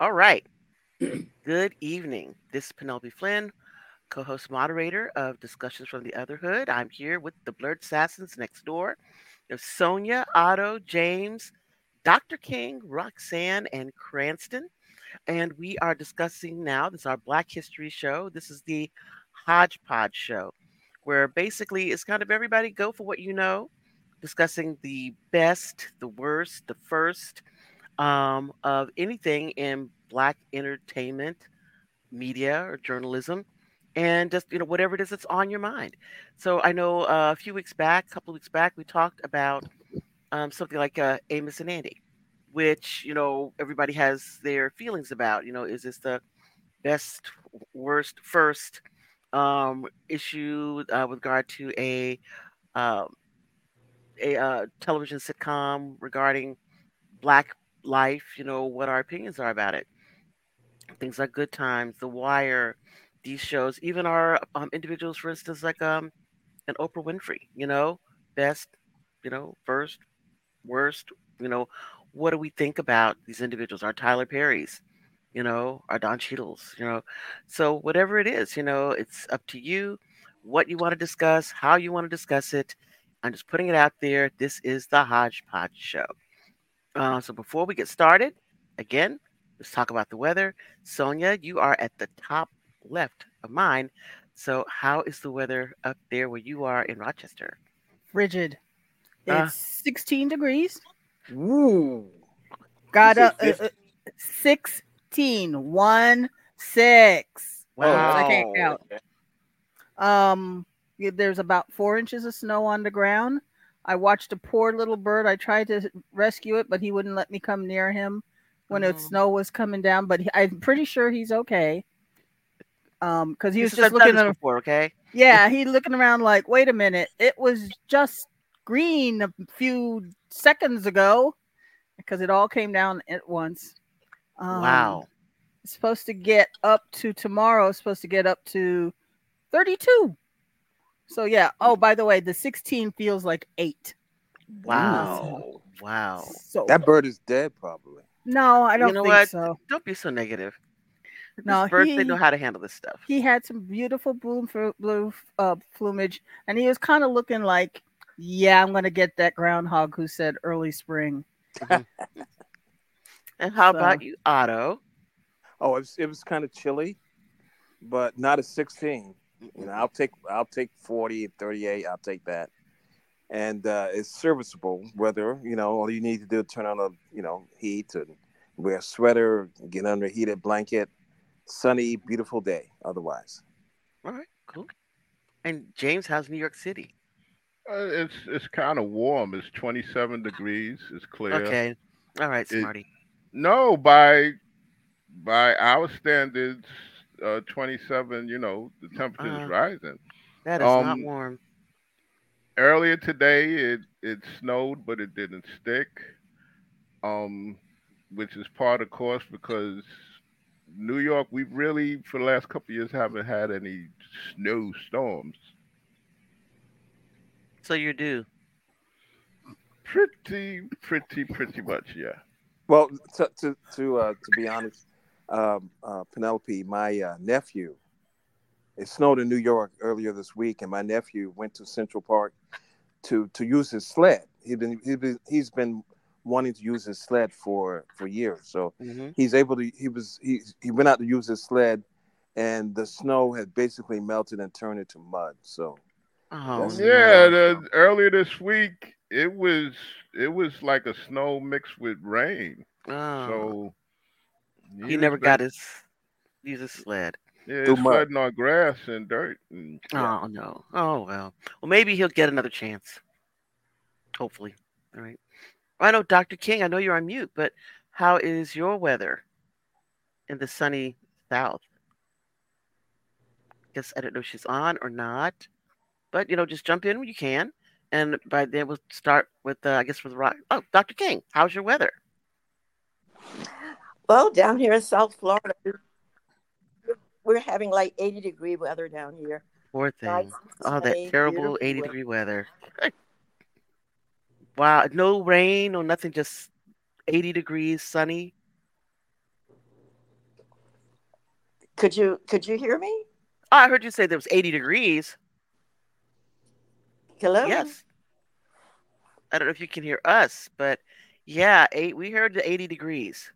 All right. Good evening. This is Penelope Flynn, co host moderator of Discussions from the Otherhood. I'm here with the Blerdsassins next door. There's Sonia, Otto, James, Dr. King, Roxanne, and Cranston. And we are discussing now, this is our Black History show. This is the Hodgepodge show, where basically it's kind of everybody go for what you know, discussing the best, the worst, the first um, of anything in Black entertainment, media, or journalism. And just you know whatever it is that's on your mind. So I know uh, a few weeks back, a couple weeks back, we talked about um, something like uh, Amos and Andy, which you know everybody has their feelings about. You know, is this the best, worst, first um, issue uh, with regard to a um, a uh, television sitcom regarding Black life? You know, what our opinions are about it. Things like Good Times, The Wire, these shows, even our um, individuals, for instance, like um, an Oprah Winfrey. You know, best, you know, first, worst. You know, what do we think about these individuals? Our Tyler Perry's, you know, our Don Cheadle's, you know. So whatever it is, you know, it's up to you what you want to discuss, how you want to discuss it. I'm just putting it out there. This is the Hodgepodge Show. Uh, so before we get started, again, let's talk about the weather. Sonia, you are at the top left of mine. So how is the weather up there where you are in Rochester? Frigid. Uh, It's 16 degrees. Ooh. Got a, uh, uh, 16. One six. Wow. I can't count. Um, there's about four inches of snow on the ground. I watched a poor little bird. I tried to rescue it, but he wouldn't let me come near him when the Oh. snow was coming down. But he, I'm pretty sure he's okay. Um, because he was This is- just looking at before, okay? yeah, he looking around like, wait a minute, it was just green a few seconds ago because it all came down at once. Um, wow. It's supposed to get up to tomorrow, it's supposed to get up to 32. So yeah. Oh, by the way, the 16 feels like eight. Wow. Wow. So That bird is dead, probably. no, I don't know think what? so. Don't be so negative. No, These birds, they know how to handle this stuff. He had some beautiful blue blue uh, plumage, and he was kind of looking like, yeah, I'm gonna get that groundhog who said early spring. And how about you, Otto? Oh, it was, it was kind of chilly, but not a 16. You know, I'll take I'll take 40, 38. I'll take that, and uh, it's serviceable Whether You know, all you need to do is turn on a you know heat and wear a sweater, get under a heated blanket. Sunny, beautiful day. Otherwise, All right, cool. And James, how's New York City? Uh, it's it's kind of warm. It's 27 degrees. It's clear. Okay. All right, It- Smarty. No, by by our standards, uh, 27. You know, the temperature Uh, is rising. That is not um, warm. Earlier today, it it snowed, but it didn't stick. Um, which is part of course because New York, we really for the last couple of years haven't had any snowstorms. So you're due. Pretty, pretty, pretty much, yeah. well, to to to, uh, to be honest, um, uh, Penelope, my uh, nephew, it snowed in New York earlier this week, and my nephew went to Central Park to to use his sled. He's been he's been he's been wanting to use his sled for for years, so hmm he's able to. He was he he went out to use his sled, and the snow had basically melted and turned into mud. So Oh, Yeah, the, earlier this week it was it was like a snow mixed with rain. Oh. So he was never got his He's a sled. yeah, mud. sledding on grass and dirt. And. Oh no. Oh well. Well, maybe he'll get another chance. Hopefully. All right. I know Dr. King. I know you're on mute, but how is your weather in the sunny south? Guess I don't know if she's on or not, but you know, just jump in when you can, and by then we'll start with uh, I guess with rock. Oh, Dr. King, how's your weather? Well, down here in South Florida, we're having like 80 degree weather down here. Poor thing. Nice, Oh, that terrible 80 weather. degree weather. wow, no rain, or nothing, just 80 degrees, sunny. Could you could you hear me? Oh, I heard you say there was 80 degrees. Hello. Yes. I don't know if you can hear us, but yeah, eight, we heard the 80 degrees.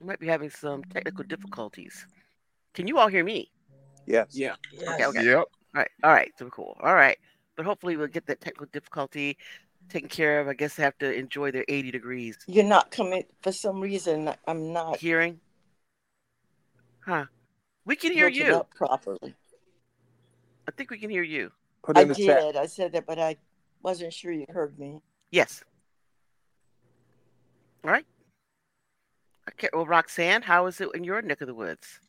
We might be having some technical difficulties. Can you all hear me? Yes. Yeah. Okay, okay. Yep. All right, all right, so cool. All right, but hopefully we'll get that technical difficulty taken care of. I guess they have to enjoy their 80 degrees. You're not coming for some reason. I'm not Hearing? Huh. We can hear you. up properly. I think we can hear you. Put it I in the chat. did. I said that, but I wasn't sure you heard me. Yes. All right. Okay. Well, Roxanne, how is it in your neck of the woods?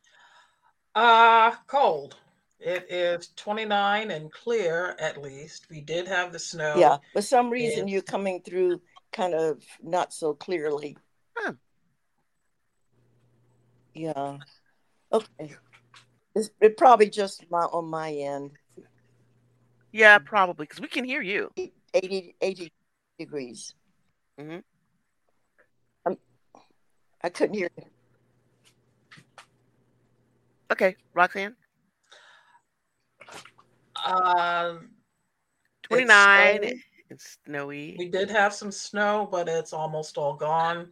Uh, cold. It is 29 and clear at least. We did have the snow. Yeah, for some reason yes. you're coming through kind of not so clearly. Huh. Yeah. Okay. It's it probably just my on my end. Yeah, probably because we can hear you. 80, 80 degrees. Mhm. I couldn't hear. You. Okay, Roxanne, Um, 29 it's, and snowy. We did have some snow, but it's almost all gone.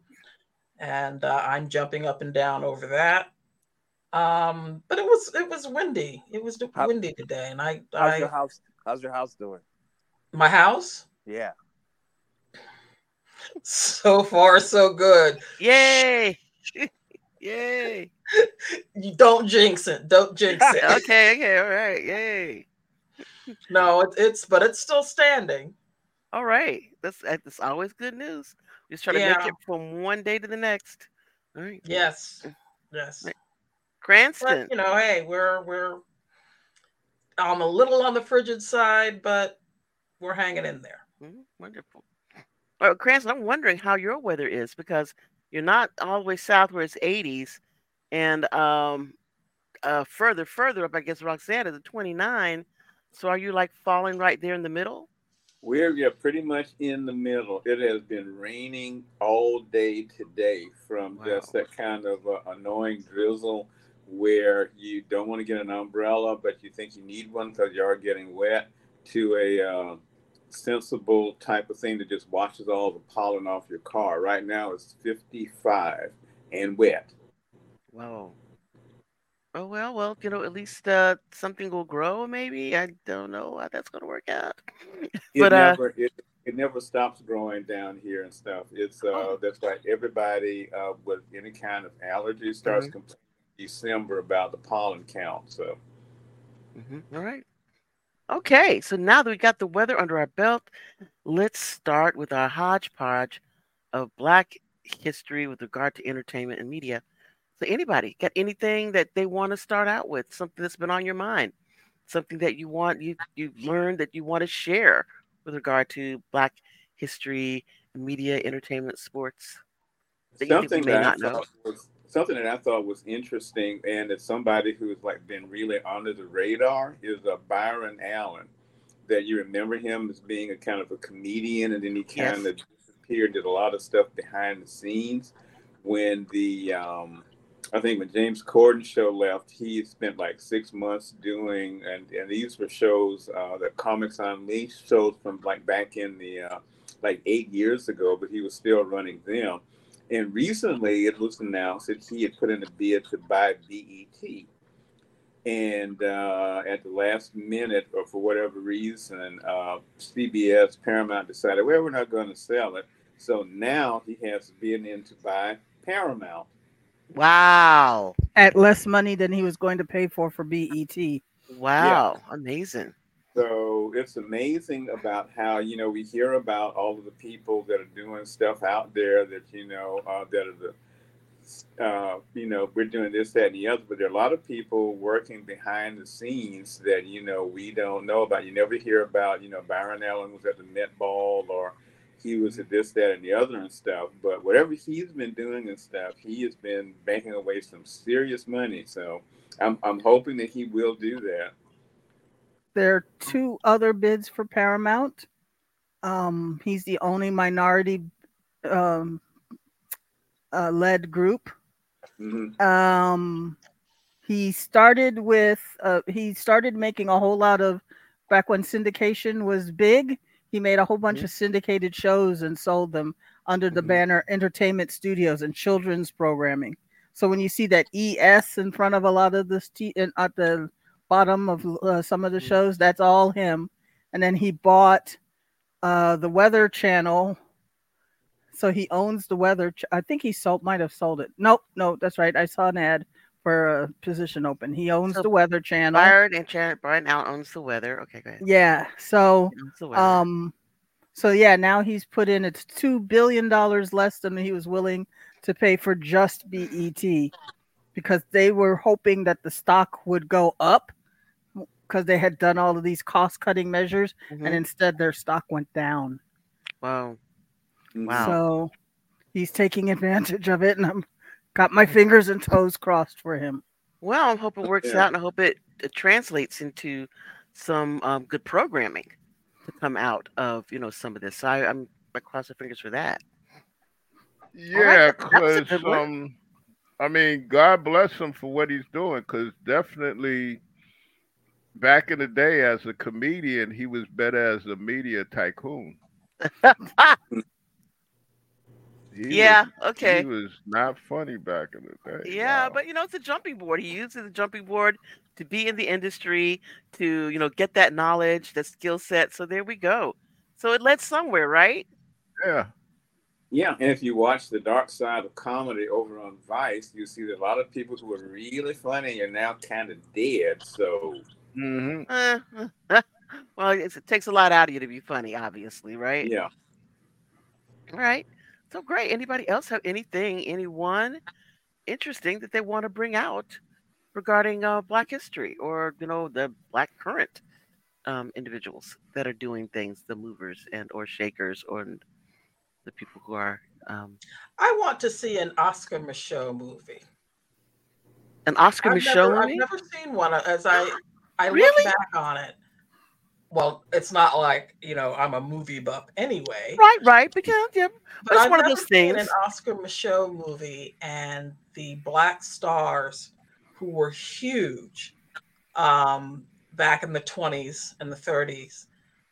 And uh, I'm jumping up and down over that. Um, but it was it was windy. It was How- windy today, and I, How's I your house? How's your house doing? my house Yeah. So far so good. Yay! Yay! You don't jinx it. Don't jinx it. okay, okay, all right. Yay! No, it, it's but it's still standing. All right. That's that's always good news. Just try to make it from one day to the next. All right. Yes, yes. Cranston. But you know, hey, we're we're I'm a little on the frigid side, but we're hanging in there. Mhm, Wonderful. Right, Cranston, I'm wondering how your weather is because you're not all the way south where it's 80s, and um, uh, further, further up, I guess Roxanne is at 29. So are you like falling right there in the middle? We're yeah, pretty much in the middle. It has been raining all day today from just that kind of uh, annoying drizzle where you don't want to get an umbrella, but you think you need one because you are getting wet, to a uh, sensible type of thing that just washes all the pollen off your car. Right now it's 55 and wet. Whoa. Oh well, well, you know, at least uh, something will grow. Maybe I don't know how that's gonna work out. It but uh, never it, it never stops growing down here and stuff. It's uh Oh. that's why everybody uh with any kind of allergy starts Mhm. complaining in December about the pollen count. So mhm, all right. Okay, so now that we got the weather under our belt, let's start with our hodgepodge of Black history with regard to entertainment and media. So, anybody got anything that they want to start out with? Something that's been on your mind, something that you want you you've learned that you want to share with regard to Black history, media, entertainment, sports. That you think we something may that I know. was something that I thought was interesting and it's somebody who's like been really under the radar is uh, Byron Allen. That you remember him as being a kind of a comedian and then he kind Yes. of disappeared, did a lot of stuff behind the scenes. When the um I think when James Corden show left, he spent like six months doing, and, and these were shows, uh, the Comics Unleashed shows from like back in the, uh, like eight years ago, but he was still running them. And recently it was announced that he had put in a bid to buy BET. And uh, at the last minute, or for whatever reason, uh, CBS, Paramount decided, well, we're not going to sell it. So now he has been in to buy Paramount. Wow. At less money than he was going to pay for for BET. Wow. Amazing. So it's amazing about how you know we hear about all of the people that are doing stuff out there that you know uh, that are the uh, you know, we're doing this, that, and the other, but there are a lot of people working behind the scenes that, you know, we don't know about. You never hear about, you know, Byron Allen was at the Met Ball or he was at this, that, and the other and stuff. But whatever he's been doing and stuff, he has been banking away some serious money. So I'm, I'm hoping that he will do that. There are two other bids for Paramount. Um, he's the only minority um, uh, led group. Mhm. Um, he started with uh, he started making a whole lot of back when syndication was big. He made a whole bunch of syndicated shows and sold them under the banner Entertainment Studios and children's programming. So when you see that ES in front of a lot of this t- in, at the bottom of uh, some of the shows, that's all him. And then he bought uh, the Weather Channel. So he owns the Weather. Ch- I think he sold, might have sold it. Nope, no, that's right. I saw an ad for a position open. He owns So the Weather Channel. Byron and Janet Brian now owns the weather. Okay, go ahead. Yeah. So He owns the weather. um so yeah, now he's put in it's two billion dollars less than he was willing to pay for just BET because they were hoping that the stock would go up because they had done all of these cost cutting measures Mhm. and instead their stock went down. wow. Wow. So he's taking advantage of it and I'm got my fingers and toes crossed for him. Well, I hope it works Yeah. out, and I hope it, it translates into some um, good programming to come out of you know some of this. So I, I'm I cross my fingers for that. Yeah, that- that was a because good one. um, I mean, God bless him for what he's doing. Because definitely, back in the day, as a comedian, he was better as a media tycoon. Yeah. was, Okay. he was not funny back in the day. Yeah, Wow. but you know, it's a jumping board. He uses the jumping board to be in the industry, to you know, get that knowledge, that skill set. So there we go. So it led somewhere, right? yeah, Yeah, and if you watch the dark side of comedy over on Vice, you see that a lot of people who were really funny are now kind of dead. So hmm Uh, well, it's, it takes a lot out of you to be funny, obviously, right? yeah, All right. So great. Anybody else have anything, anyone interesting that they want to bring out regarding uh, Black history or you know the Black current um, individuals that are doing things, the movers and or shakers or the people who are um, I want to see an Oscar Micheaux movie. an Oscar I've Micheaux never, I've never seen one. As I, I Really? look back on it. Well, it's not like you know I'm a movie buff anyway. Right, right. Because yeah, But I've one of those things. An Oscar Micheaux movie and the black stars who were huge um, back in the 20s and the 30s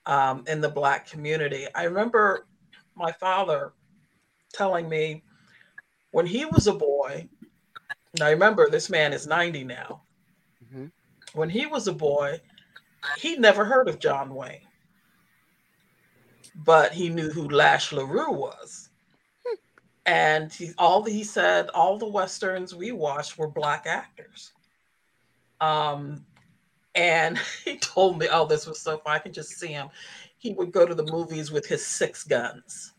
um, in the black community. I remember my father telling me when he was a boy. Now remember, this man is 90 now. When he was a boy, he'd never heard of John Wayne but he knew who Lash LaRue was. And he all he said all the westerns we watched were black actors. Um, and he told me, oh, this was so fun. I can just see him. He would go to the movies with his six guns.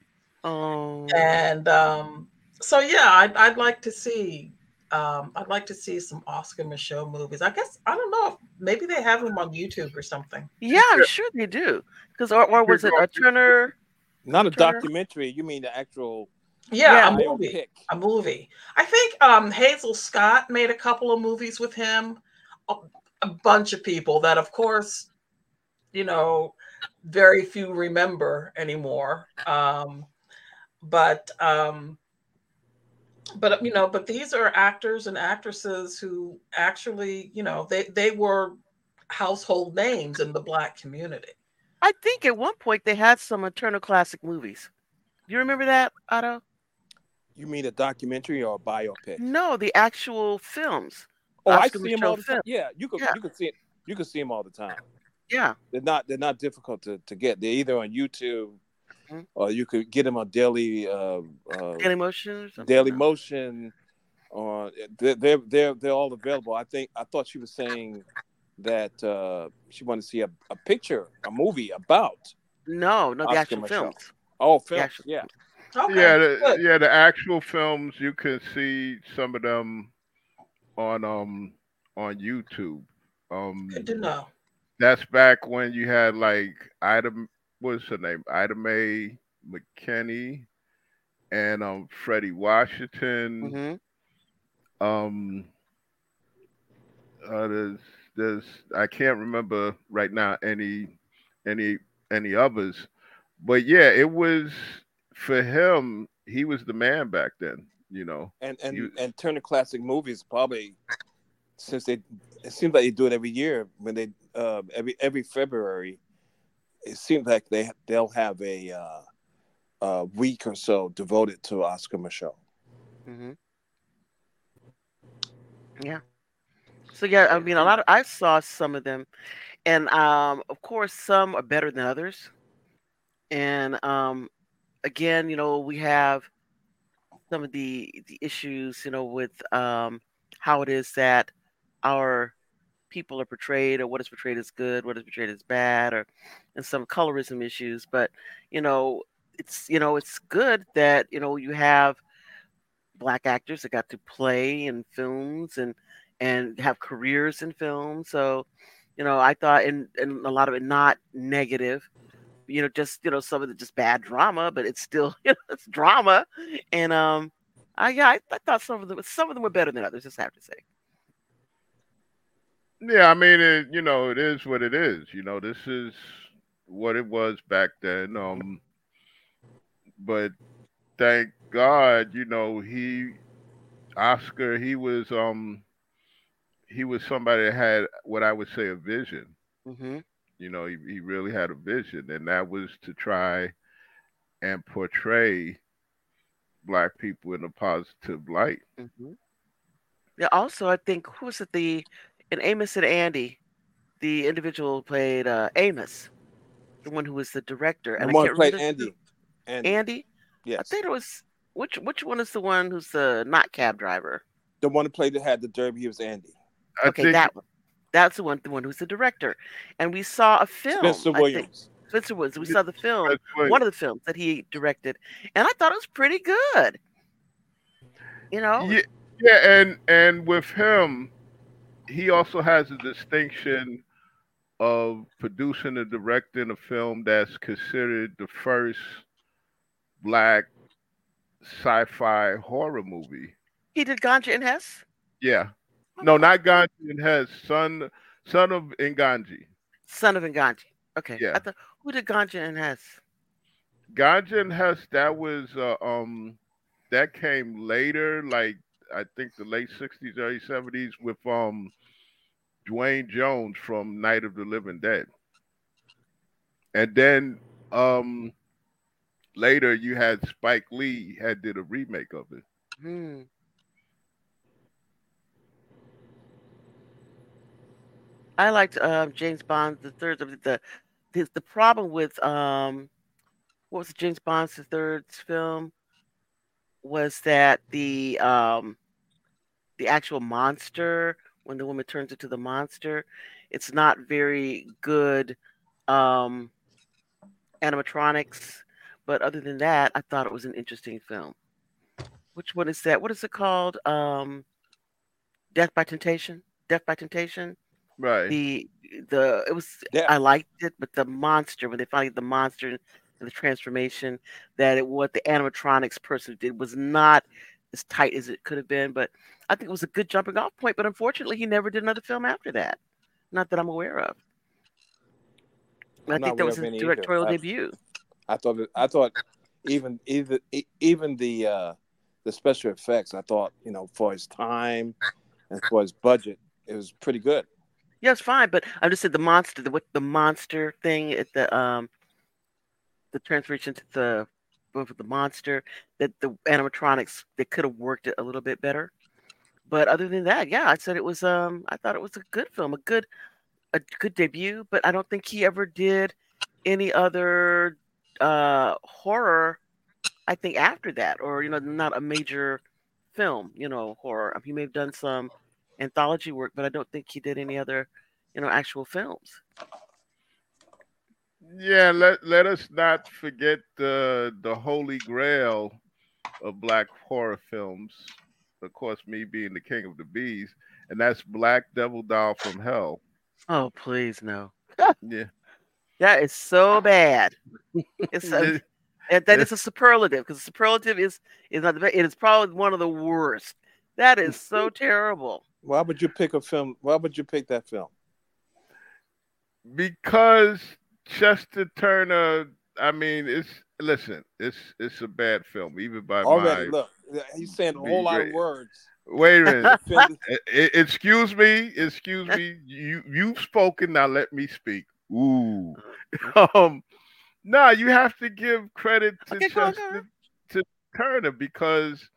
Oh, And um, so yeah, I'd, I'd like to see um, I'd like to see some Oscar Micheaux movies. I guess I don't know if maybe they have them on YouTube or something. yeah, I'm sure they do. Because or, or was it a Turner? Not a Turner? documentary. You mean the actual Yeah, Yeah. a movie. biopic? a movie. I think um, Hazel Scott made a couple of movies with him. A, a bunch of people that, of course, you know, very few remember anymore. Um, but um, but you know, but these are actors and actresses who actually, you know, they they were household names in the black community. I think at one point they had some Eternal classic movies. Do you remember that, Otto? You mean a documentary or a biopic? No, the actual films. Oh, I Oscar see them all the time. film. Yeah, you could Yeah. you could see it. You can see them all the time. Yeah. They're not they're not difficult to, to get. They're either on YouTube Mhm. or you could get them on Daily uh, uh, Daily Motion or something. Daily? Motion. Or they're, they're they're they're all available. I think I thought she was saying that uh, she wanted to see a, a picture, a movie about. No, no, the Oscar actual Michelle. films. Oh, The films, actual- yeah. Okay. yeah, the, good. yeah, the actual films you can see some of them on um on YouTube. Um, Good to know. that's back when you had like Ida, what's her name? Ida Mae McKinney and um Fredi Washington. hmm Um, uh, there's there's I can't remember right now any any any others, but yeah, it was for him. He was the man back then. You know. And and You- and Turner Classic Movies probably since they it seems like they do it every year when they uh, every every February. It seems like they they'll have a uh, a week or so devoted to Oscar Michelle. hmm Yeah. So yeah, I mean, a lot of I saw some of them, and um, of course, some are better than others. And um, again, you know, we have some of the the issues, you know, with um, how it is that our people are portrayed, or what is portrayed as good, what is portrayed as bad, or and some colorism issues. But you know, it's you know, it's good that you know you have black actors that got to play in films and and have careers in films. So, you know, I thought and and a lot of it not negative, you know, just you know, some of it just bad drama, but it's still you know, it's drama. And um I yeah, I, I thought some of them some of them were better than others, just have to say. Yeah, I mean, it, you know, it is what it is. You know, this is what it was back then. Um, but thank God, you know, he Oscar, he was um, he was somebody that had what I would say a vision. hmm You know, he, he really had a vision, and that was to try and portray black people in a positive light. hmm Yeah, also I think who was it the in Amos and Andy, the individual who played uh Amos, the one who was the director. And I one can't played remember the- Andy. Andy. Andy? I think it was which which one is the one who's the not cab driver? The one who played that had the derby, he was Andy. I okay, think that one. That's the one, the one who's the director. And we saw a film. Spencer I think- Williams. Spencer Williams. We saw the film, one of the films that he directed, and I thought it was pretty good. You know, Yeah, yeah, and and with him, he also has a distinction of producing and directing a film that's considered the first black sci-fi horror movie. he did Ganja and Hess. Yeah, no, not Ganji and Hess, son son of Ingagi. Son of Ingagi. Okay. Yeah. I thought who did Ganja and Hess? Ganja and Hess, that was uh, um that came later, like I think the late sixties, early seventies, with um Duane Jones from Night of the Living Dead. And then um later you had Spike Lee had did a remake of it. Hmm. I liked um, James Bond the third. The, the the problem with um, what was James Bond's the third's film was that the um, the actual monster when the woman turns into the monster, it's not very good um, animatronics. But other than that, I thought it was an interesting film. Which one is that? What is it called? Um, Def by Temptation. Def by Temptation. Right. The the it was Yeah. I liked it, but the monster when they finally get the monster and the transformation that it what the animatronics person did was not as tight as it could have been. But I think it was a good jumping off point. But unfortunately, he never did another film after that. Not that I'm aware of. I think that was his directorial debut. I thought it, I thought even even even the uh, the special effects I thought you know for his time and for his budget it was pretty good. Yeah, it's fine, but I just said the monster, the what the monster thing at the um the transformation to the with the monster that the animatronics they could have worked it a little bit better. But other than that, yeah, I said it was um I thought it was a good film, a good a good debut, but I don't think he ever did any other uh horror I think after that or you know not a major film, you know, horror. He may have done some anthology work, but I don't think he did any other you know, actual films. Yeah, let let us not forget the the holy grail of black horror films. Of course, me being the king of the bees, and that's Black Devil Doll from Hell. Oh, please no. Yeah. That is so bad. It's a, and that is a superlative because superlative is is not the best. It is probably one of the worst. That is so terrible. Why would you pick a film? Why would you pick that film? Because Chester Turner, I mean, it's listen, it's it's a bad film, even by Already, my look, he's saying a whole lot of words. Wait a minute. Defend- excuse me, excuse me. You you've spoken. Now let me speak. Ooh. um, no, you have to give credit to Okay, go on, go Chester to Turner because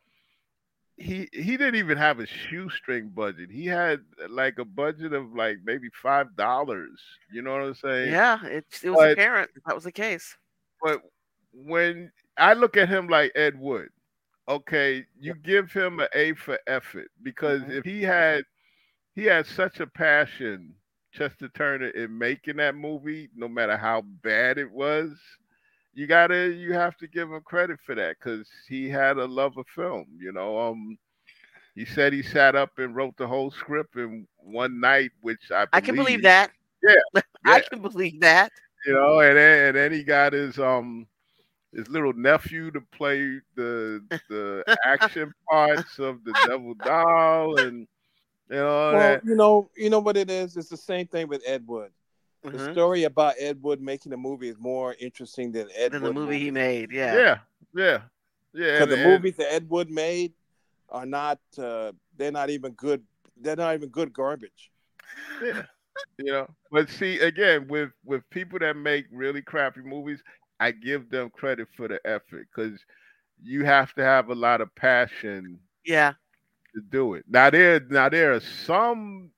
he he didn't even have a shoestring budget. He had like a budget of like maybe five dollars. You know what I'm saying? Yeah, it, it was But- apparent that was the case. But when I look at him like Ed Wood, okay, you give him an A for effort because Mm-hmm. if he had he had such a passion, Chester Turner, in making that movie, no matter how bad it was, you gotta you have to give him credit for that because he had a love of film. You know, um, he said he sat up and wrote the whole script in one night, which I I can believe believe. that. Yeah, I can believe that. you know, and then and then he got his um his little nephew to play the the action parts of the Devil Doll, and you know, Well, that, you know, you know what it is. It's the same thing with Ed Wood. The Mhm. story about Ed Wood making a movie is more interesting than Ed Than Wood the movie he made. Yeah. yeah, yeah, yeah. Because the and- movies that Ed Wood made are not. Uh, they're not even good. They're not even good garbage. yeah, you know. But see, again, with with people that make really crappy movies, I give them credit for the effort because you have to have a lot of passion Yeah. to do it. Now there now there are some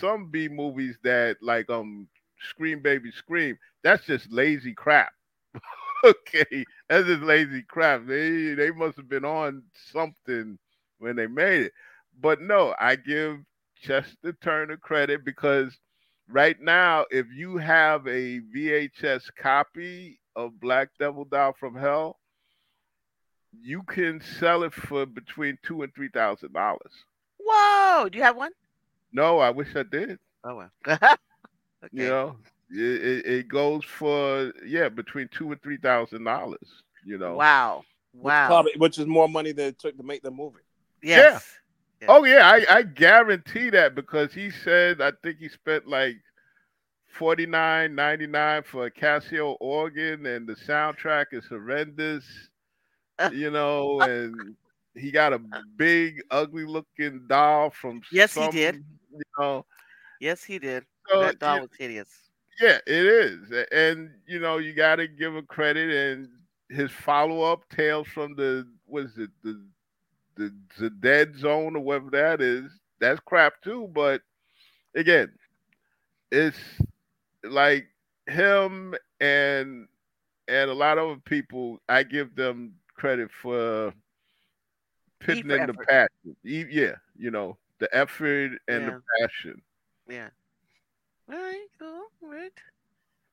some B movies that like um Scream Baby Scream. That's just lazy crap. okay, that's just lazy crap. They they must have been on something when they made it. But no, I give Chester Turner credit because right now, if you have a VHS copy of Black Devil Doll from Hell, you can sell it for between two and three thousand dollars. Whoa. Do you have one? No, I wish I did. Oh well. okay. You know, it, it, it goes for yeah between two and three thousand dollars. You know. Wow. Which Wow. probably, which is more money than it took to make the movie. yes. Yeah. Oh yeah, I, I guarantee that because he said I think he spent like forty nine ninety nine for a Casio organ and the soundtrack is horrendous. you know, and he got a big ugly looking doll from Yes, he did. You know, Yes, he did. So, that yeah, was hideous. yeah, it is, and you know you got to give him credit and his follow up tales from the what is it the the the dead zone or whatever that is. That's crap too, but again, it's like him and and a lot of other people. I give them credit for putting in the effort. passion. E- Yeah, you know the effort and Yeah. the passion. Yeah. All right, cool. All right.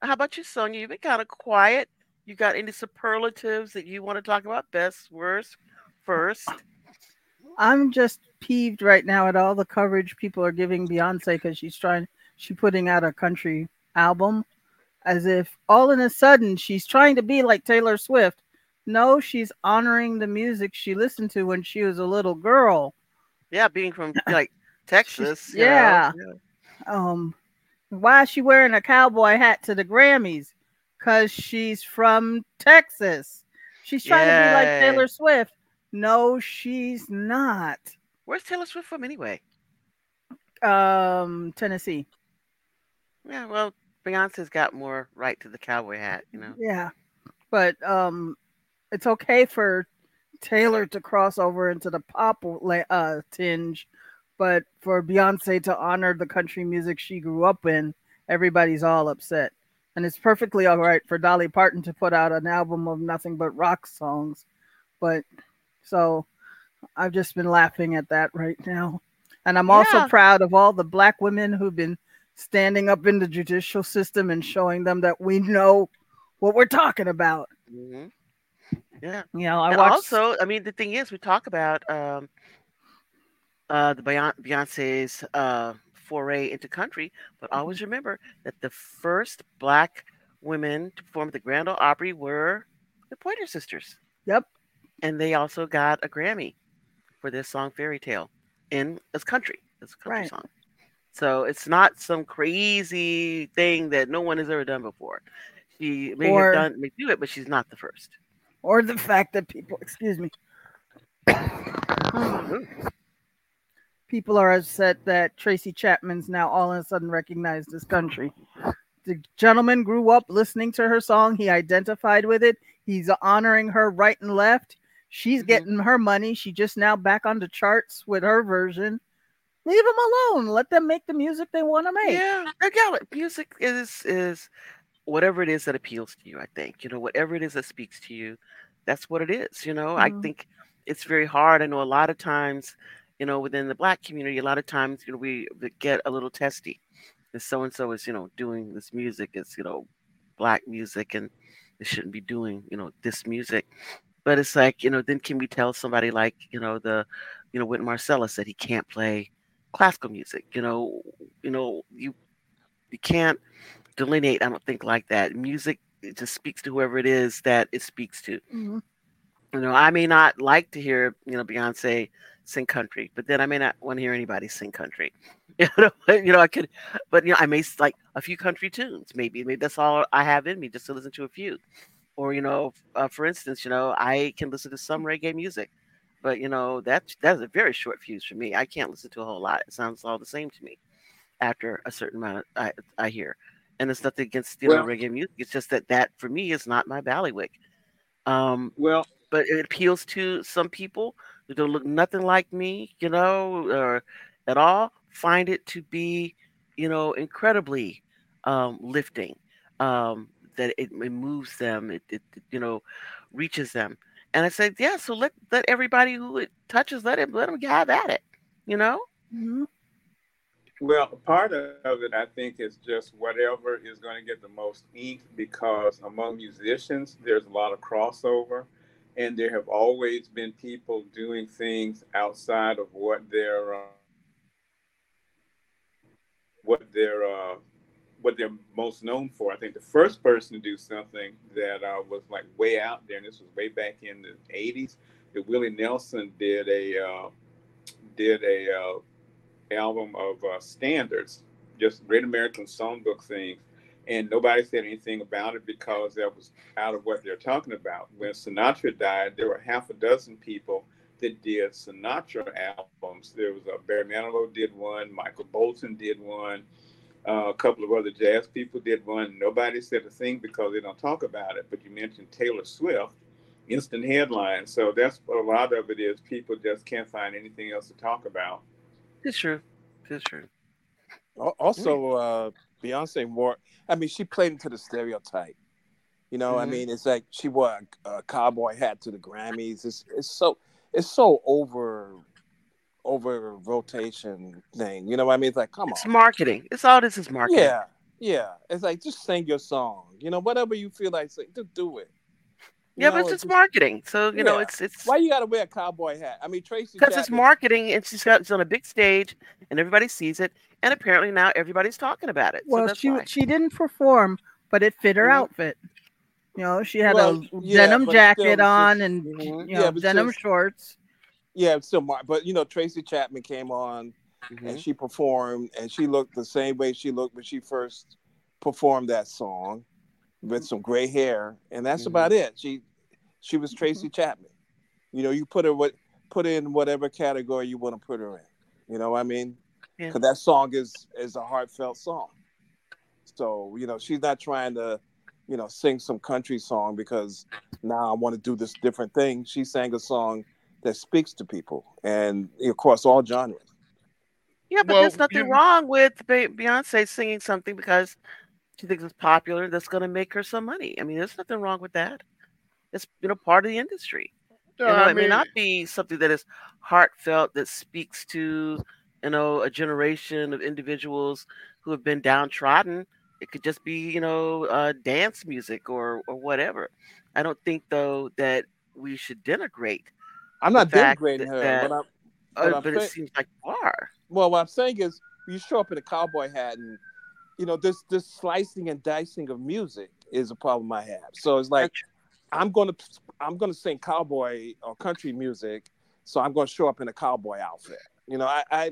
How about you, Sonia? You've been kind of quiet. You got any superlatives that you want to talk about? Best, worst, first? I'm just peeved right now at all the coverage people are giving Beyonce because she's trying, she's putting out a country album, as if all in a sudden she's trying to be like Taylor Swift. No, she's honoring the music she listened to when she was a little girl. Yeah, being from like Texas. know, yeah. Um, why is she wearing a cowboy hat to the Grammys? Cause she's from Texas. She's trying to be like Taylor Swift. No, she's not. Where's Taylor Swift from anyway? Um, Tennessee. Yeah, well, Beyonce's got more right to the cowboy hat, you know. Yeah, but um, it's okay for Taylor to cross over into the pop uh tinge, but for Beyonce to honor the country music she grew up in, everybody's all upset. And it's perfectly all right for Dolly Parton to put out an album of nothing but rock songs, but so I've just been laughing at that right now. And I'm also Yeah. proud of all the black women who've been standing up in the judicial system and showing them that we know what we're talking about. Mm-hmm. Yeah. You know, I and watched also, I mean, the thing is, we talk about um, uh, the Beyonce's uh, foray into country, but Mm-hmm. always remember that the first black women to perform at the Grand Ole Opry were the Pointer Sisters. Yep. And they also got a Grammy for this song "Fairy Tale" in as country, as a country Right. song. So it's not some crazy thing that no one has ever done before. She may Or- have done, may do it, but she's not the first. or the fact that people, excuse me, people are upset that Tracy Chapman's now all of a sudden recognized as country. The gentleman grew up listening to her song. He identified with it. He's honoring her right and left. She's Mhm. getting her money. She just now back on the charts with her version. Leave them alone. Let them make the music they want to make. Yeah, I got it. Music is is whatever it is that appeals to you. I think you know whatever it is that speaks to you. That's what it is. You know, I Mhm. think it's very hard. I know a lot of times, you know, within the black community, a lot of times, you know, we get a little testy. If so and so is, you know, doing this music, it's you know, black music, and they shouldn't be doing, you know, this music. But it's like, you know, then can we tell somebody like, you know, the, you know, Wynton Marsalis that he can't play classical music? You know, you know, you you can't delineate. I don't think like that. Music it just speaks to whoever it is that it speaks to. Mhm. You know, I may not like to hear you know Beyonce sing country, but then I may not want to hear anybody sing country. You know, you know, I could, but you know, I may like a few country tunes. Maybe, maybe that's all I have in me, just to listen to a few. Or you know, uh, for instance, you know, I can listen to some reggae music, but you know, that that's a very short fuse for me. I can't listen to a whole lot. It sounds all the same to me after a certain amount of, I I hear. And it's nothing against you know reggae music. It's just that that for me is not my ballywick. Um, Well, but it appeals to some people who don't look nothing like me, you know, or at all. Find it to be, you know, incredibly um, lifting. Um, that it, it moves them, it, it it, you know reaches them. And I said, yeah. So let let everybody who it touches, let him let them have at it. You know. Mhm. Well, part of it, I think, is just whatever is going to get the most ink because among musicians, there's a lot of crossover. And there have always been people doing things outside of what they're, uh, what they're, uh, what they're most known for. I think the first person to do something that uh, was like way out there, and this was way back in the '80s, that Willie Nelson did a uh, did a uh, album of uh, standards, just Great American Songbook things, and nobody said anything about it because that was out of what they're talking about. When Sinatra died, there were half a dozen people that did Sinatra albums. There was a Barry Manilow did one, Michael Bolton did one, uh, a couple of other jazz people did one. Nobody said a thing because they don't talk about it. But you mentioned Taylor Swift, instant headline. So that's what a lot of it is. People just can't find anything else to talk about. It's true. It's true. Also, uh, Beyonce more. I mean, she played into the stereotype. You know, I Mhm. mean, it's like she wore a, a cowboy hat to the Grammys. It's it's so it's so over over rotation thing. You know what I mean? It's like, come It's on. It's marketing. It's all this is marketing. Yeah, yeah. It's like just sing your song. You know, whatever you feel like sing, just do it. You Yeah, know, but it's it's just marketing. So you know, it's it's Why you got to wear a cowboy hat? I mean, Tracy. because it's marketing and she's got she's on a big stage and everybody sees it and apparently now everybody's talking about it. so Well, that's she why. she didn't perform, but it fit her Mhm. outfit. You know, she had Well, a yeah, denim jacket still, on just- and Mhm. you know but denim just- shorts. Yeah, it's still mar- but you know, Tracy Chapman came on Mhm. and she performed and she looked the same way she looked when she first performed that song with some gray hair and that's Mhm. about it she she was mm-hmm. tracy chapman. You know you put her what put her in whatever category you want to put her in. You know what i mean? Yeah. because that song is is a heartfelt song. So you know she's not trying to you know sing some country song because now i want to do this different thing. She sang a song that speaks to people and across all genres. Yeah, but Well, there's nothing you- wrong with Beyonce singing something because she thinks it's popular that's going to make her some money. I mean, there's nothing wrong with that. It's you know part of the industry. No, you know, I it may mean, not be something that is heartfelt that speaks to you know a generation of individuals who have been downtrodden. It could just be, you know, uh, dance music or or whatever. I don't think though that we should denigrate. I'm not denigrating her, that- but I'm, uh, but it seems like you are. well, what I'm saying is, you show up in a cowboy hat, and you know, this this slicing and dicing of music is a problem I have. So it's like, I'm gonna I'm gonna sing cowboy or country music, so I'm gonna show up in a cowboy outfit. You know, I, I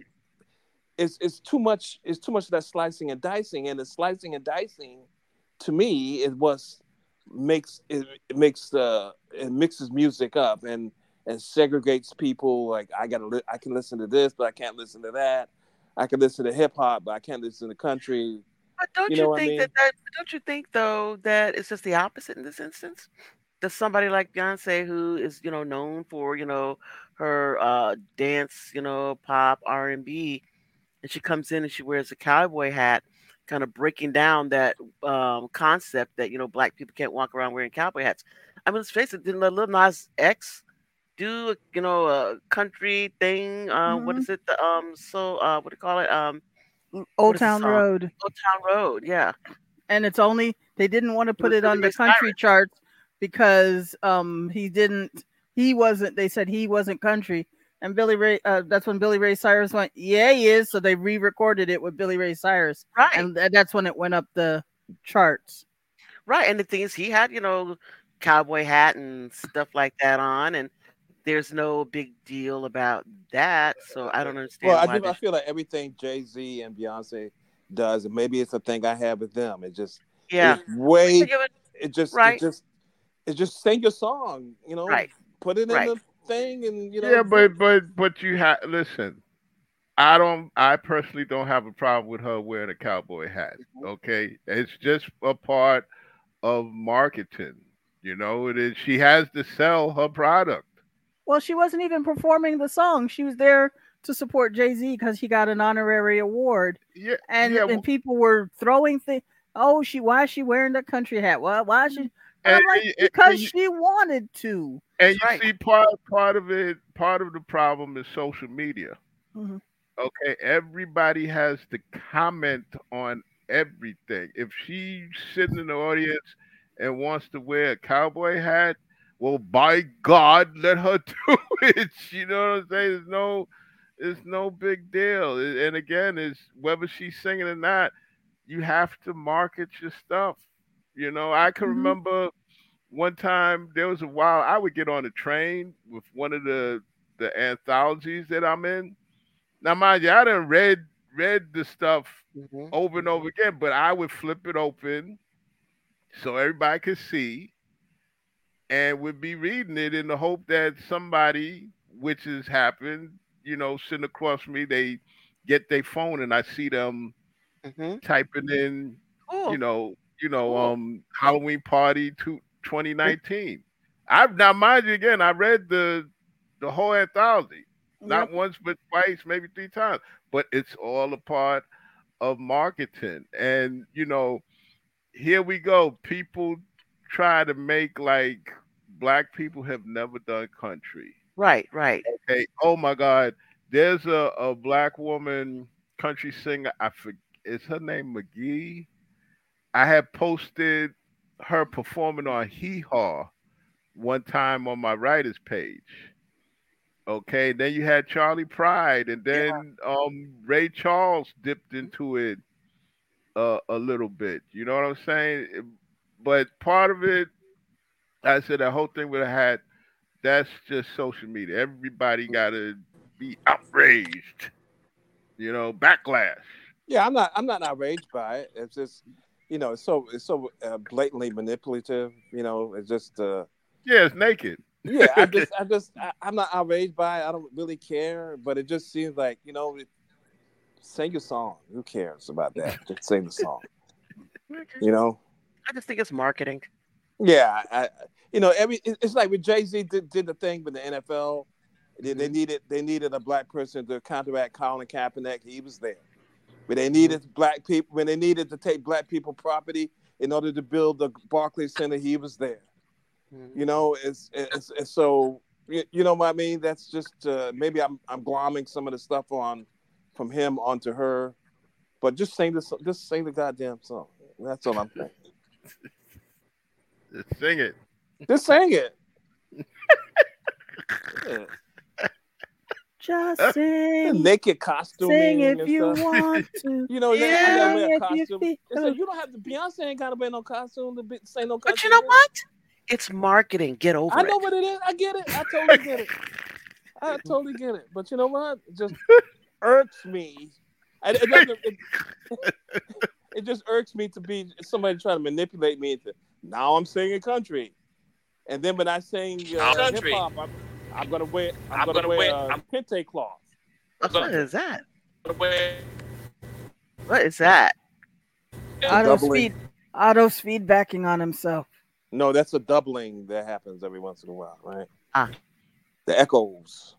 it's it's too much. It's too much of that slicing and dicing, and the slicing and dicing, to me, it was makes it, it makes the it mixes music up and and segregates people. Like I gotta li- I can listen to this, but I can't listen to that. I can listen to hip hop, but I can't listen to country. But don't You you, know I think mean? that, that don't you think though that it's just the opposite in this instance? That somebody like Beyonce, who is you know known for you know her uh, dance, you know pop R and B, and she comes in and she wears a cowboy hat, kind of breaking down that um, concept that you know black people can't walk around wearing cowboy hats. I mean, let's face it, didn't Lil Nas X do you know a country thing? Uh, What Mhm. is it? The um, so uh, what do you call it? Um, Old Town? Road. Old Town Road, yeah. and it's only they didn't want to put was it on the country charts because um he didn't he wasn't they said he wasn't country and Billy Ray uh, that's when Billy Ray Cyrus went yeah he is so they re-recorded it with Billy Ray Cyrus Right. and th- that's when it went up the charts Right, and the thing is, he had you know cowboy hat and stuff like that on, and there's no big deal about that. So I don't understand Well, I, why. do, I feel like everything Jay Z and Beyonce does, and maybe it's a thing I have with them. It just yeah, it's way Yeah, it just Right. it just it just sing your song, you know, Right. put it in Right. the thing, and you know, yeah, but but but you have listen. I don't. I personally don't have a problem with her wearing a cowboy hat. Mm-hmm. Okay, it's just a part of marketing. You know, it is. She has to sell her product. well she wasn't even performing the song she was there to support Jay-Z because he got an honorary award Yeah, and yeah, and people were throwing things oh she why is she wearing the country hat well why is she and And- like and- and because you- she wanted to And you right. see, part part of it, part of the problem is social media. Mhm. Okay, everybody has to comment on everything. If she's sitting in the audience and wants to wear a cowboy hat, well, by God, let her do it. You know what I'm saying? There's no, it's no big deal. And again, it's whether she's singing or not. You have to market your stuff. You know, I can Mhm. remember one time there was a while I would get on a train with one of the the anthologies that I'm in. Now, mind you, I done read read the stuff Mhm. over and over again, but I would flip it open so everybody could see and would be reading it in the hope that somebody, which has happened, you know, sitting across me, they get their phone and I see them Mhm. typing in Cool. you know, you know, Cool. um, Halloween party to 2019. I've now mind you again, I read the the whole anthology, not once but twice, maybe three times. But it's all a part of marketing, and you know, here we go. People try to make like black people have never done country. Right, right. Okay. Oh my God. There's a, a black woman country singer. I forget is her name McGee. I had posted her performing on Hee Haw one time on my writers page. Okay, then you had Charley Pride, and then um Ray Charles dipped into it uh, a little bit. You know what I'm saying? But part of it, I said the whole thing with a hat, that's just social media. Everybody gotta be outraged. You know, backlash. yeah, I'm not I'm not outraged by it. It's just you know, it's so it's so uh, blatantly manipulative. You know, it's just uh, Yeah, it's naked. yeah. I just I just I, I'm not outraged by it. I don't really care, but it just seems like you know, it, sing your song. Who cares about that? Just sing the song. You know. I just think it's marketing. Yeah, I, I- you know, every it's like when Jay Z did, did the thing with the NFL. They, they needed they needed a black person to counteract Colin Kaepernick. He was there. When they needed black people, when they needed to take black people property in order to build the Barclays Center, he was there. You know, it's it's, it's so you, you know what I mean. That's just uh, maybe I'm I'm glomming some of the stuff on from him onto her, But just sing this. Just sing the goddamn song. That's all I'm saying. Just sing it. Just sing it. Yeah. Just sing, Naked costume. sing if you want to. You know, they Yeah, gotta wear a if you costume. feel- They you don't have to. Beyonce ain't gotta wear no costume to be, say no costume. But you know what? It's marketing. Get over I it. I know what it is. I get it. I totally get it. I totally get it. But you know what? It just irks me. I- It, doesn't, it, it just irks me to be somebody trying to manipulate me into now I'm singing country, and then when I sing uh, hip Country. hop, I'm, I'm gonna wear I'm, I'm gonna, gonna wear, wear- uh, I'm- kente cloth. What is that? Where- What is that? Auto speed. Auto speed backing on himself. No, that's a doubling that happens every once in a while, right? Ah. The echoes.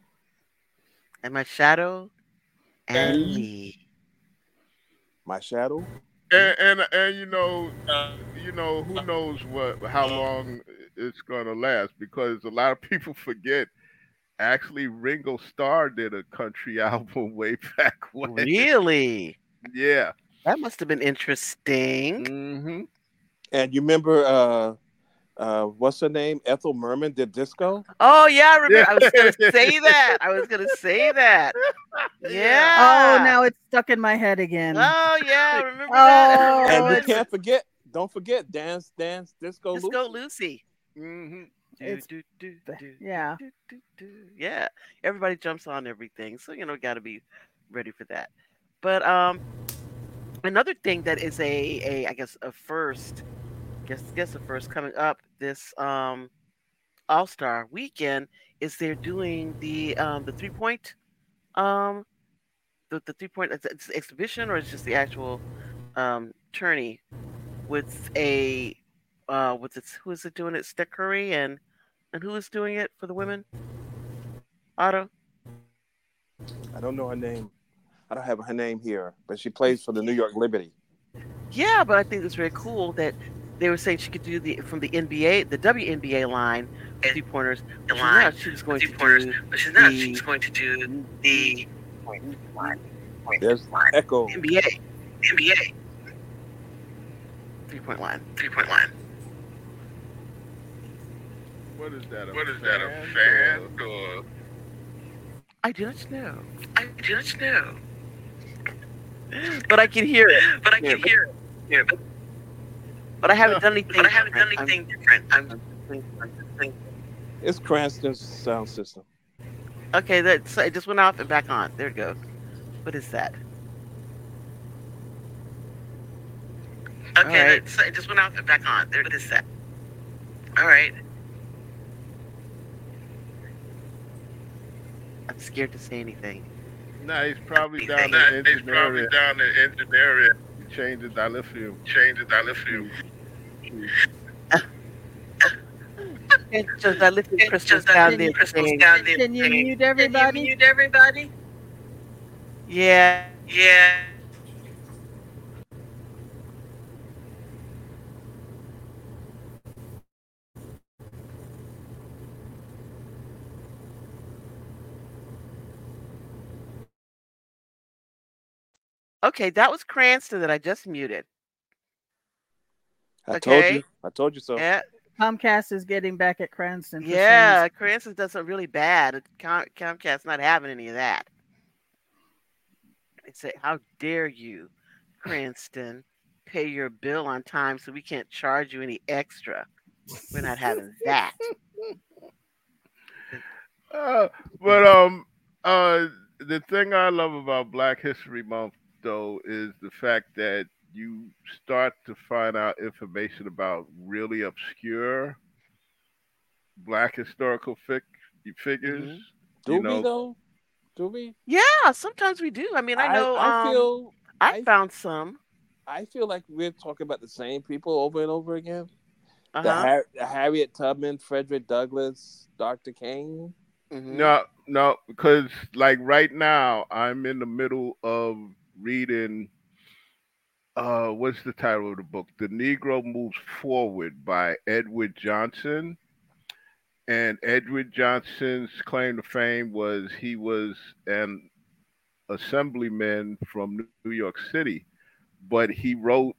And my shadow and And- me. My shadow. And, and and you know, uh, you know, who knows what how long it's gonna last because a lot of people forget. Actually, Ringo Starr did a country album way back when. Really? Yeah. That must have been interesting. Mm-hmm. And you remember uh uh what's her name? Ethel Merman did disco? Oh yeah, I remember. I was gonna say that. I was gonna say that. Yeah. Oh, now it's stuck in my head again. Oh yeah, I remember Oh, that. and you can't forget, don't forget Dance Dance Disco Disco Lucy. Lucy. Mm-hmm. Do, do, do, do, yeah. Yeah. Everybody jumps on everything. So, you know, gotta be ready for that. But um another thing that is a, a I guess a first guess guess a first coming up this um All Star weekend is they're doing the um the three point um the, the three point it's, it's exhibition or it's just the actual um tourney with a uh what's it who is it doing it Steph Curry and and who is doing it for the hmm. women Otto I don't know her name. I don't have her name here, but she plays for the New York Liberty. Yeah, but I think it's very cool that they were saying she could do the from the NBA, the WNBA line, three pointers. The But line, now she was going three to pointers, do but she's not. the- She's going to do the There's line. Echo. NBA NBA three point line. three point line. What is that? A What is that? A fan fan or? I do not know, I do not know, but I can hear it. but I Yeah, can but- hear it. Yeah, but, But I haven't done anything. but I haven't done different. I'm- anything different. I'm, I'm It's Cranston's sound system. Okay, that so it just went off and back on. There it goes. What is that? okay. Alright. that- So it just went off and back on. There, what is that? All right. I'm scared to say anything. Nah, he's probably down Nah, the he's engine probably area. down the engine area. He changed the dilithium. Change the dilithium. It's just I lifted It's crystals down there. crystals down there. Can you saying, mute everybody? Can you mute everybody? Yeah. Yeah. Okay, that was Cranston that I just muted. I told you. I told you so. Yeah, Comcast is getting back at Cranston. for yeah. saying- Cranston does something really bad. Com- Comcast's not having any of that. They say, "How dare you, Cranston, pay your bill on time so we can't charge you any extra? We're not having that." Uh, but um, uh, the thing I love about Black History Month though is the fact that you start to find out information about really obscure Black historical fig- figures. Do You we know, though? Do we? Yeah, sometimes we do. I mean, I know. I, um, feel. I I- found some. I feel like we're talking about the same people over and over again. The, Uh-huh. Har- the Harriet Tubman, Frederick Douglass, Dr. King. Mhm. No, no, because like right now I'm in the middle of reading. Uh, what's the title of the book? The Negro Moves Forward by Edward Johnson. And Edward Johnson's claim to fame was he was an assemblyman from New York City, but he wrote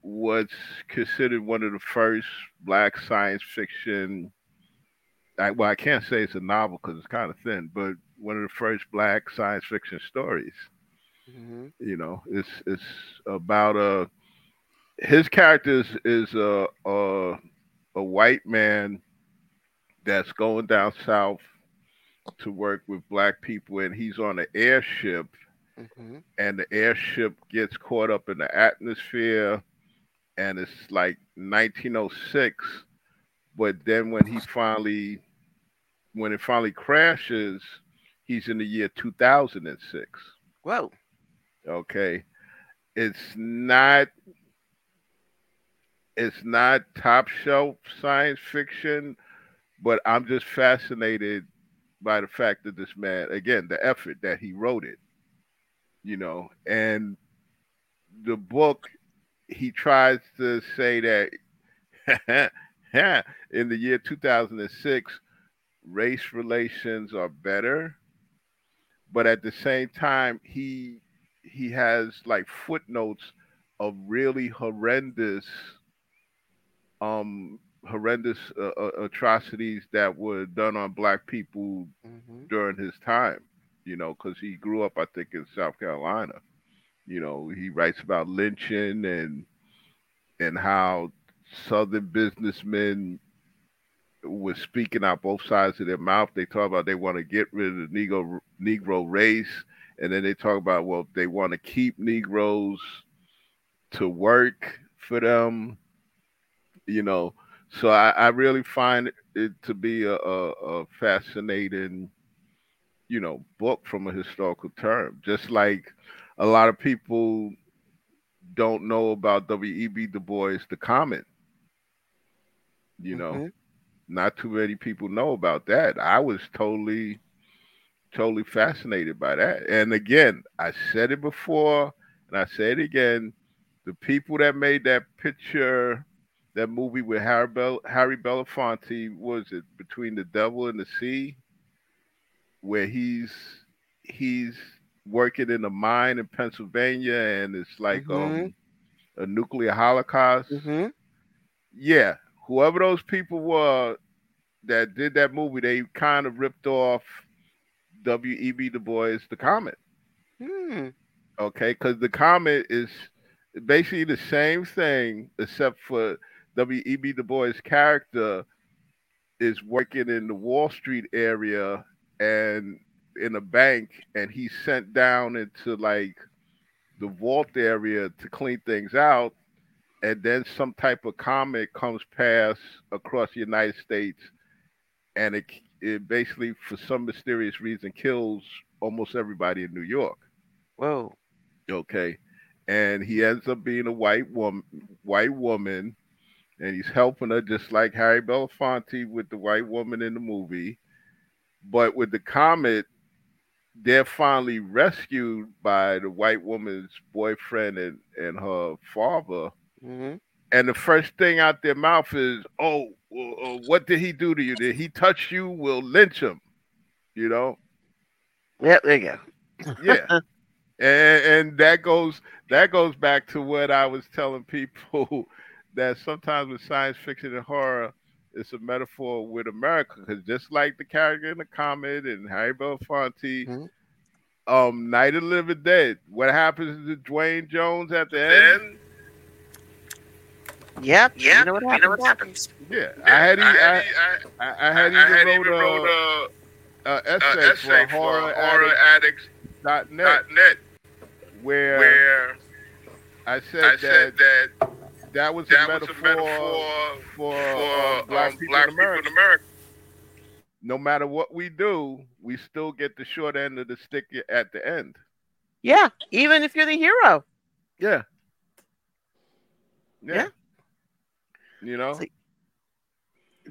what's considered one of the first black science fiction. I, well, I can't say it's a novel because it's kind of thin, but one of the first black science fiction stories. Mm-hmm. You know, it's it's about a his character is, is a, a a white man that's going down south to work with black people, and he's on an airship, Mm-hmm. and the airship gets caught up in the atmosphere, and it's like 1906. But then when he finally, when it finally crashes, he's in the year 2006. Whoa. Okay, it's not. It's not top shelf science fiction, but I'm just fascinated by the fact that this man, again, the effort that he wrote it, you know, and the book, he tries to say that in the year 2006, race relations are better, but at the same time, he he has like footnotes of really horrendous um horrendous uh, uh, atrocities that were done on black people Mm-hmm. during his time you know because he grew up i think in south carolina. You know he writes about lynching and and how southern businessmen were speaking out both sides of their mouth. They talk about they want to get rid of the negro negro race and then they talk about well they want to keep negroes to work for them you know. So i, I really find it to be a, a, a fascinating you know book from a historical term. Just like a lot of people don't know about w.e.b du bois the comet you know. Mhm. not too many people know about that. I was totally totally fascinated by that and again i said it before and i say it again the people that made that picture that movie with Harry, Bel- Harry Belafonte was it between the devil and the sea, where he's he's working in a mine in Pennsylvania and it's like um a nuclear holocaust. Mm-hmm. Yeah, whoever those people were that did that movie, they kind of ripped off W.E.B. Du Bois, the Comet. Hmm. Okay, because the Comet is basically the same thing, except for W.E.B. Du Bois' character is working in the Wall Street area and in a bank, and he's sent down into like the vault area to clean things out. And then some type of comet comes past across the United States, and it it basically, for some mysterious reason, kills almost everybody in New York. Whoa. Okay. And he ends up being a white woman white woman, and he's helping her just like Harry Belafonte with the white woman in the movie. But with the comet, they're finally rescued by the white woman's boyfriend and, and her father. Mm-hmm. And the first thing out their mouth is, "Oh, uh, what did he do to you? Did he touch you? We'll lynch him." You know? Yeah, There you go. yeah and, and that goes that goes back to what i was telling people that sometimes with science fiction and horror it's a metaphor with america because just like the character in the comet and harry belafonte Mhm. um night of the living dead what happens to duane jones at the end Yep. Yeah, You know what happens? happens? yeah, i had e- I I, had, I, I I, had I had even even wrote wrote a, a, a a essay, essay for for horror horror addicts addicts dot net dot net where, where i said I that said that that was that a was a metaphor metaphor for, for um, black um, people black in people America. in America. No matter what we do, we still get the short end of the stick at the end. Yeah. Even if you're the hero. Yeah. Yeah. Yeah. You know? See-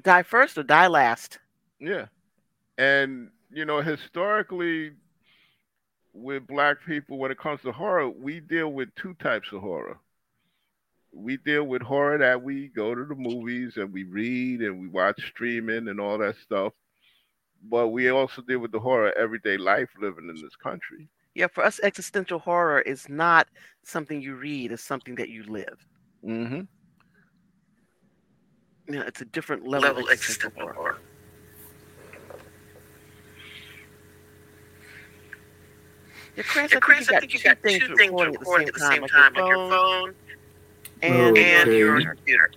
Die first or die last. Yeah. And, you know, historically, with black people, when it comes to horror, we deal with two types of horror. We deal with horror that we go to the movies and we read and we watch streaming and all that stuff. But we also deal with the horror of everyday life living in this country. Yeah, for us, existential horror is not something you read; it's something that you live. Mm-hmm. You know, it's a different level, Level of existential existential horror. horror. Yeah, Chris, Yeah, Chris, I I think you got two things recording recording at the same time, like your phone and oh, and, Okay. your computer.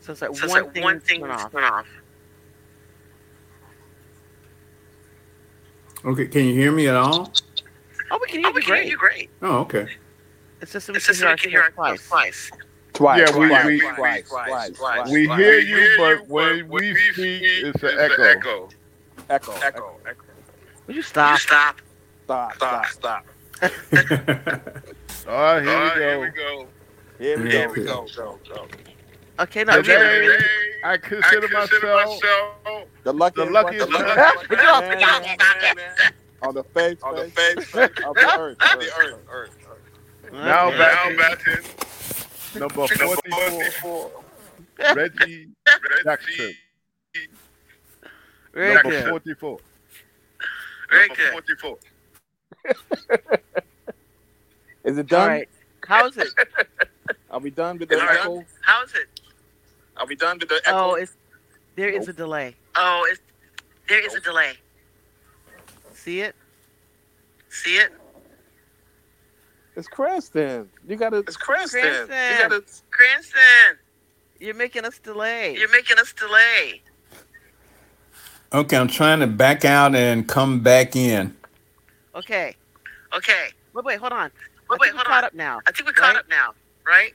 So it's like So it's one like thing one thing turn off. turn off. Okay, can you hear me at all? Oh, we can oh, hear Oh, we you can hear great. you great. Oh, okay. It's just so we It's can just hear so we can hear ourselves ourselves twice. twice. Twice, Yeah, we- twice, we- twice, twice, twice, We twice. hear you, but when we speak, it's an echo. Echo, Echo. echo. Echo. Would you Stop. stop? Stop. Stop, Stop. stop. Stop. Oh, here Oh, we here go. we go. Here we go. Here we go. Go. Go. Okay, no, Today, really. I I consider consider myself myself The luckiest, The luckiest man, man. man, man, man, man, on the face, on the face face of the earth. of the earth. earth. Now Okay. back Now in back in number number 44, 44. Reggie Jackson. Very number good. 44. Very Number good. 44. Is it done? right. How's it? Are we done with the Is it done? echo? How's it? Are we done with the echo? Oh, it's there is a delay. Oh, it's, there is a delay. See it? See it? It's Creston. You gotta. It's Cranston. You gotta, Cranston. You're making us delay. You're making us delay. Okay, I'm trying to back out and come back in. Okay. Okay. Wait, wait, hold on. Wait, I wait, think we're hold caught on. up now. I think we're caught Right? up now, right?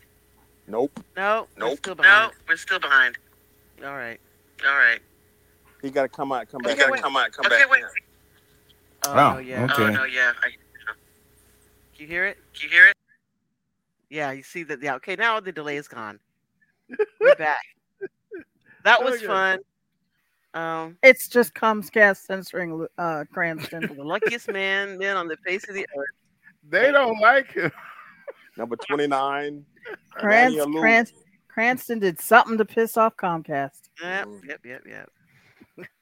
Nope. No. we're Nope. Still no, we're still behind. All right. All right. He gotta come out. Come You back. gotta in. come on. Come Okay, back. wait. in. Oh, Wow, no, yeah. okay. Oh no, yeah. I, Can you hear it? can you hear it? Yeah, you see that. Yeah. Okay, now the delay is gone. We're back. That was Okay. fun. Um, It's just Comcast censoring uh, Cranston. the luckiest man, man on the face of the earth. They don't like him. Number twenty-nine. Crans- Nadia Lou. Crans- Cranston did something to piss off Comcast. Yep, Mm. yep, yep, yep.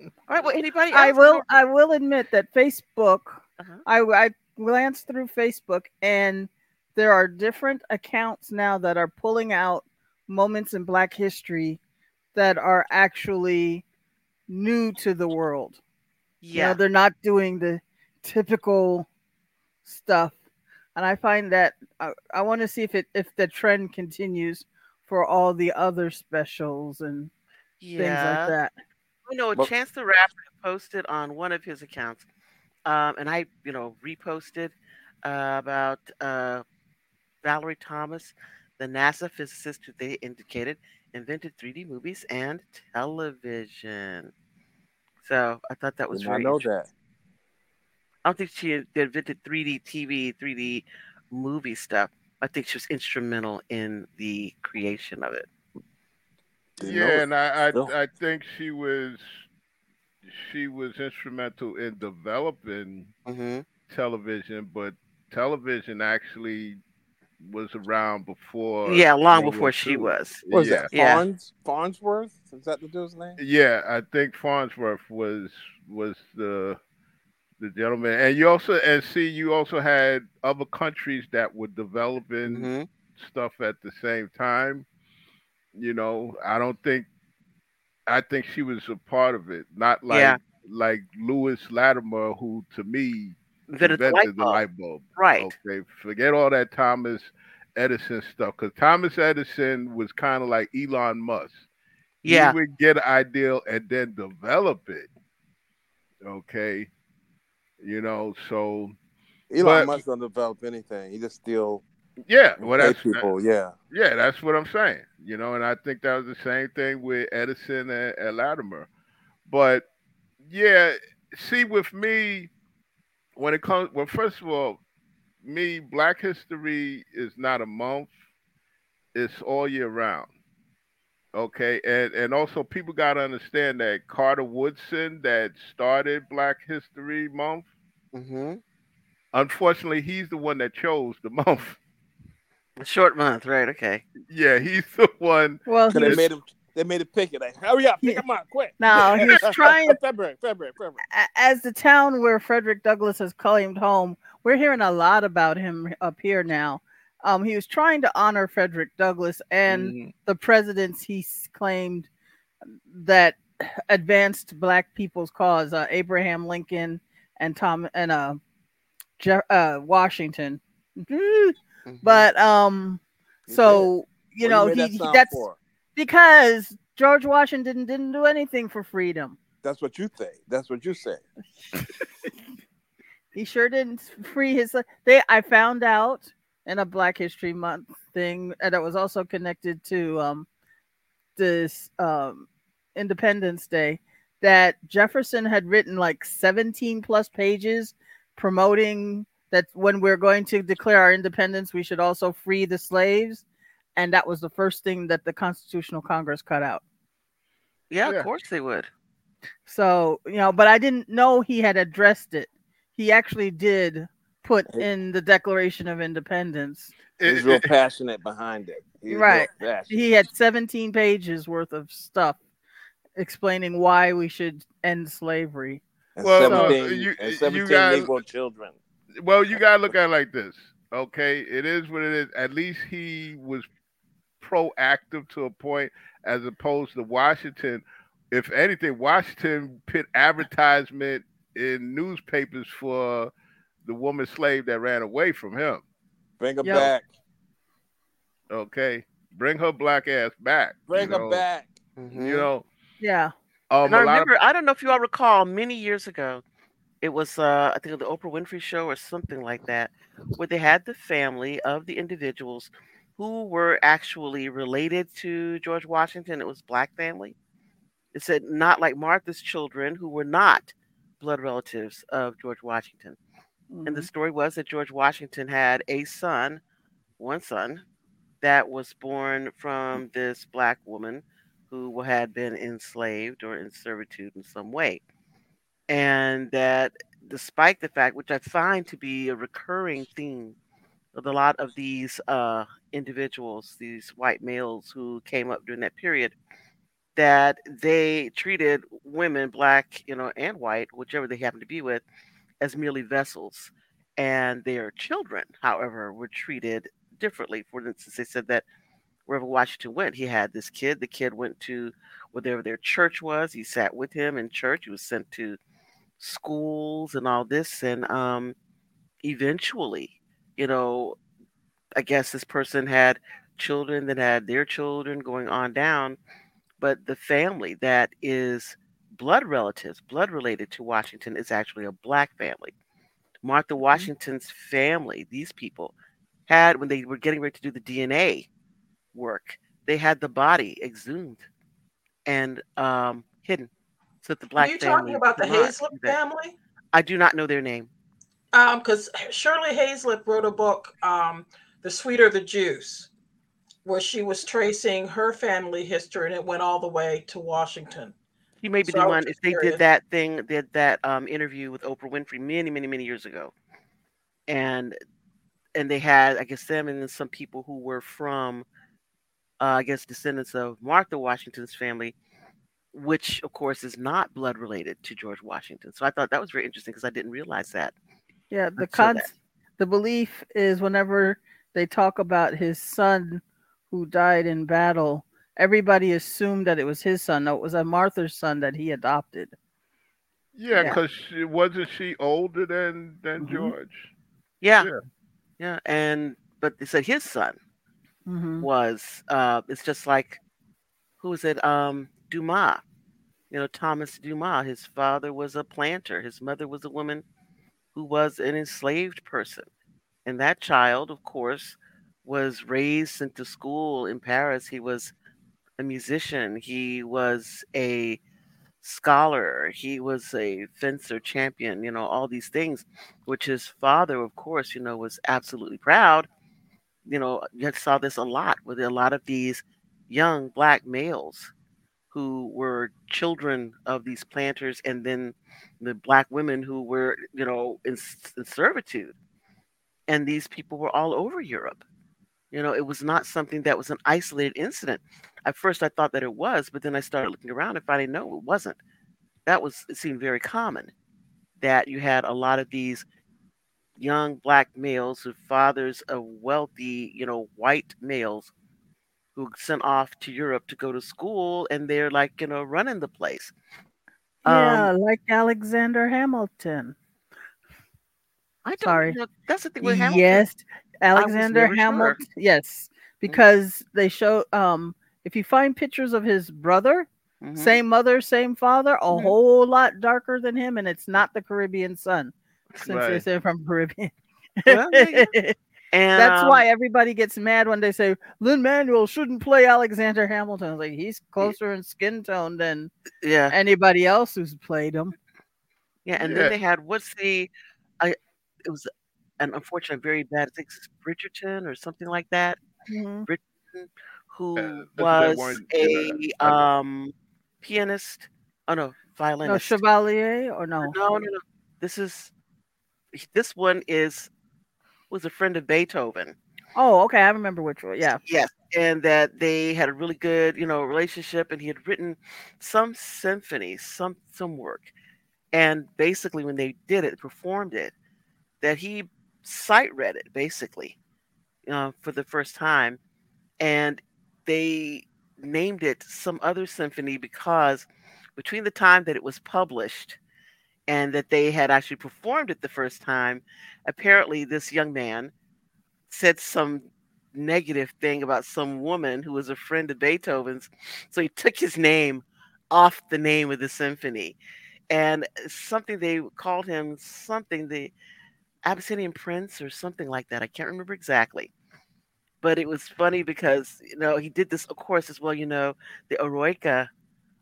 All right. Well, anybody? I will. I will admit that Facebook. Uh-huh. I I glanced through Facebook, and there are different accounts now that are pulling out moments in Black history that are actually new to the world. You know, Yeah. they're not doing the typical stuff, and I find that uh, I, I want to see if it if the trend continues for all the other specials and things like that. Oh, you know, Well- Chance the Rapper posted on one of his accounts, um, and I, you know, reposted uh, about uh, Valerie Thomas, the NASA physicist who they indicated invented 3D movies and television. So I thought that was Did not very. know that. I don't think she invented 3D TV, 3D movie stuff. I think she was instrumental in the creation of it. Didn't Yeah, and I, I I think she was she was instrumental in developing hmm television, but television actually was around before. Yeah, long World before War she was. was. What is yeah. that? Yeah. Farns? Farnsworth? Is that the dude's name? Yeah, I think Farnsworth was was the the gentleman, and you also and see you also had other countries that were developing hmm stuff at the same time. You know, I don't think I think she was a part of it, not like Yeah. like Lewis Latimer, who to me Invented the invented light the bulb. light bulb. Right. Okay, forget all that Thomas Edison stuff, because Thomas Edison was kind of like Elon Musk. Yeah. He would get an idea and then develop it. Okay. You know, so Elon But- Musk don't develop anything. He just steal yeah, well that's people. Yeah. yeah, that's what I'm saying. You know, and I think that was the same thing with Edison and, and Latimer. But yeah, see, with me, when it comes, well, first of all, me, Black History is not a month; it's all year round. Okay, and and also people got to understand that Carter Woodson that started Black History Month. hmm Unfortunately, he's the one that chose the month. A short month, right? Okay. Yeah, he's the one. Well, Could he have was, made him. They made a picket. Like, hurry up, pick Yeah. them up, quick. No, he was trying- February, February, February. As the town where Frederick Douglass has claimed home, we're hearing a lot about him up here now. Um, he was trying to honor Frederick Douglass and Mhm. the presidents he claimed that advanced black people's cause, uh, Abraham Lincoln and Tom and uh, Je- uh Washington. But um, He so you know you he, he- that's for? because George Washington didn't do anything for freedom. That's what you think. That's what you say. He sure didn't free his. They I found out in a Black History Month thing and that was also connected to um this um Independence Day that Jefferson had written like 17 plus pages promoting that when we're going to declare our independence, we should also free the slaves. And that was the first thing that the Constitutional Congress cut out. Yeah, Yeah. of course they would. So, you know, but I didn't know he had addressed it. He actually did put in the Declaration of Independence. He's real passionate behind it. He's Right. He had 17 pages worth of stuff explaining why we should end slavery. And Well, uh, 17, you- and you 17 guys- Negro children. Well, you gotta look at it like this. Okay, it is what it is. At least he was proactive to a point, as opposed to Washington. If anything, Washington put advertisement in newspapers for the woman slave that ran away from him. Bring her Yo. back. Okay, bring her black ass back. Bring her know, back. Mhm. You know, Yeah. um, and I a lot of remember, I don't know if you all recall, many years ago, it was uh, I think the Oprah Winfrey Show or something like that, where they had the family of the individuals who were actually related to George Washington. It was black family. It said not like Martha's children who were not blood relatives of George Washington. And the Mhm. story was that George Washington had a son, one son, that was born from this black woman who had been enslaved or in servitude in some way. And that despite the fact, which I find to be a recurring theme with a lot of these uh, individuals, these white males who came up during that period, that they treated women, black, you know, and white, whichever they happen to be with, as merely vessels. And their children, however, were treated differently. For instance, they said that wherever Washington went, he had this kid. The kid went to whatever their church was. He sat with him in church. He was sent to schools and all this. And um, eventually, you know, I guess this person had children that had their children going on down. But the family that is blood relatives, blood related to Washington, is actually a black family. Martha Washington's family, these people, had when they were getting ready to do the DNA work, they had the body exhumed and um, hidden, so the Are you talking about the could not Hazlitt do that. family? I do not know their name. Um, because Shirley Haizlip wrote a book, um, "The Sweeter the Juice," where she was tracing her family history, and it went all the way to Washington. He may be So the one. If they curious. did that thing, did that um, interview with Oprah Winfrey many, many, many years ago, and and they had, I guess, them and then some people who were from, uh, I guess, descendants of Martha Washington's family, which of course is not blood related to George Washington. So I thought that was very interesting because I didn't realize that. Yeah, the I'd say con that. the belief is whenever they talk about his son who died in battle, everybody assumed that it was his son. No, it was a Martha's son that he adopted. yeah, Yeah. because she wasn't she older than than Mhm. George? Yeah, Yeah. yeah, and but they said his son hmm was. Uh, it's just like who is it? Um, Dumas. You know, Thomas Dumas. His father was a planter. His mother was a woman who was an enslaved person, and that child, of course, was raised into school in Paris. He was a musician. He was a scholar. He was a fencer champion. You know, all these things, which his father, of course, you know, was absolutely proud you know, you saw this a lot with a lot of these young black males who were children of these planters and then the black women who were, you know, in, in servitude. And these people were all over Europe. You know, it was not something that was an isolated incident. At first, I thought that it was, but then I started looking around and finding no, it wasn't. That was it seemed very common that you had a lot of these young black males who fathers of wealthy, you know, white males who sent off to Europe to go to school, and they're like, you know, running the place. Yeah, Um, like Alexander Hamilton. I don't Sorry. know. That's the thing with Hamilton. Yes, Alexander never sure. Hamilton. Yes, because they show um if you find pictures of his brother, Mhm. same mother, same father, a Mhm. whole lot darker than him, and it's not the Caribbean sun, since they Right. say from Caribbean. Well, And That's um, why everybody gets mad when they say Lin Manuel shouldn't play Alexander Hamilton. Like he's closer in skin tone than yeah, anybody else who's played him. yeah, and Yeah. then they had what's the, I, it was an unfortunate, very bad. I think it's Bridgerton or something like that. Mhm. Bridgerton, who Uh, was one, a uh, um pianist. Oh no, violinist. No violinist. Chevalier or no? No, no, no. This is this one is was a friend of Beethoven. Oh, okay, I remember which one. Yeah. Yes, and that they had a really good, you know, relationship, and he had written some symphony, some some work, and basically when they did it, performed it, that he sight read it basically, uh, for the first time, and they named it some other symphony because between the time that it was published and that they had actually performed it the first time, apparently this young man said some negative thing about some woman who was a friend of Beethoven's. So he took his name off the name of the symphony. And something they called him something, the Abyssinian Prince or something like that. I can't remember exactly. But it was funny because, you know, he did this, of course, as well, you know, the Eroica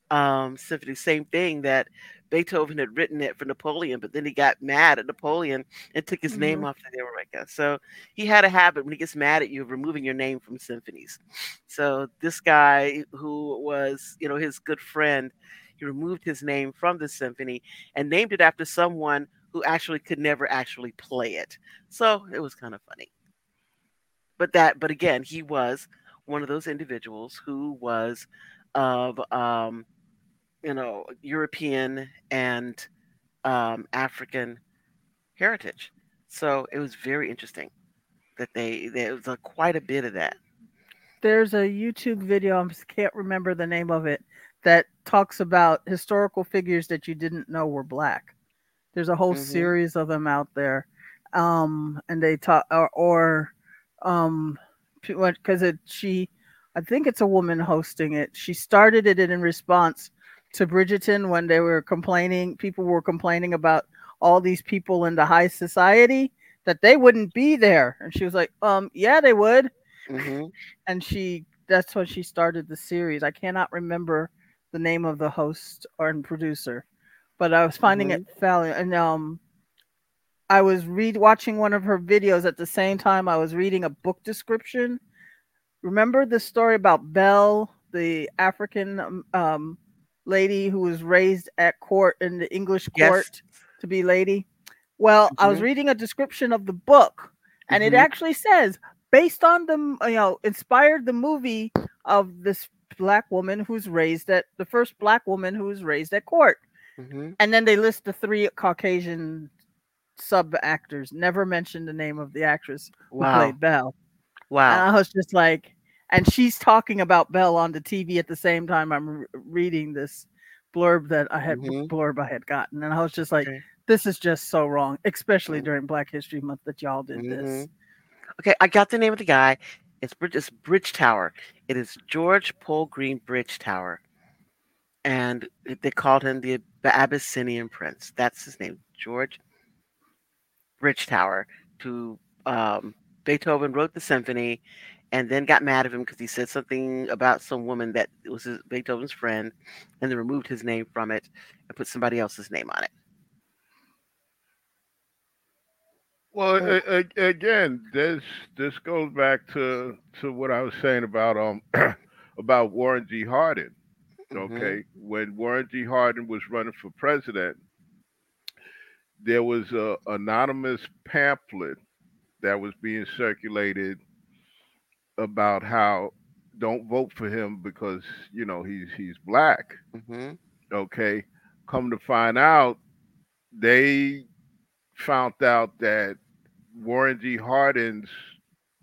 um, symphony, same thing that Beethoven had written it for Napoleon, but then he got mad at Napoleon and took his name Mhm. off the Eroica. So he had a habit when he gets mad at you of removing your name from symphonies. So this guy who was, you know, his good friend, he removed his name from the symphony and named it after someone who actually could never actually play it. So it was kind of funny. But that, but again, he was one of those individuals who was of, um, you know, European and um, African heritage. So it was very interesting that they there was a, quite a bit of that. There's a YouTube video, I just can't remember the name of it, that talks about historical figures that you didn't know were black. There's a whole Mhm. series of them out there. Um, and they talk or, or um because it she I think it's a woman hosting it. She started it in response to Bridgerton when they were complaining, people were complaining about all these people in the high society that they wouldn't be there. And she was like, um, yeah, they would. hmm And she that's when she started the series. I cannot remember the name of the host or producer, but I was finding Mhm. it fairly and um I was read watching one of her videos at the same time I was reading a book description. Remember the story about Belle, the African um, lady who was raised at court in the English Yes. court to be lady? Well, I was Mhm. reading a description of the book, and it Mhm. actually says based on the you know inspired the movie of this black woman who's raised at the first black woman who was raised at court hmm and then they list the three caucasian sub actors never mentioned the name of the actress who Wow. played belle Wow. and i was just like and she's talking about belle on the tv at the same time i'm re- reading this blurb that i had Mhm. blurb i had gotten and i was just like Okay. this is just so wrong especially Mhm. during black history month that y'all did this Mhm. Okay, I got the name of the guy. It's Bridge, it's Bridgetower. It is George Polgreen Bridgetower, and they called him the Abyssinian Prince. That's his name, George Bridgetower. To um, Beethoven wrote the symphony, and then got mad at him because he said something about some woman that was his, Beethoven's friend, and then removed his name from it and put somebody else's name on it. Well, a, a, again, this this goes back to to what I was saying about um about Warren G. Harding. Mhm. Okay, when Warren G. Harding was running for president, there was a anonymous pamphlet that was being circulated about how don't vote for him because you know he's he's black. hmm Okay, come to find out, they found out that Warren G. Harding's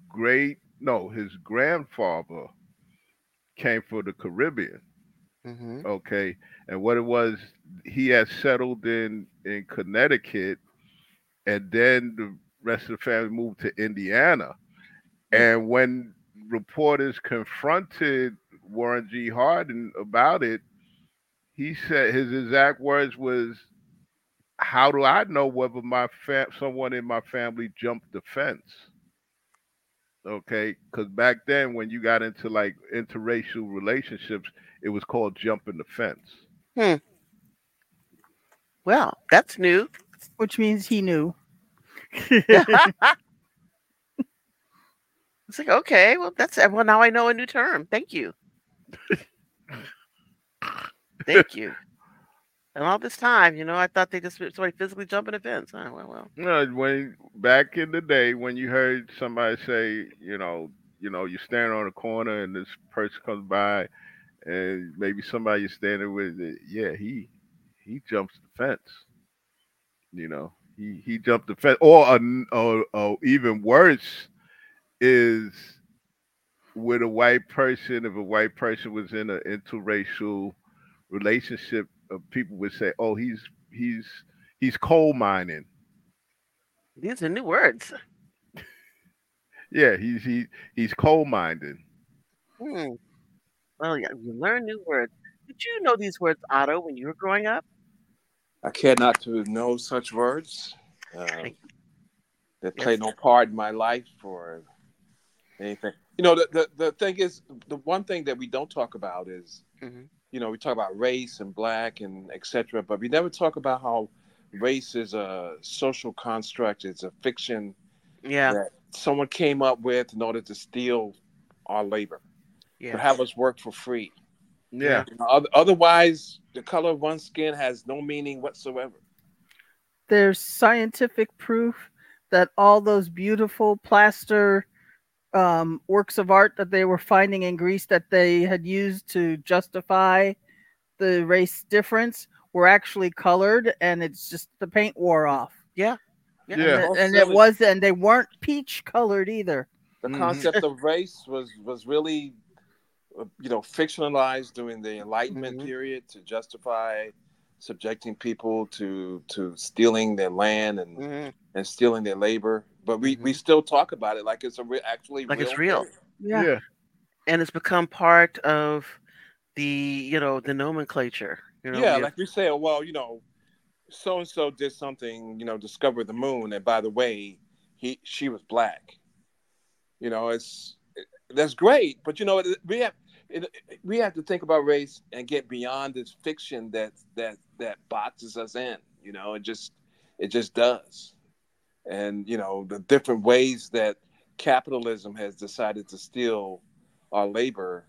great no his grandfather came from the Caribbean. hmm Okay, and what it was, he had settled in in Connecticut, and then the rest of the family moved to Indiana. And when reporters confronted Warren G. Harding about it, he said his exact words was, "How do I know whether my fam- someone in my family jumped the fence?" Okay, because back then when you got into like interracial relationships, it was called jumping the fence. Hmm. Well, that's new. Which means he knew. It's like, okay, well, that's well. Now I know a new term. Thank you. Thank you. And all this time, you know, I thought they just somebody physically jumping a fence. Oh, well, well. No, when back in the day when you heard somebody say, you know, you know, you're standing on a corner and this person comes by, and maybe somebody you're standing with, uh, yeah, he he jumps the fence. You know, he he jumped the fence, or a, or, or even worse is with a white person. If a white person was in an interracial relationship, uh, people would say, "Oh, he's he's he's coal mining." These are new words. Yeah, he's he he's coal mining. Hmm. Well, yeah, you learn new words. Did you know these words, Otto, when you were growing up? I care not to know such words. Uh, they play Yes. no part in my life or anything. You know, the, the, the thing is, the one thing that we don't talk about is, Mhm. you know, we talk about race and black and etc. But we never talk about how race is a social construct. It's a fiction Yeah. that someone came up with in order to steal our labor, Yeah. to have us work for free. Yeah, You know, otherwise, the color of one's skin has no meaning whatsoever. There's scientific proof that all those beautiful plaster um, works of art that they were finding in Greece that they had used to justify the race difference were actually colored, and it's just the paint wore off. Yeah. And, Yeah. it- and it was, and they weren't peach colored either. the Mhm. concept of race was was really uh, you know fictionalized during the enlightenment Mhm. period to justify subjecting people to to stealing their land and Mhm. and stealing their labor but we we mm-hmm. still talk about it like it's a re- actually Like real it's real. thing. yeah, And it's become part of the, you know, the nomenclature. You know, yeah we- like we say well you know so and so did something you know discovered the moon and by the way he she was black you know it's that's great but you know it- we have it, we have to think about race and get beyond this fiction that that that boxes us in you know it just it just does and you know the different ways that capitalism has decided to steal our labor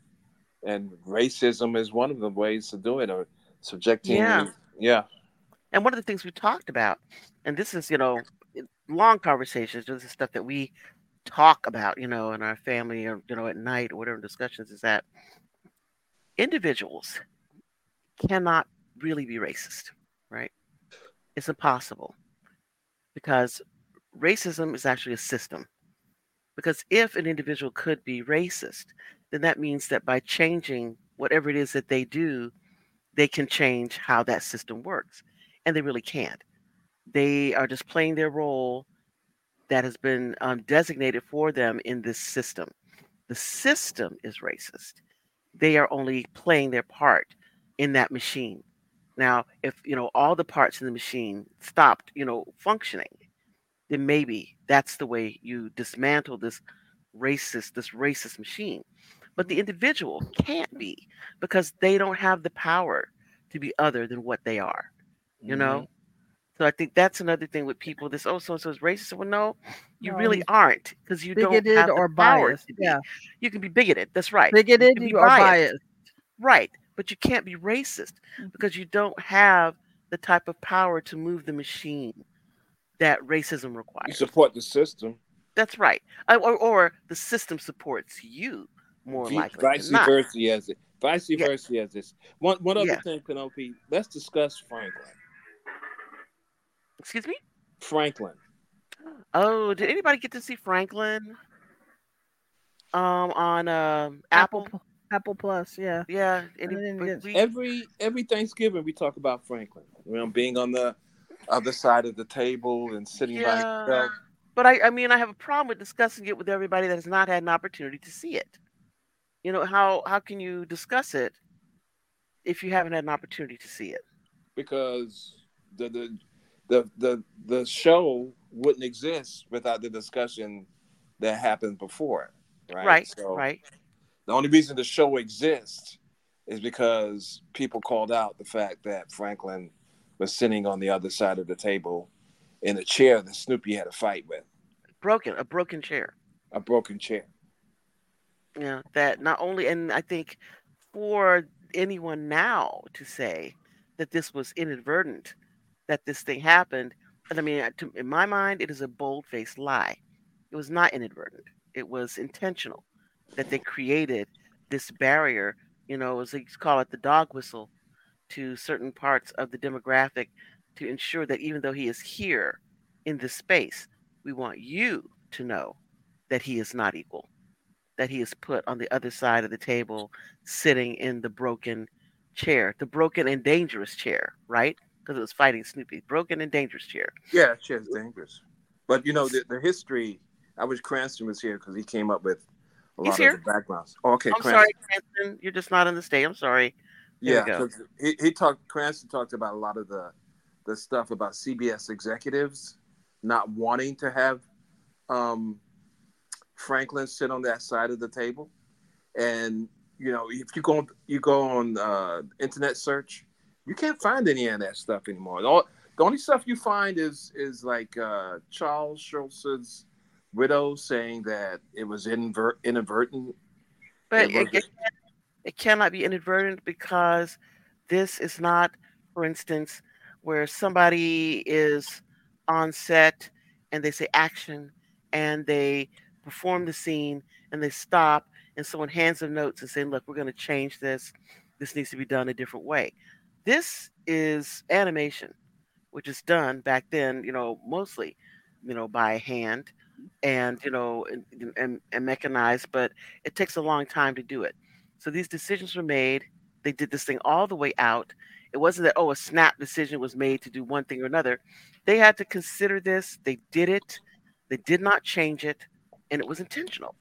and racism is one of the ways to do it or subjecting Yeah. yeah And one of the things we talked about, and this is, you know, long conversations, this is stuff that we talk about, you know, in our family or, you know, at night or whatever discussions is that individuals cannot really be racist, right? It's impossible because racism is actually a system. Because if an individual could be racist, then that means that by changing whatever it is that they do, they can change how that system works. And they really can't. They are just playing their role that has been um, designated for them in this system. The system is racist. They are only playing their part in that machine. Now, if you know all the parts in the machine stopped, you know, functioning, then maybe that's the way you dismantle this racist, this racist machine. But the individual can't be because they don't have the power to be other than what they are. You know? So I think that's another thing with people. This oh so and so is racist. Well, no, you No, really aren't because you don't have the or power biased, yeah. You can be bigoted. That's right. Bigoted can be or biased. Right. But you can't be racist Mm-hmm. because you don't have the type of power to move the machine that racism requires. you support the system That's right. Uh, or, or the system supports you more V- likely Vice than not. versa, yes. Vice Yeah. versa, yes. This one, one other Yeah. thing, Penelope. Let's discuss Franklin. Excuse me. Franklin. Oh, did anybody get to see Franklin? Um, on um Apple. Apple Apple Plus, yeah. Yeah. Any, didn't but get- we- Every every Thanksgiving we talk about Franklin. You know, being on the other side of the table and sitting by himself. But I, I mean, I have a problem with discussing it with everybody that has not had an opportunity to see it. You know how how can you discuss it if you haven't had an opportunity to see it? because the the the the, the show wouldn't exist without the discussion that happened before. Right. Right. So Right. the only reason the show exists is because people called out the fact that Franklin was sitting on the other side of the table in a chair that Snoopy had a fight with, Broken. A broken chair. a broken chair. Yeah. That not only, and I think for anyone now to say that this was inadvertent, that this thing happened, and I mean, to, in my mind, it is a bold-faced lie. It was not inadvertent. It was intentional that they created this barrier. You know, as they call it, the dog whistle, to certain parts of the demographic to ensure that even though he is here in this space, we want you to know that he is not equal, that he is put on the other side of the table, sitting in the broken chair, the broken and dangerous chair, right? Because it was fighting Snoopy, broken and dangerous chair. Yeah, that chair's dangerous. But you know the, the history. I wish Cranston was here because he came up with a He's lot here. of the backgrounds. Oh, okay, I'm Cranston. sorry, Cranston, you're just not in the state. I'm sorry. Yeah, we go. 'cause he, he talked. Cranston talked about a lot of the the stuff about CBS executives not wanting to have um, Franklin sit on that side of the table, and you know if you go you go on uh, internet search, you can't find any of that stuff anymore. The, all, the only stuff you find is is like uh, Charles Schulz's widow saying that it was inver- inadvertent. But It it, cannot be inadvertent because this is not, for instance, where somebody is on set and they say action and they perform the scene and they stop and someone hands them notes and saying, look, we're going to change this. This needs to be done a different way. This is animation, which is done back then, you know, mostly, you know, by hand and, you know, and, and, and mechanized, but it takes a long time to do it. So these decisions were made. They did this thing all the way out. It wasn't that, oh, a snap decision was made to do one thing or another. They had to consider this. They did it. They did not change it. And it was intentional.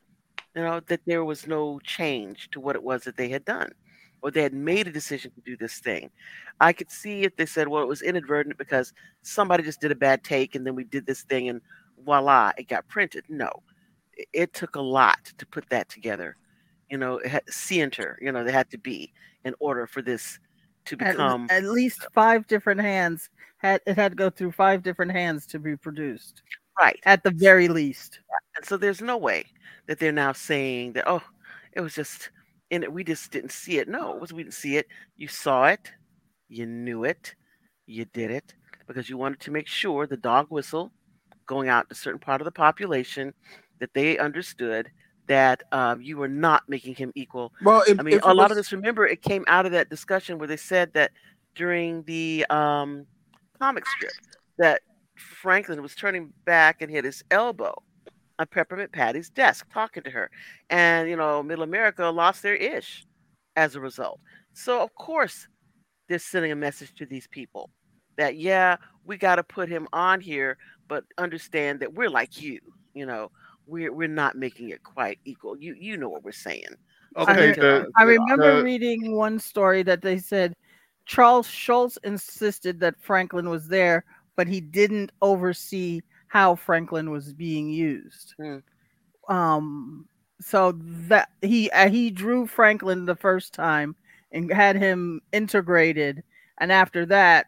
You know, that there was no change to what it was that they had done or they had made a decision to do this thing. I could see if they said, well, it was inadvertent because somebody just did a bad take and then we did this thing and voila, it got printed. No, it, took a lot to put that together. You know, center, you know, they had to be in order for this to become at least five different hands had it had to go through five different hands to be produced. right. At the very least. And so there's no way that they're now saying that, oh, it was just in it. We just didn't see it. No, it was we didn't see it. You saw it, you knew it, you did it because you wanted to make sure the dog whistle going out to a certain part of the population that they understood that um, you were not making him equal. Well, if, I mean, a it lot of was- this, remember, it came out of that discussion where they said that during the um, comic strip that Franklin was turning back and hit his elbow on Peppermint Patty's desk talking to her. And, you know, Middle America lost their ish as a result. So, of course, they're sending a message to these people that, yeah, we got to put him on here, but understand that we're like you, you know, we're, we're not making it quite equal. You, you know what we're saying. So I, they the- I remember the- reading one story that they said Charles Schulz insisted that Franklin was there, but he didn't oversee how Franklin was being used. Hmm. Um, so that he uh, he drew Franklin the first time and had him integrated, and after that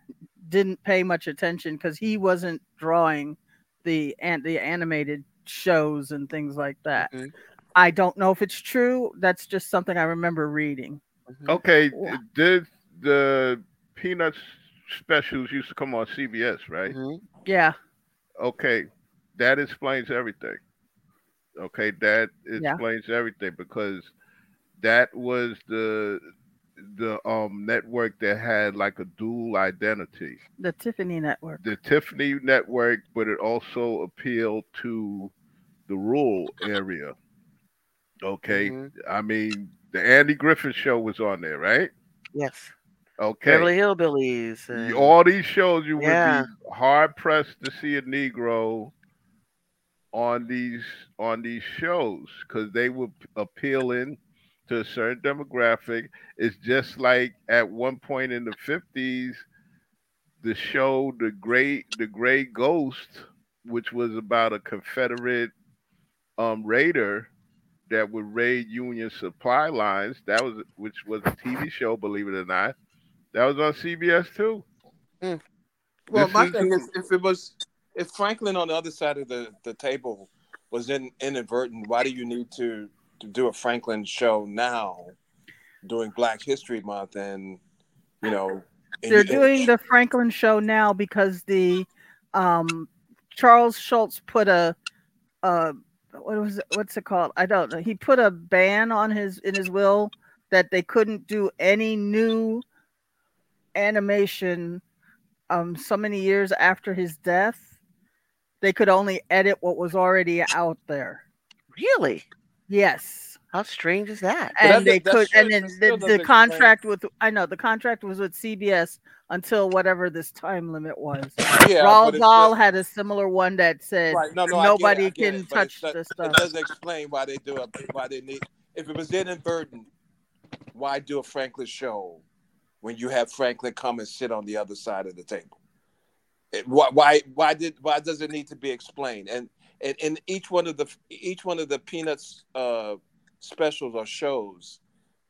didn't pay much attention because he wasn't drawing the and the animated shows and things like that. Mhm. I don't know if it's true. That's just something I remember reading. Mhm. Okay, Yeah. did the Peanuts specials used to come on CBS, right? Mhm. Yeah. Okay, that explains everything. Okay, that Yeah. explains everything because that was the the um network that had like a dual identity. The Tiffany Network. The Tiffany network, but it also appealed to the rural area. Okay. Mhm. I mean, the Andy Griffith show was on there, right? Yes. Okay. Beverly Hillbillies. and- All these shows, you Yeah. would be hard pressed to see a Negro on these on these shows because they were appealing to a certain demographic. It's just like at one point in the fifties, the show the Great the Gray Ghost, which was about a Confederate um raider that would raid Union supply lines. That was which was a TV show, believe it or not. That was on CBS too. Well, This my is- thing is, if it was, if Franklin on the other side of the, the table was in, inadvertent, why do you need to, to do a Franklin show now during Black History Month? And, you know, They're you- doing the Franklin show now because the um Charles Schulz put a uh what was it, what's it called? I don't know. He put a ban on his in his will that they couldn't do any new animation um so many years after his death. They could only edit what was already out there. Really? Yes. How strange is that? And they could and then the, the doesn't contract with i know the contract was with cbs until whatever this time limit was Yeah, Roald Dahl had a similar one that said Right. No, no, I it, nobody can it, touch it's not- this It doesn't explain why they do it. Why they need. If it was inadvertent, why do a Franklin show when you have Franklin come and sit on the other side of the table? Why, why, why did, why does it need to be explained? And, and in each one of the, each one of the Peanuts uh, specials or shows,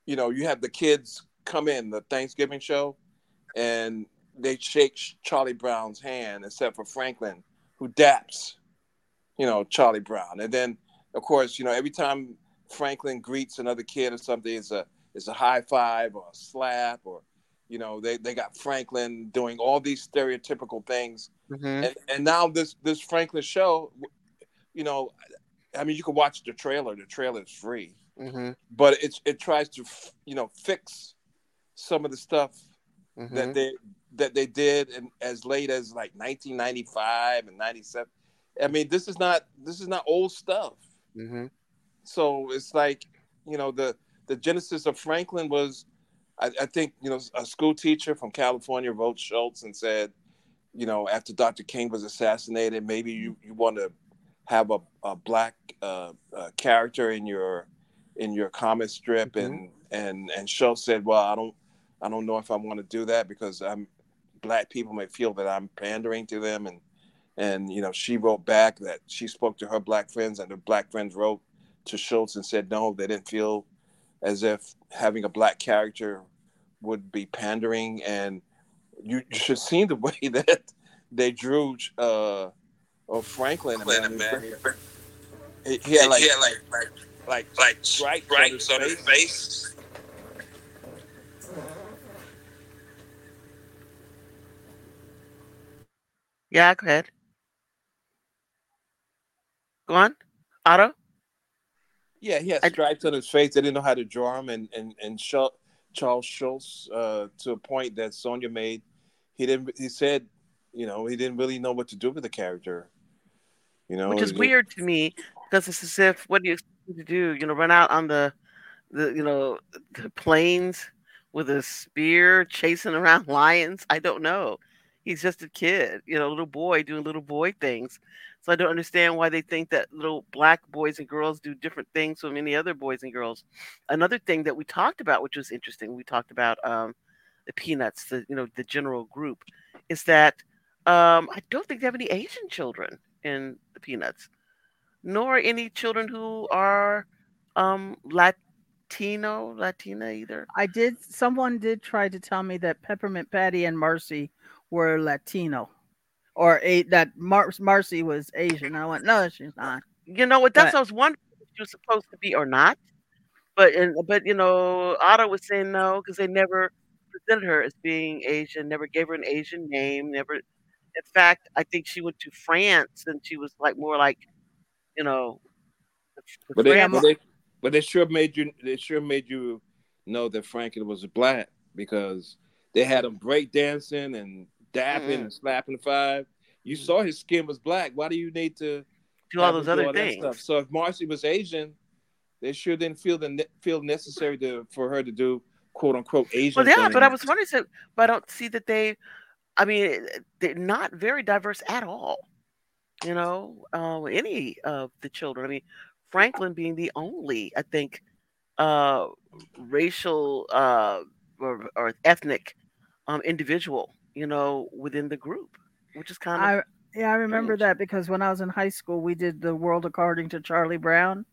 you know, you have the kids come in the Thanksgiving show, and they shake Charlie Brown's hand, except for Franklin, who daps you know, Charlie Brown. And then, of course, you know, every time Franklin greets another kid or something, it's a it's a high five or a slap or, you know, they, they got Franklin doing all these stereotypical things. Mhm. And, and now this this Franklin show, you know, I mean, you can watch the trailer. The trailer is free, Mhm. but it's it tries to you know fix some of the stuff Mhm. that they that they did in, as late as like 1995 and 97 i mean this is not this is not old stuff Mhm. so it's like you know the the genesis of franklin was i, I think you know a school teacher from california wrote schulz and said you know after dr king was assassinated maybe you, you want to have a, a black uh, uh, character in your in your comic strip and and and schulz said well i don't i don't know if i want to do that because i'm black people may feel that i'm pandering to them. And and you know she wrote back that she spoke to her black friends and the black friends wrote to schulz and said no they didn't feel as if having a black character would be pandering. And you, you should see the way that they drew uh of franklin man, he, he had like like, like, like like stripes stripes on on his his face. Yeah, go ahead. Go on. Otto? Yeah, he had stripes on his face. They didn't know how to draw him, and and and Schul- Charles Schulz, uh, to a point that Sonia made, he didn't. He said, you know, he didn't really know what to do with the character. You know, Which is weird to me because it's as if what do you expect to do? You know, run out on the the you know the plains with a spear chasing around lions. I don't know. He's just a kid, you know, little boy doing little boy things. So I don't understand why they think that little black boys and girls do different things from any other boys and girls. Another thing that we talked about, which was interesting, we talked about um, the Peanuts, the you know the general group, is that um, I don't think they have any Asian children in the Peanuts, nor any children who are um, Latino, Latina either. i did someone did try to tell me that peppermint patty and marcy were latino or a that Mar- marcy was asian i went no she's not You know what? That's But- what I was wondering if she was supposed to be or not. But and but you know, Otto was saying no because they never presented her as being Asian, never gave her an Asian name, never. In fact, I think she went to France and she was like more like, you know, But they, but they, but they sure made you. They sure made you know that Franklin was black because they had him break dancing and dapping Mm-mm. and slapping five. You saw his skin was black. Why do you need to Do all those him other that things. So if Marcy was Asian, they sure didn't feel the feel necessary to for her to do quote unquote Asian. Well, yeah, but I was wondering, so, but I don't see that they. I mean, they're not very diverse at all. You know, uh, any of the children. I mean, Franklin being the only, I think, uh, racial uh, or, or ethnic um, individual. You know, within the group, which is kind of. I yeah, I remember strange. that because when I was in high school, we did the world according to Charlie Brown,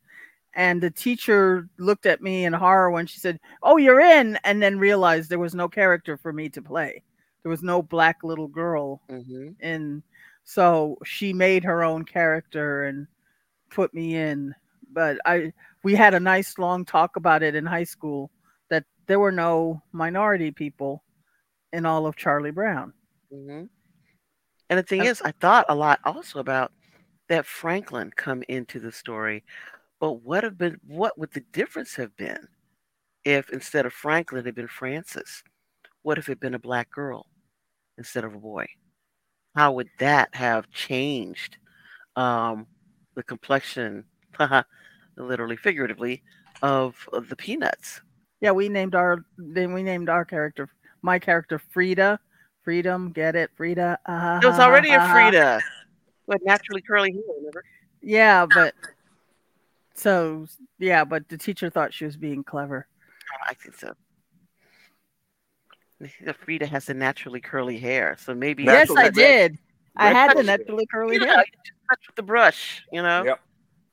and the teacher looked at me in horror when she said, "Oh, you're in," and then realized there was no character for me to play. There was no black little girl Mhm. in, so she made her own character and put me in. But I we had a nice long talk about it in high school that there were no minority people in all of Charlie Brown. hmm And the thing is, I thought a lot also about that Franklin come into the story, but what have been what would the difference have been if instead of Franklin it had been Francis? What if it had been a black girl instead of a boy? How would that have changed um, the complexion, literally figuratively, of, of the peanuts? Yeah, we named our then we named our character my character Frida. Freedom, get it, Frida. Uh, There was already a Frieda with naturally curly hair. Remember? Yeah, but so yeah, but the teacher thought she was being clever. I think so. The Frieda has the naturally curly hair, so maybe yes, I red- did. I had the naturally curly yeah, hair. you touch with the brush, you know. Yep.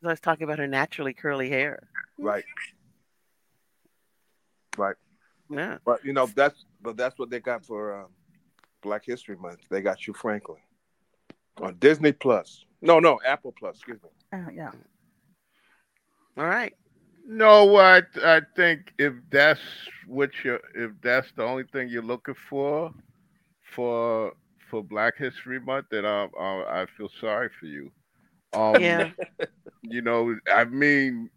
So I was talking about her naturally curly hair. Right. Right. Yeah. But you know that's but that's what they got for uh, Black History Month. They got you Franklin on Disney Plus. No, no, Apple Plus. Excuse me. Uh, yeah. All right. No, I I think if that's what you if that's the only thing you're looking for for for Black History Month, then I I, I feel sorry for you. Um, Yeah. you know, I mean,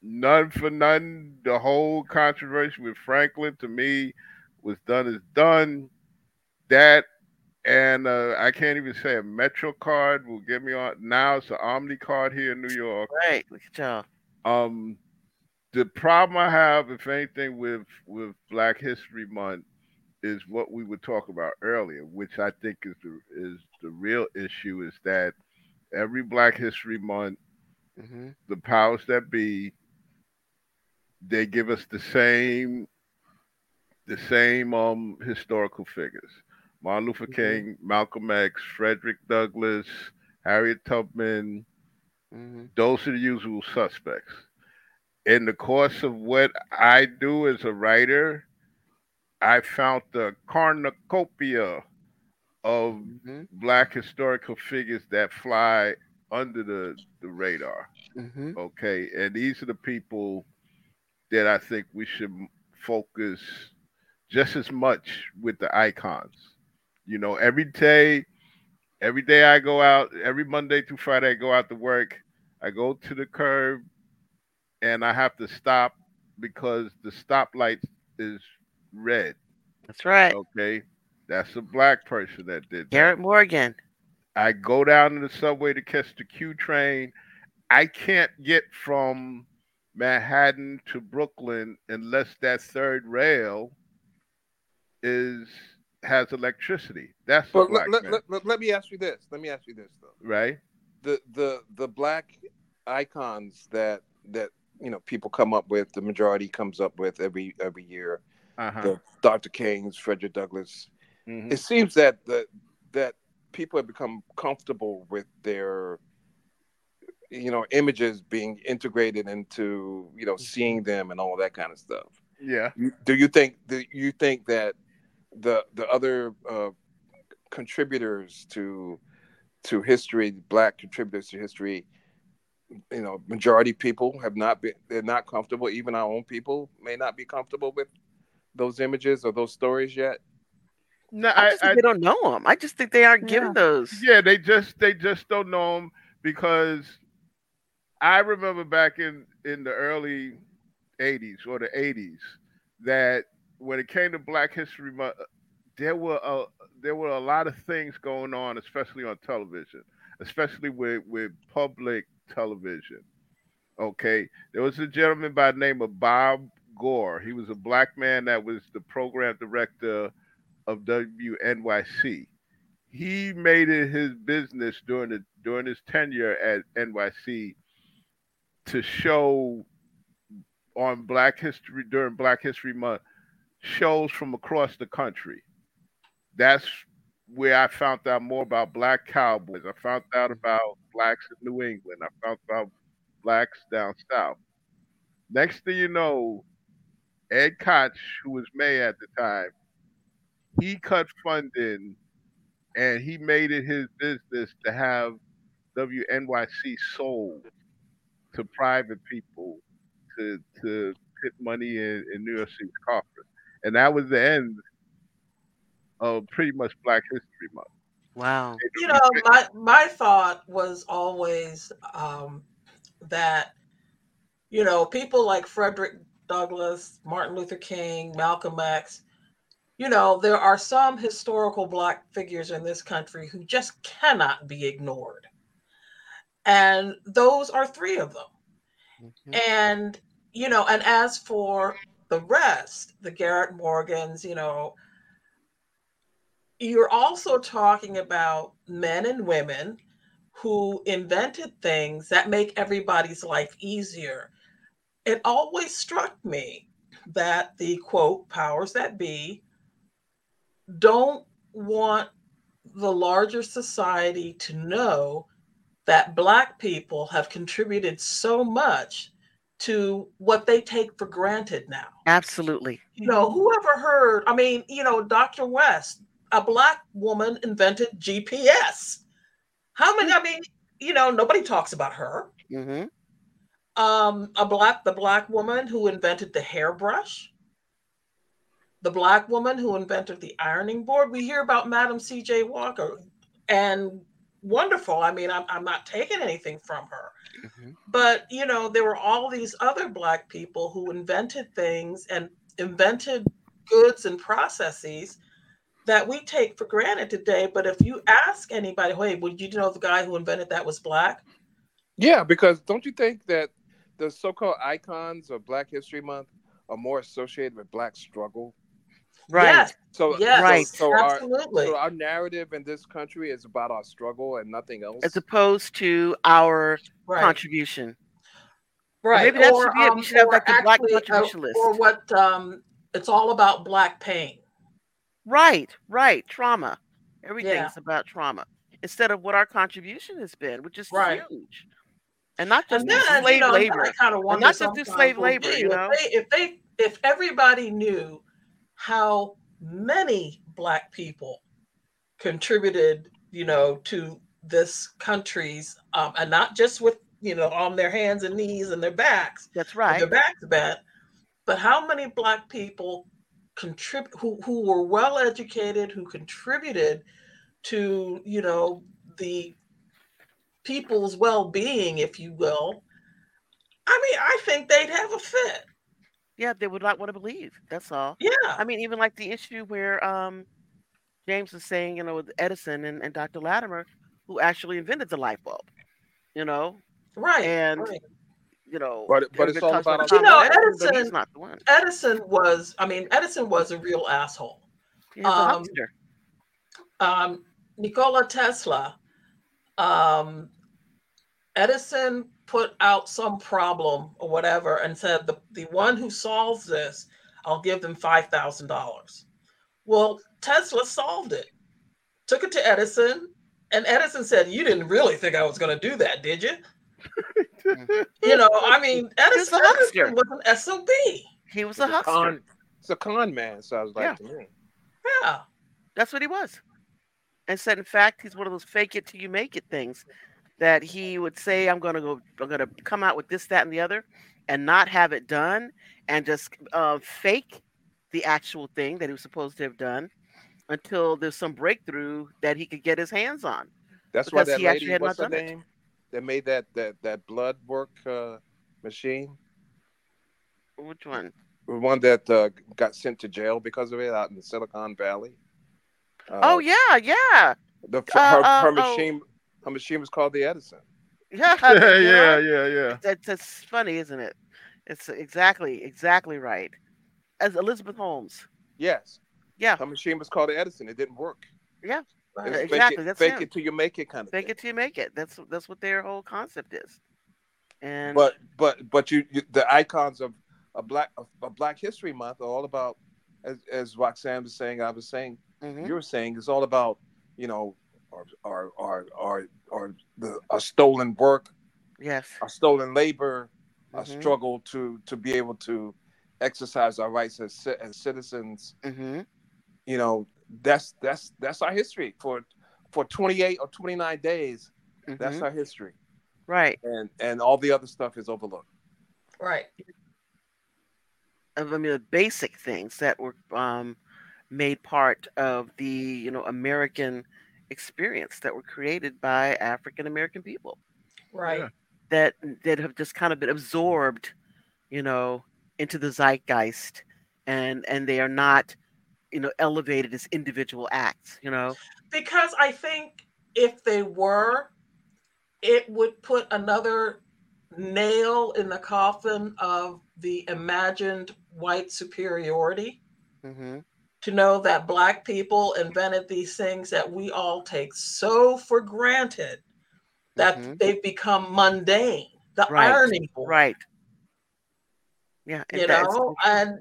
none for none. The whole controversy with Franklin to me was done is done. That and uh, I can't even say a Metro card will get me on. Now it's an OMNY card here in New York. Right. Look at y'all. Um, the problem I have, if anything, with with Black History Month is what we were talking about earlier, which I think is the is the real issue is that every Black History Month, hmm the powers that be, they give us the same the same um historical figures. Martin Luther Mhm. King, Malcolm X, Frederick Douglass, Harriet Tubman, hmm those are the usual suspects. In the course of what I do as a writer, I found the cornucopia of hmm black historical figures that fly under the, the radar. hmm Okay. And these are the people that I think we should focus just as much with the icons. You know, every day, every day I go out, every Monday through Friday, I go out to work. I go to the curb and I have to stop because the stoplight is red. That's right. Okay. That's a black person that did that. Garrett Morgan. I go down to the subway to catch the Q train. I can't get from Manhattan to Brooklyn unless that third rail is has electricity. That's a But black let, man, let, let, let me ask you this. Let me ask you this though. right? The the the black icons that that you know people come up with, the majority comes up with every every year. Uh-huh. The Dr. King's, Frederick Douglass. Mhm. It seems that the that people have become comfortable with their you know images being integrated into you know seeing them and all that kind of stuff. Yeah. Do you think do you think that the the other uh, contributors to to history, black contributors to history, you know, majority people have not been they're not comfortable. Even our own people may not be comfortable with those images or those stories yet. No, I I, just think I they don't know them. I just think they aren't given those. yeah, they just they just don't know them because I remember back in in the early '80s or the '80s that when it came to Black History Month, there were a there were a lot of things going on, especially on television, especially with with public television. Okay, there was a gentleman by the name of Bob Gore. He was a black man that was the program director of WNYC. He made it his business during the during his tenure at NYC to show on Black History during Black History Month shows from across the country. That's where I found out more about black cowboys. I found out mm-hmm. about blacks in New England. I found out blacks down south. Next thing you know, Ed Koch, who was mayor at the time, he cut funding and he made it his business to have WNYC sold to private people to to put money in, in New York City's coffers. And that was the end of pretty much Black History Month. Wow. You know, my my thought was always um, that you know people like Frederick Douglass, Martin Luther King, Malcolm X. You know, there are some historical black figures in this country who just cannot be ignored. And those are three of them. Mm-hmm. And, you know, and as for the rest, the Garrett Morgans, you know, you're also talking about men and women who invented things that make everybody's life easier. It always struck me that the quote powers that be don't want the larger society to know that Black people have contributed so much to what they take for granted now. Absolutely. You know, whoever heard, I mean, you know, Dr. West, a Black woman invented GPS. How many, I mean, you know, nobody talks about her. Mm-hmm. Um, a black, the black woman who invented the hairbrush, the black woman who invented the ironing board. We hear about Madam C.J. Walker, and wonderful. I mean, I'm, I'm not taking anything from her. Mm-hmm. But, you know, there were all these other Black people who invented things and invented goods and processes that we take for granted today. But if you ask anybody, hey, would you know the guy who invented that was Black? Yeah, because don't you think that the so called icons of Black History Month are more associated with Black struggle Right. Yes. So yes. Right. So Absolutely. Our, so our narrative in this country is about our struggle and nothing else. As opposed to our Right. contribution. Right. maybe that or, should be it. We um, should have, like, the Black actually, uh, contribution list. Or what um it's all about black pain. Right, right. Trauma. Everything's Yeah. about trauma. Instead of what our contribution has been, which is Right. huge. And not just And then, slave you know, labor. Kind of not just through slave labor, you know. If they, if they if everybody knew how many black people contributed, you know, to this country's um, and not just with you know on their hands and knees and their backs, That's right. their backs bent, but how many black people contribute who who were well educated, who contributed to you know the people's well-being, if you will. I mean, I think they'd have a fit. Yeah, they would not want to believe. That's all. Yeah. I mean, even like the issue where um, James was saying, you know, with Edison and, and Dr. Latimer, who actually invented the light bulb, you know, Right. and right. You know, But- but it's all about- You know, Edison, Edison- not the one. Edison was, I mean, Edison was a real asshole. He's a um, huckster. um, Nikola Tesla, um, Edison put out some problem or whatever and said, the, the one who solves this, I'll give them $5,000. Well, Tesla solved it, took it to Edison, and Edison said, You didn't really think I was going to do that, did you? You know, I mean, Edison, a huckster. Was an SOB. He was a a huckster. con, it's a con man, sounds like Yeah. Yeah. That's what he was. And said, in fact, he's one of those fake it till you make it things that he would say, I'm going to go, I'm going to come out with this, that, and the other, and not have it done and just uh, fake the actual thing that he was supposed to have done until there's some breakthrough that he could get his hands on. That's why that he actually lady, had what's her not done it. name? That made that that that blood work uh, machine? Which one? The one that uh, got sent to jail because of it out in the Silicon Valley. Uh, oh yeah, yeah, the uh, her, uh, her oh. machine her machine was called the Edison. yeah, yeah, yeah, yeah, yeah. That's, that's funny, isn't it? It's exactly exactly right. As Elizabeth Holmes. Yes, Yeah, her machine was called the Edison. It didn't work. yeah, Right. fake exactly. it, That's fake him. it till you make it kind of Fake thing. it till you make it. That's that's what their whole concept is. And But but but you, you the icons of a black of, of Black History Month are all about as as Roxanne was saying. I was saying Mhm. you were saying it's all about you know our our our our, our the our stolen work, yes, our stolen labor, our Mhm. struggle to to be able to exercise our rights as as citizens. hmm You know that's that's that's our history for for 28 or 29 days. That's Mhm. our history, right. and and all the other stuff is overlooked. Right. Of I mean, the basic things that were um, made part of the you know American experience that were created by African American people Right. Yeah. that that have just kind of been absorbed, you know, into the zeitgeist, and and they are not, you know, elevated as individual acts. You know, Because I think if they were, it would put another nail in the coffin of the imagined white superiority hmm to know that black people invented these things that we all take so for granted that Mhm. they've become mundane. The Right. irony, right. Yeah, you know and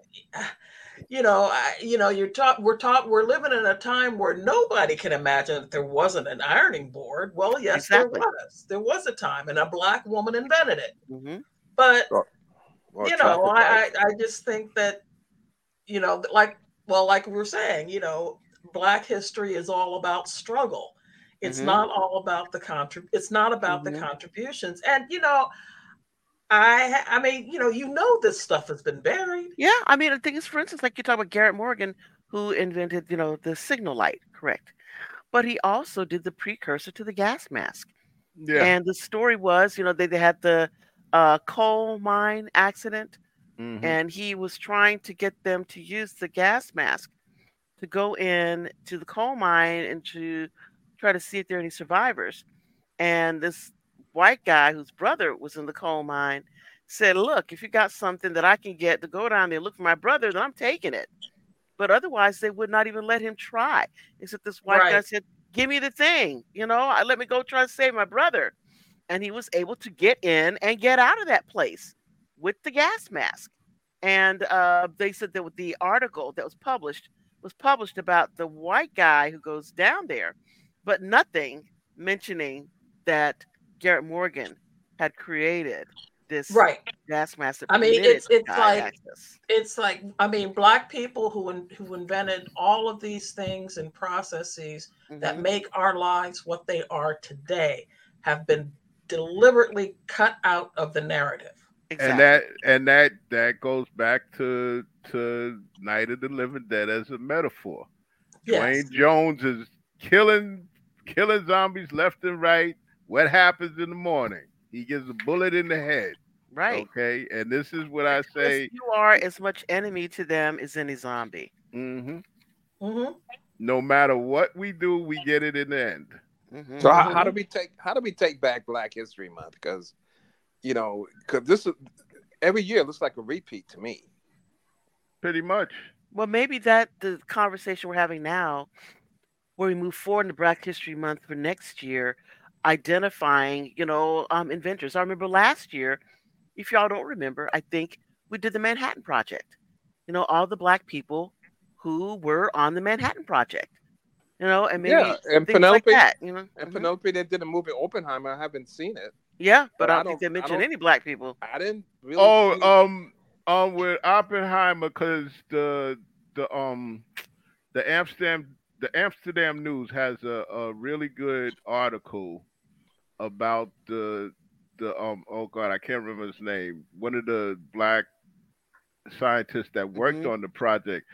you know I, you know you're taught we're taught we're living in a time where nobody can imagine that there wasn't an ironing board well yes Exactly. there was there was a time and a black woman invented it Mhm. but Or- or you know I, I i just think that you know like well like we were saying you know black history is all about struggle it's Mhm. not all about the contrib it's not about Mhm. the contributions and you know i i mean you know you know this stuff has been buried Yeah, I mean, the thing is, for instance, like you talk about Garrett Morgan, who invented, you know, the signal light, correct? But he also did the precursor to the gas mask. Yeah. And the story was, you know, they, they had the uh, coal mine accident, Mhm. and he was trying to get them to use the gas mask to go in to the coal mine and to try to see if there are any survivors. And this white guy whose brother was in the coal mine said, Look, if you got something that I can get to go down there and look for my brother, then I'm taking it. But otherwise, they would not even let him try. Except this white guy Right. said, Give me the thing, you know, I let me go try to save my brother. And he was able to get in and get out of that place with the gas mask. And uh, they said that the article that was published was published about the white guy who goes down there, but nothing mentioning that Garrett Morgan had created this right gas mask. I mean, it's it's like access. it's like I mean, black people who who invented all of these things and processes that Mhm. make our lives what they are today have been deliberately cut out of the narrative. Exactly. and that and that that goes back to to Night of the Living Dead as a metaphor. Yes. Duane Jones is killing killing zombies left and right. What happens in the morning? He gets a bullet in the head. right. Okay, and this is what I say. Yes, you are as much enemy to them as any zombie. Mm-hmm. Mm-hmm. No matter what we do, we get it in the end. Mhm. So how, how do we take how do we take back Black History Month? Because you know, because this is every year looks like a repeat to me. Pretty much. Well, maybe that the conversation we're having now, where we move forward into Black History Month for next year, identifying, you know, um, inventors. I remember last year, if y'all don't remember, I think we did the Manhattan Project. You know, all the black people who were on the Manhattan Project. You know, and maybe yeah, and things like Penelope that. You know, and Mhm. Penelope that did a movie Oppenheimer. I haven't seen it. yeah, but, but I I don't think they mentioned any black people. I didn't really. Oh, see- um, um, with Oppenheimer, because the the um the Amsterdam the Amsterdam News has a, a really good article about the the um oh god I can't remember his name one of the black scientists that worked Mhm. on the project.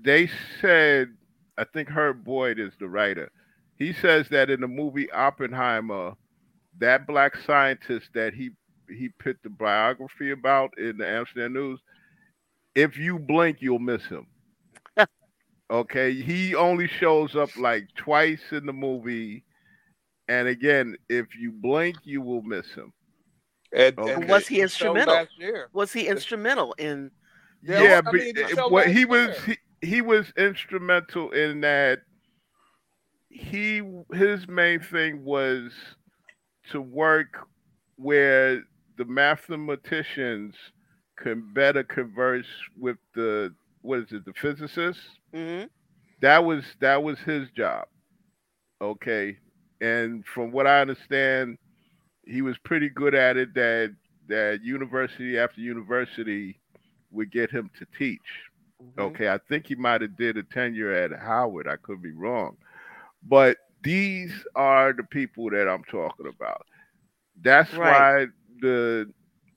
They said I think Herb Boyd is the writer. He says that in the movie Oppenheimer, that black scientist that he he put the biography about in the Amsterdam News, if you blink, you'll miss him. okay, he only shows up like twice in the movie, and again, if you blink, you will miss him. And, Okay. and Was he instrumental? Was he instrumental in? Yeah, Yeah, well, I but mean, the what he was he, he was instrumental in that he his main thing was to work where the mathematicians can better converse with the what is it the physicists Mhm. that was that was his job okay and from what i understand he was pretty good at it that that university after university would get him to teach Mhm. okay i think he might have did a tenure at howard i could be wrong but these are the people that i'm talking about that's Right. why the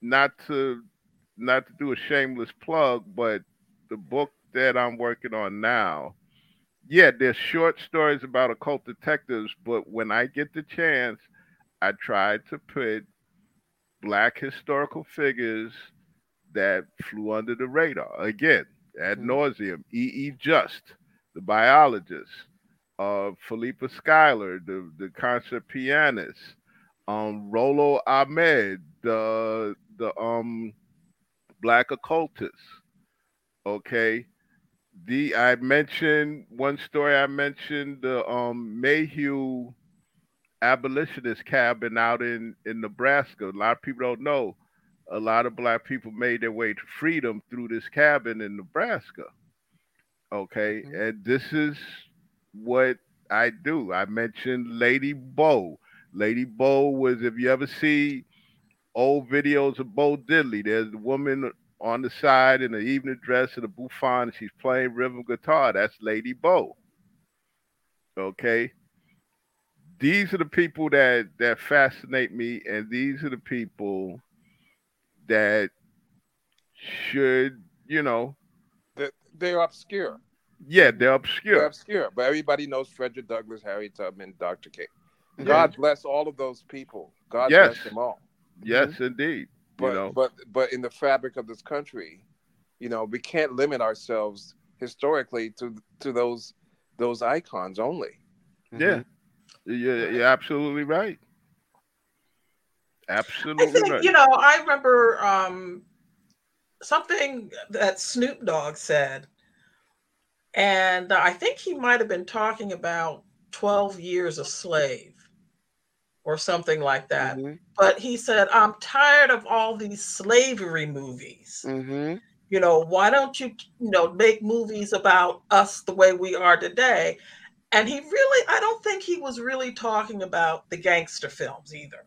not to not to do a shameless plug but the book that i'm working on now yeah there's short stories about occult detectives but when i get the chance i try to put black historical figures that flew under the radar again ad Mhm. nauseum e e just the biologist uh philippa schuyler the the concert pianist um Rollo Ahmed, the the um black occultist. Okay. The I mentioned one story I mentioned the um Mayhew abolitionist cabin out in in Nebraska. A lot of people don't know. A lot of black people made their way to freedom through this cabin in Nebraska. Okay, Mhm. and this is what I do. I mentioned Lady Bo. Lady Bo was, if you ever see old videos of Bo Diddley, there's a woman on the side in the evening dress and a bouffant, and she's playing rhythm guitar. That's Lady Bo. Okay. These are the people that that fascinate me, and these are the people that should, you know, They're, they're obscure. yeah, they're They're obscure. obscure, but everybody knows Frederick Douglass, Harry Tubman, Dr. King. Yeah. God bless all of those people. God Yes. bless them all. Yes, mm-hmm. indeed. But you know, but but in the fabric of this country, you know, we can't limit ourselves historically to to those those icons only. yeah, you're, you're absolutely right. I Absolutely think right. you know. I remember um, something that Snoop Dogg said, and I think he might have been talking about Twelve Years a Slave, or something like that. Mhm. But he said, "I'm tired of all these slavery movies. Mhm. You know, why don't you, you know, make movies about us the way we are today?" And he really, I don't think he was really talking about the gangster films either.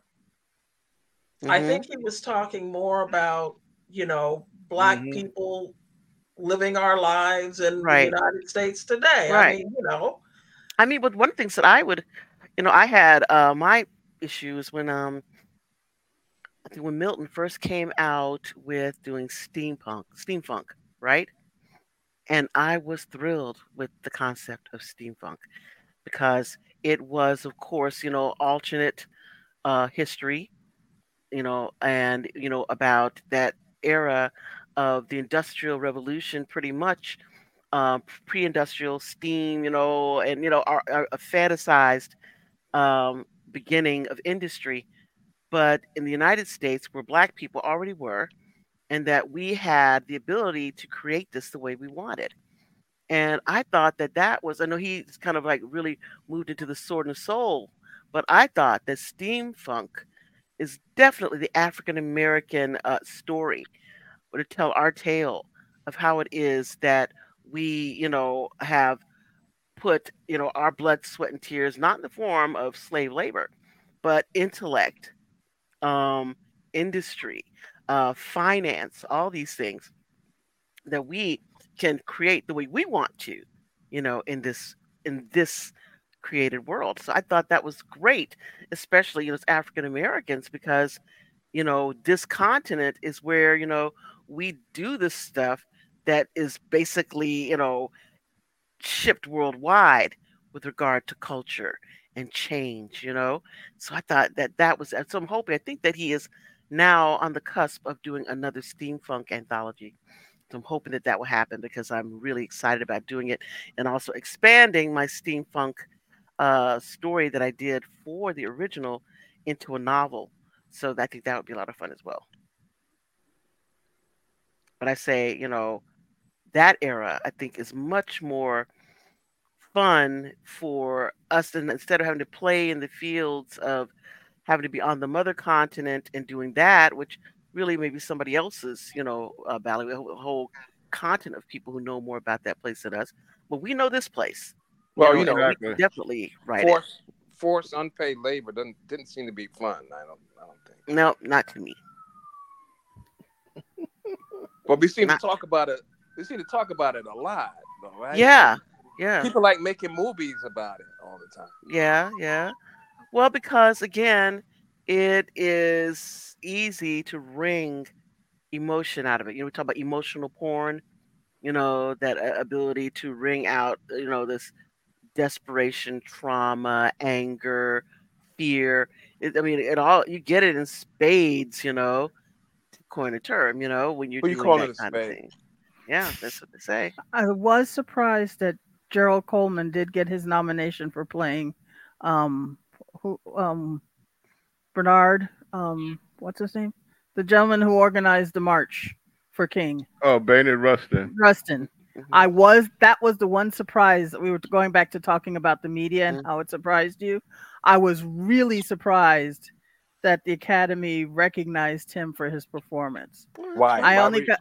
I Mhm. think he was talking more about, you know, black Mhm. people living our lives in Right. the United States today. I Right. mean, you know, I mean, but one of the things that I would, you know, I had uh, my issues when um, I think when Milton first came out with doing steampunk, steampunk, right? And I was thrilled with the concept of steampunk because it was, of course, you know, alternate uh, history, you know, and you know about that era of the Industrial Revolution, pretty much uh, pre-industrial steam, you know, and you know, our, our a fantasized um, beginning of industry, but in the United States, where Black people already were, and that we had the ability to create this the way we wanted. And I thought that that was, I know he's kind of like really moved into the sword and soul, but I thought that steam funk is definitely the African American uh, story, or to tell our tale of how it is that we, you know, have put, you know, our blood, sweat, and tears not in the form of slave labor, but intellect, um, industry, uh, finance, all these things that we can create the way we want to, you know, in this in this created world. So I thought that was great, especially you know, as African Americans, because you know this continent is where you know we do this stuff that is basically you know shipped worldwide with regard to culture and change, you know. So I thought that that was so I'm hoping I think that he is now on the cusp of doing another steampunk anthology. So I'm hoping that that will happen because I'm really excited about doing it and also expanding my steampunk uh, story that I did for the original into a novel. So I think that would be a lot of fun as well. But I say, you know, that era I think is much more fun for us and instead of having to play in the fields of having to be on the mother continent and doing that, which really maybe somebody else's, you know, uh, valley, a whole continent of people who know more about that place than us. But we know this place. Well, you you know, know, we definitely right. force forced unpaid labor doesn't didn't seem to be fun. I don't I don't think. No, not to me. But we seem Not- to talk about it. We seem to talk about it a lot, though, right? Yeah, yeah. People like making movies about it all the time. Yeah, yeah. Well, because again, it is easy to wring emotion out of it. You know, we talk about emotional porn, you know, that uh, ability to wring out, you know, this desperation, trauma, anger, fear. It, I mean, it all, you get it in spades, you know, to coin a term, you know, when you're Who you doing calling that a kind of thing. Yeah, that's what they say. I was surprised that Gerald Coleman did get his nomination for playing um who um Bernard um what's his name? The gentleman who organized the march for King. Oh, Bayard Rustin. Rustin. Mm-hmm. I was that was the one surprise we were going back to talking about the media and how it surprised you. I was really surprised that the Academy recognized him for his performance. Why? I why only were you, got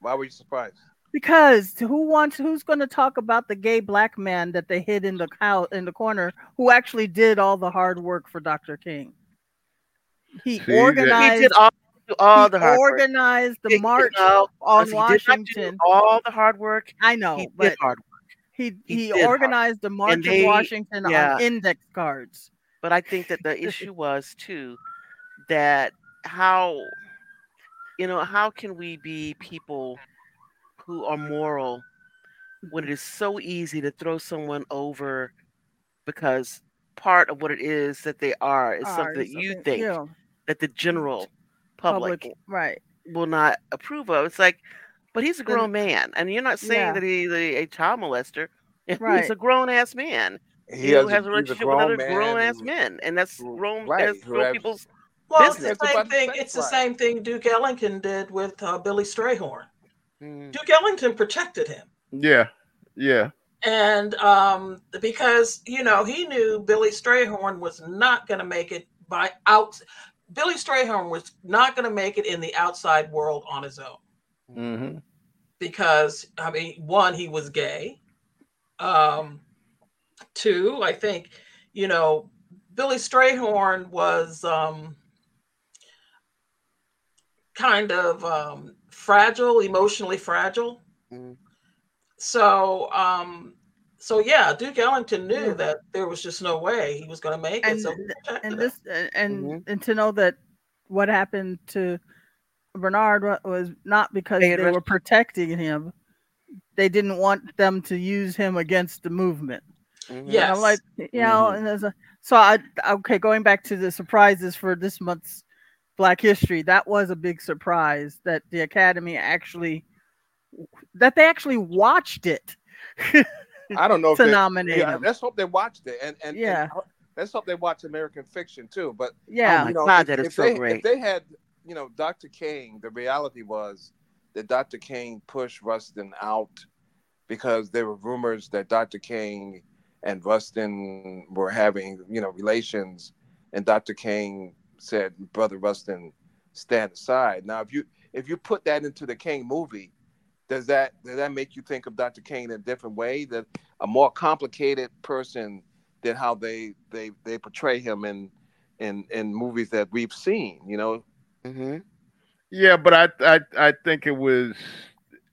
Why were you surprised? Because who wants who's going to talk about the gay black man that they hid in the house in the corner who actually did all the hard work for Dr. King? He See, organized He did all, all he the hard work. organized the He- march on he did not do Washington. all the hard work. I know, he but hard work. he He he, organized the march they- of Washington yeah. on index cards. But I think that the issue was too that how you know how can we be people who are moral when it is so easy to throw someone over because part of what it is that they are is Are something that is you think yeah. that the general public, Public, right? will not approve of. It's like, but he's a Then- grown man, and you're not saying Yeah. that he's a, a child molester. Right. He's a grown ass man He who has a- has he's a a relationship with other grown ass men, and that's who- grown. right, That's grown people's Well, it's the same thing. It's the same thing Duke Ellington did with uh, Billy Strayhorn. Mm. Duke Ellington protected him. Yeah, yeah. And um, because you know he knew Billy Strayhorn was not going to make it by out. Billy Strayhorn was not going to make it in the outside world on his own Mm-hmm. because I mean, one, he was gay. Um, two, I think, you know, Billy Strayhorn was um, kind of um, fragile, emotionally fragile. Mm. So, um, so yeah, Duke Ellington knew Yeah. that there was just no way he was going to make it. And so he th- and him. this and and, Mhm. and to know that what happened to Bernard was not because They they were protecting him. They didn't want them to use him against the movement. Mhm. And Yes. I'm like, you know, Mhm. and there's a so I okay, going back to the surprises for this month's Black History, that was a big surprise that the Academy actually that they actually watched it. I don't know if to they, nominate yeah, him. let's hope they watched it, and and, Yeah. and let's hope they watch American Fiction too. But Yeah. Oh my you know, God, if, that is if so they, great. If they had, you know, Dr. King, the reality was that Dr. King pushed Rustin out because there were rumors that Dr. King and Rustin were having, you know, relations, and Dr. King said, "Brother Rustin, stand aside." Now, if you if you put that into the King movie, does that does that make you think of Dr. King in a different way? That a more complicated person than how they they they portray him in in in movies that we've seen. You know, Mm-hmm. Yeah, but I, I I think it was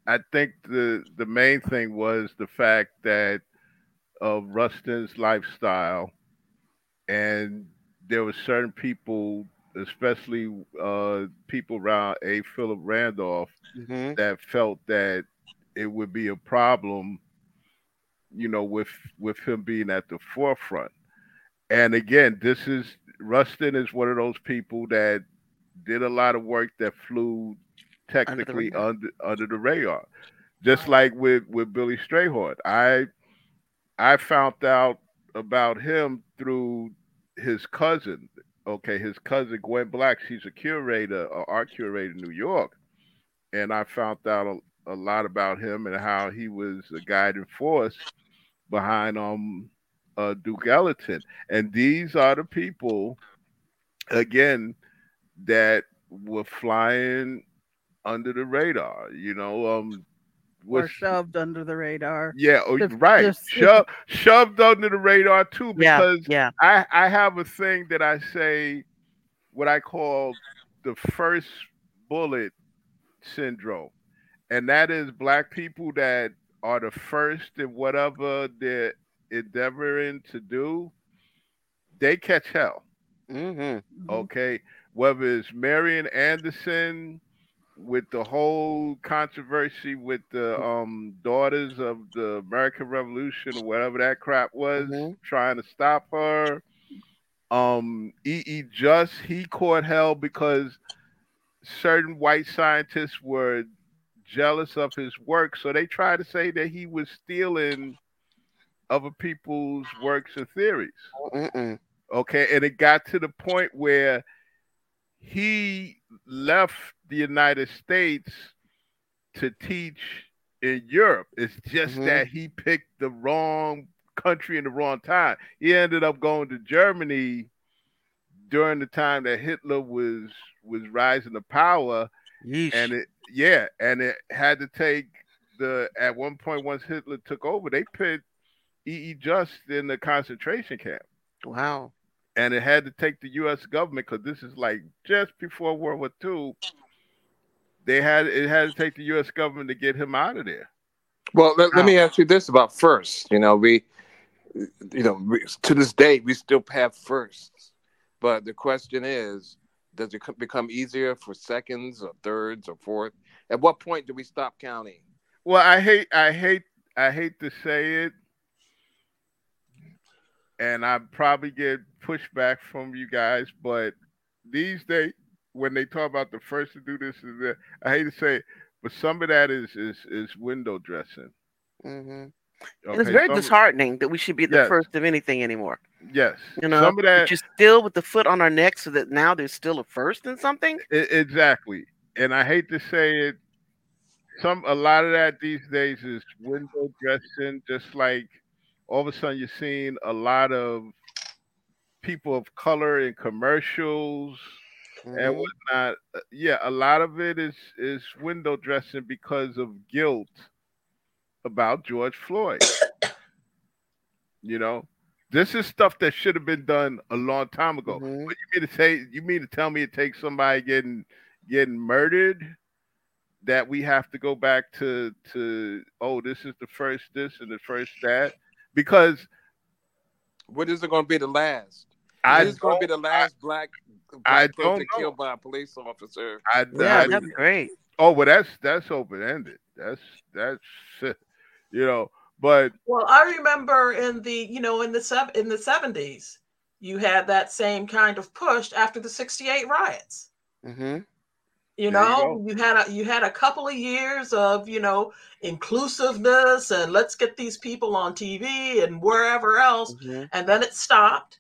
I think the the main thing was the fact that of Rustin's lifestyle and there were certain people, especially uh people around A. Philip Randolph, Mm-hmm. that felt that it would be a problem, you know, with with him being at the forefront. And again, this is Rustin is one of those people that did a lot of work that flew technically radar. under under the radar. Just like with with Billy Strayhorn. I I found out about him through his cousin. Okay, his cousin Gwen Black. She's a curator, an art curator in New York, and I found out a, a lot about him and how he was a guiding force behind um uh, Duke Ellington. And these are the people, again, that were flying under the radar. You know, um, Or was shoved under the radar. yeah, oh, Just- right. just- Sho- shoved under the radar too, Yeah, because yeah. I I have a thing that I say, what I call the first bullet syndrome, and that is black people that are the first in whatever they're endeavoring to do, they catch hell. Mm-hmm. Okay, whether it's Marian Anderson with the whole controversy with the um daughters of the American Revolution or whatever that crap was, Mm-hmm. trying to stop her. Um, E. E. Just he caught hell because certain white scientists were jealous of his work, so they tried to say that he was stealing other people's works and theories. Mm-mm. Okay, and it got to the point where he left the United States to teach in Europe. It's just Mhm. that he picked the wrong country in the wrong time. He ended up going to Germany during the time that Hitler was was rising to power, Yeesh. and it yeah, and it had to take the at one point once Hitler took over, they put E. E. Just in the concentration camp wow. and it had to take the U.S. government because this is like just before World War II. They had it had to take the U.S. government to get him out of there. Well, let, let me ask you this about first. You know, we, you know, we, to this day we still have firsts, but the question is, does it become easier for seconds or thirds or fourth? At what point do we stop counting? Well, I hate, I hate, I hate to say it, and I probably get pushback from you guys, but these days when they talk about the first to do this is that I hate to say it, but some of that is is is window dressing. Mm-hmm. And Okay, it's very disheartening that we should be the Yes. first of anything anymore. Yes, You know, some of that you're still with the foot on our neck, so that now there's still a first in something. I- exactly. And I hate to say it, some a lot of that these days is window dressing. Just like all of a sudden you're seeing a lot of people of color in commercials and Mhm. whatnot. Uh, Yeah, a lot of it is is window dressing because of guilt about George Floyd. You know, this is stuff that should have been done a long time ago. Mhm. But you mean to say you mean to tell me it takes somebody getting getting murdered that we have to go back to to oh this is the first this and the first that because What is it going to be the last? I This is going to be the don't- last black, I black don't person know. killed by a police officer. I, Yeah, I- that'd great. oh well that's that's open ended that's that's you know but Well, I remember in the you know in the sev- in the seventies, you had that same kind of push after the '68 riots. Mm-hmm. You There you know, you, had a you had a couple of years of you know inclusiveness and let's get these people on TV and wherever else, Mm-hmm. and then it stopped.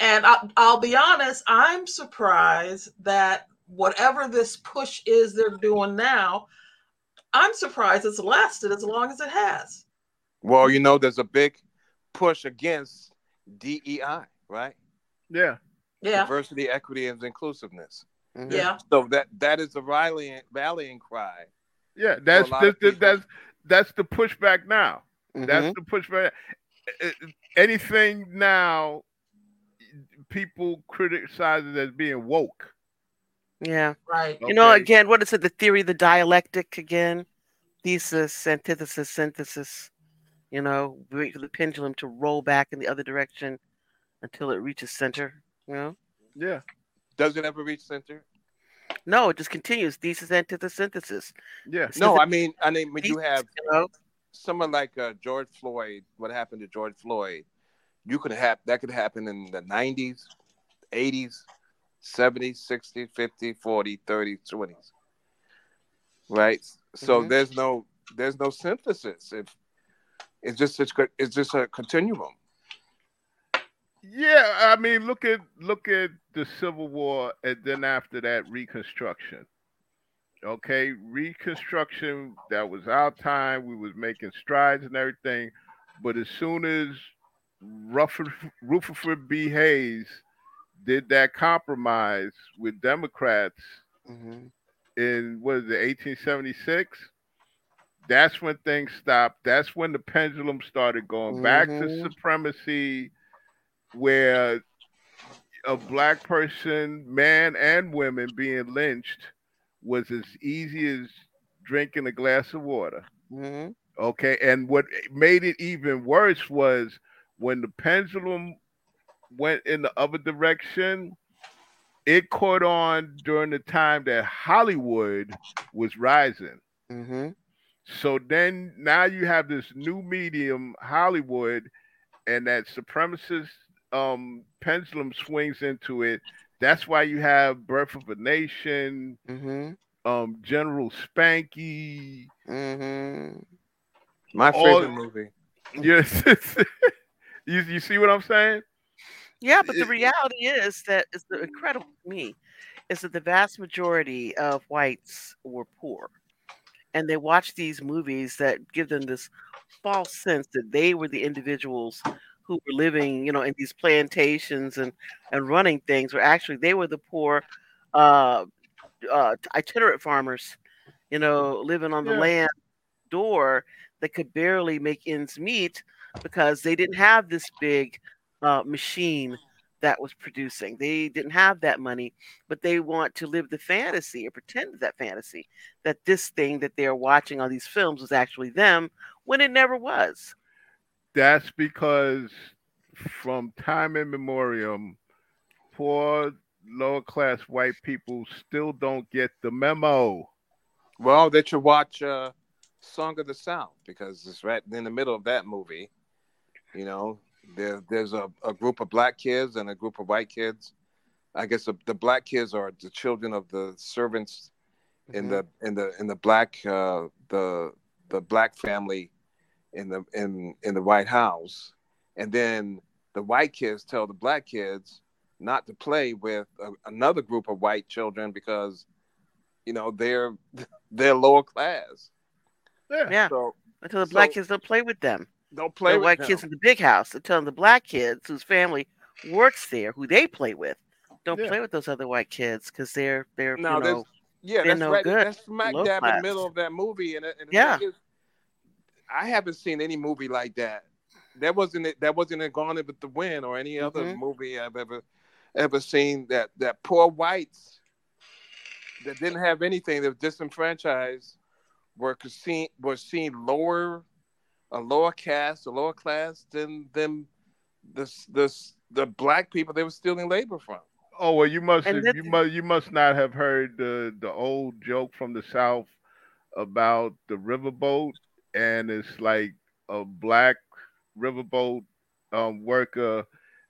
And I, I'll be honest, I'm surprised that whatever this push is they're doing now, I'm surprised it's lasted as long as it has. Well, you know, there's a big push against DEI, right? yeah Yeah, Diversity, equity, and inclusiveness. Mm-hmm. yeah. So that that is the rallying rallying cry. yeah that's lot the, of the- people. that's that's the pushback now Mm-hmm. that's the pushback anything now people criticize it as being woke Yeah. Right. You know, again, what is it? The theory of the dialectic again? Thesis, antithesis, synthesis. You know, wait for the pendulum to roll back in the other direction until it reaches center. You know? yeah Does it ever reach center? No, it just continues. Thesis, antithesis, synthesis. yeah No, I mean, I mean, when you have you know? someone like uh, George Floyd, what happened to George Floyd? You could have that could happen in the 90s, 80s, 70s, 60s, 50s, 40s, 30s, 20s. Right? So Mhm. there's no there's no synthesis. If it's just it's, it's just a continuum. Yeah, I mean, look at look at the Civil War, and then after that, Reconstruction. Okay, Reconstruction. That was our time. We was making strides and everything, but as soon as Rutherford, Rutherford B. Hayes did that compromise with Democrats hmm in what is it, 1876? That's when things stopped. That's when the pendulum started going back to Mhm. supremacy, where a black person, man and women, being lynched was as easy as drinking a glass of water. hmm Okay, and what made it even worse was when the pendulum went in the other direction. It caught on during the time that Hollywood was rising. hmm So then now you have this new medium, Hollywood, and that supremacist um, pendulum swings into it. That's why you have Birth of a Nation, hmm um, General Spanky. hmm My All- favorite movie. Yes, you you see what I'm saying? Yeah, but the reality is that is the incredible to me is that the vast majority of whites were poor, and they watch these movies that give them this false sense that they were the individuals who were living, you know, in these plantations and and running things. Where actually they were the poor, uh, uh, itinerant farmers, you know, living on the Yeah. land door that could barely make ends meet because they didn't have this big uh, machine that was producing. They didn't have that money, but they want to live the fantasy or pretend that fantasy that this thing that they're watching on these films was actually them when it never was. That's because from time immemorial, poor lower class white people still don't get the memo. Well, they should watch uh, Song of the South because it's right in the middle of that movie. You know, there there's a, a group of black kids and a group of white kids. I guess the, the black kids are the children of the servants in the in the in the black uh, the the black family in the in in the White House, and then the white kids tell the black kids not to play with a, another group of white children because you know they're they're lower class. Yeah. Yeah. So Until the black kids don't play with them. Don't play with the white them. kids in the big house. They're telling the black kids whose family works there, who they play with, don't Yeah. play with those other white kids because they're they're No, you that's know yeah, they're that's no right. good, That's smack low dab in the middle of that movie, and, and Yeah. is, I haven't seen any movie like that. That wasn't it. That wasn't in Gone with the Wind or any other Mhm. movie I've ever ever seen. That that poor whites that didn't have anything, that were disenfranchised, were seen were seen lower, a lower caste, a lower class than than the the the black people they were stealing labor from. Oh well, you must have, you must you must not have heard the the old joke from the South about the riverboat, and it's like a black riverboat um, worker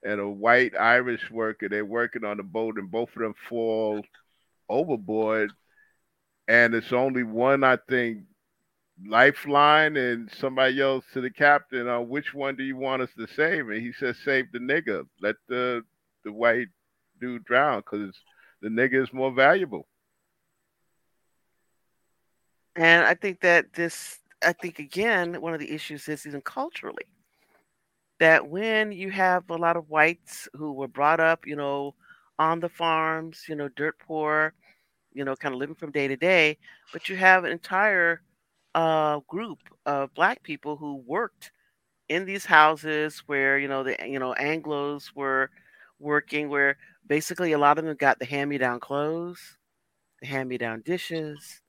and a white Irish worker. They're working on the boat, and both of them fall overboard, and it's only one, I think, lifeline, and somebody yells to the captain, uh, "Which one do you want us to save?" And he says, "Save the nigger. Let the the white dude drown because the nigga is more valuable." And I think that this, I think again, one of the issues is even culturally that when you have a lot of whites who were brought up, you know, on the farms, you know, dirt poor, you know, kind of living from day to day, but you have an entire uh, group of black people who worked in these houses where, you know, the, you know, Anglos were working, where basically a lot of them got the hand me down clothes, the hand me down dishes.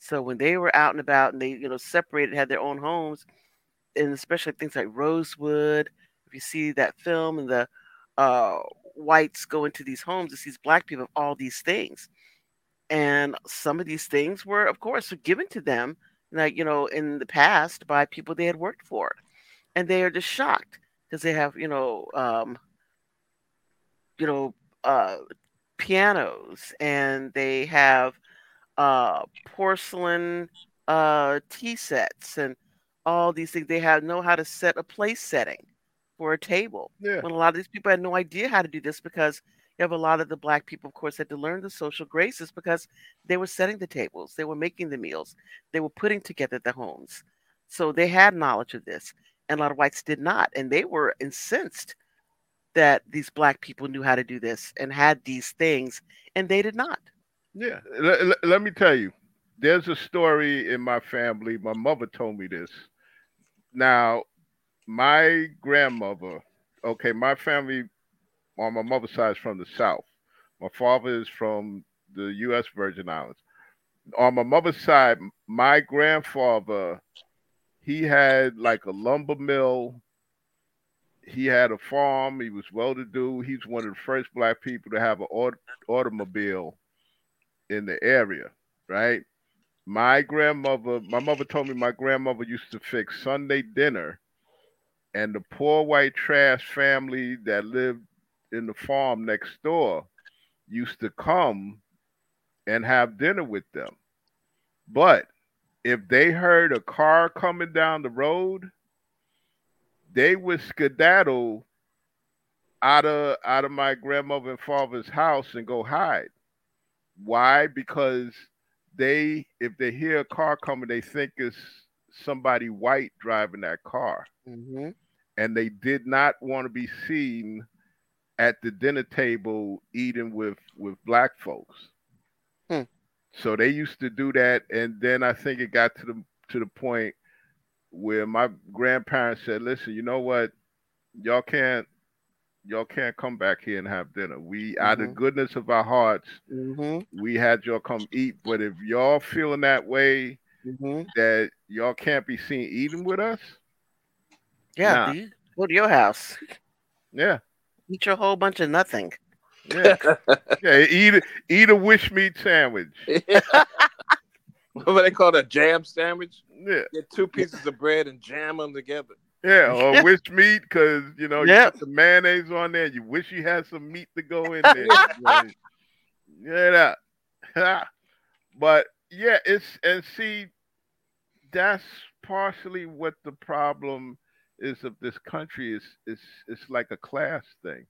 So when they were out and about and they, you know, separated, had their own homes, and especially things like Rosewood, if you see that film and the uh, whites go into these homes, it's these black people of all these things. And some of these things were, of course, given to them, like, you know, in the past by people they had worked for. And they are just shocked because they have you know um, you know uh, pianos and they have uh, porcelain uh, tea sets and all these things. They have know how to set a place setting for a table. Yeah. When a lot of these people had no idea how to do this because you have a lot of the black people, of course, had to learn the social graces because they were setting the tables, they were making the meals, they were putting together the homes. So they had knowledge of this, and a lot of whites did not, and they were incensed that these black people knew how to do this and had these things, and they did not. Yeah, let, let- let me tell you, there's a story in my family. My mother told me this. Now, my grandmother, okay, my family on my mother's side is from the South. My father is from the U.S. Virgin Islands. On my mother's side, my grandfather, he had like a lumber mill. He had a farm. He was well to do. He's one of the first black people to have an aut- automobile in the area, right? My grandmother, my mother told me my grandmother used to fix Sunday dinner, and the poor white trash family that lived in the farm next door used to come and have dinner with them. But if they heard a car coming down the road, they would skedaddle out of out of my grandmother and father's house and go hide. Why? Because they if they hear a car coming, they think it's somebody white driving that car. Mm-hmm. And they did not want to be seen at the dinner table eating with with black folks. Hmm. So they used to do that, and then I think it got to the to the point where my grandparents said, "Listen, you know what? Y'all can't y'all can't come back here and have dinner. We out of Mhm. goodness of our hearts, Mm-hmm. we had y'all come eat. But if y'all feeling that way Mm-hmm. that y'all can't be seen eating with us, Yeah, Nah. go to your house, yeah, eat your whole bunch of nothing. yeah, yeah, eat a- eat a wish meat sandwich. what they call a jam sandwich? Yeah, Get two pieces of bread and jam them together. yeah, or wish meat because you know you Yep. put the mayonnaise on there. You wish you had some meat to go in there. Like, yeah, but yeah, it's and see, that's partially what the problem is of this country. Is is it's like a class thing.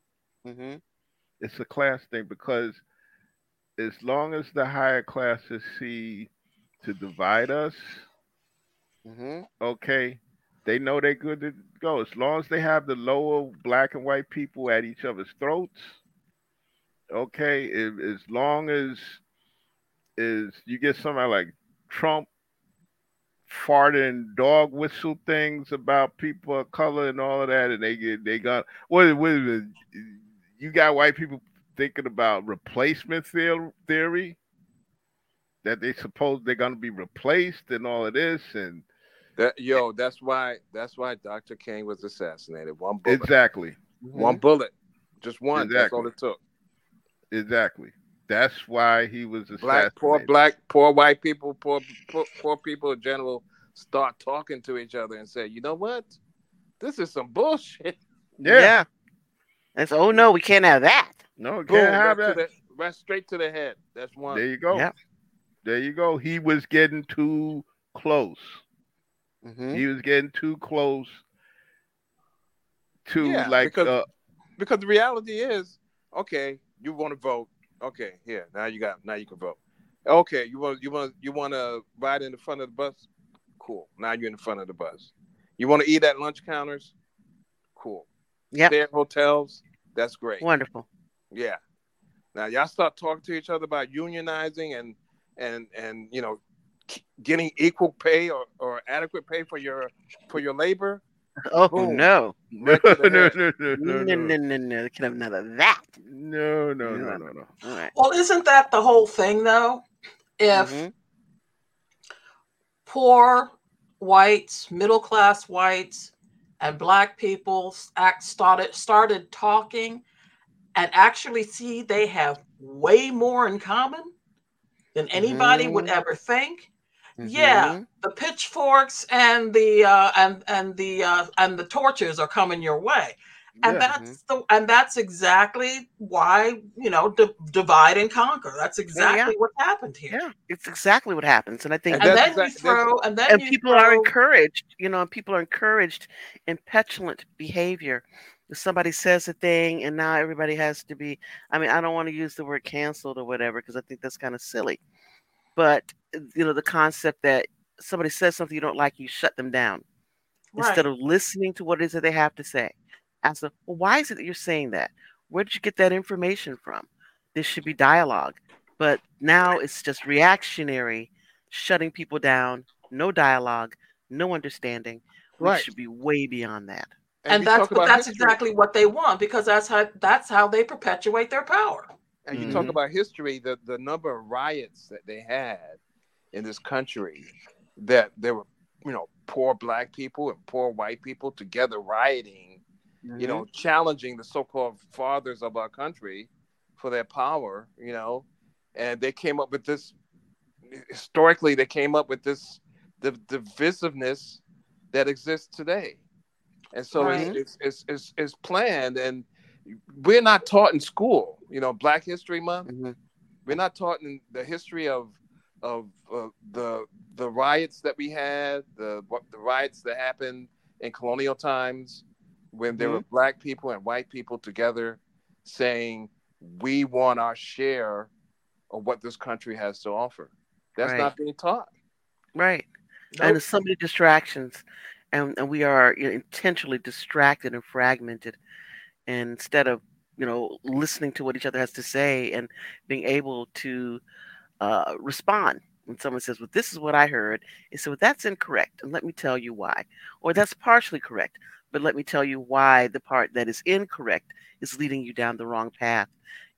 Mm-hmm. It's a class thing because as long as the higher classes see to divide us, Mm-hmm. okay, they know they're good to go. As long as they have the lower black and white people at each other's throats, okay, if, as long as is you get somebody like Trump farting dog whistle things about people of color and all of that, and they get they got what what is it? You got white people thinking about replacement theory that they suppose they're going to be replaced and all of this and That yo, that's why that's why Dr. King was assassinated. One bullet. exactly One mm-hmm. bullet. Just one. That's all it took. exactly that's why he was a Black poor black poor white people, poor poor, poor people in general start talking to each other and say, you know what? This is some bullshit. yeah, That's oh no, we can't have that. no can't Boom, have right, to that the, right straight to the head. That's one. there you go Yep. there you go he was getting too close Mm-hmm. he was getting too close to Yeah, like because- uh, because the reality is, okay, you want to vote. Okay, here now you got now you can vote. Okay, you want you want you want to ride in the front of the bus. Cool. Now you're in the front of the bus. You want to eat at lunch counters. Cool. Yeah. Stay at hotels. That's great. Wonderful. Yeah. Now y'all start talking to each other about unionizing and and and you know getting equal pay or, or adequate pay for your for your labor. Oh Boom. no. no, Right no, no, no, No, no, no, no, no, no. Can have none of that. no, no, no, no, no. All right. Well, isn't that the whole thing though? If Mhm. poor whites, middle class whites, and black people act started started talking and actually see they have way more in common than anybody would Mhm. ever think, Yeah, Mhm. the pitchforks and the uh, and and the uh, and the torches are coming your way, and Yeah. that's the and that's exactly why you know di- divide and conquer. That's exactly yeah. what happened here. Yeah, it's exactly what happens, and I think And And then you throw and then and people are encouraged you know people are encouraged in petulant behavior if somebody says a thing and now everybody has to be i mean i don't want to use the word canceled or whatever because i think that's kind of silly but you know the concept that somebody says something you don't like you shut them down instead of listening to what it is that they have to say ask them well why is it that you're saying that where did you get that information from this should be dialogue but now it's just reactionary shutting people down no dialogue no understanding we Right. should be way beyond that and you that's but that's history. exactly what they want because that's how that's how they perpetuate their power. and you talk Mhm. about history, the, the number of riots that they had in this country, that there were, you know, poor black people and poor white people together rioting, you know, challenging the so-called fathers of our country for their power, you know, and they came up with this. Historically, they came up with this the divisiveness that exists today, and so Right. it's, it's it's it's planned, and we're not taught in school. You know, Black History Month. Mhm. We're not taught in the history of of uh, the the riots that we had, the what the riots that happened in colonial times when there were black people and white people together saying we want our share of what this country has to offer. That's Right. not being taught. right and Nope. there's so many distractions and, and we are you know, intentionally distracted and fragmented and instead of you know listening to what each other has to say and being able to uh, respond when someone says well this is what i heard and so that's incorrect and let me tell you why or that's partially correct but let me tell you why the part that is incorrect is leading you down the wrong path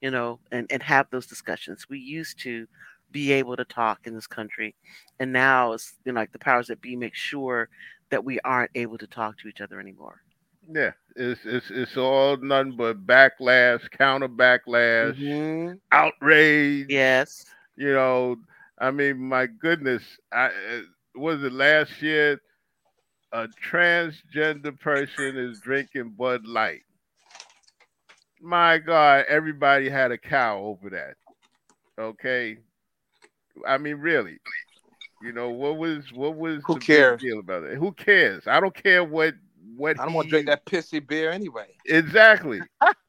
you know and, and have those discussions we used to be able to talk in this country and now it's you know like the powers that be make sure that we aren't able to talk to each other anymore Yeah, it's it's it's all nothing but backlash, counter backlash, Mhm. outrage. yes You know, I mean, my goodness, I uh, was it last year? A transgender person is drinking Bud Light. My God, everybody had a cow over that. Okay, I mean, really. You know what was what was Who the big cares? deal about it? Who cares? I don't care what what I don't want to drink that pissy beer anyway. Exactly.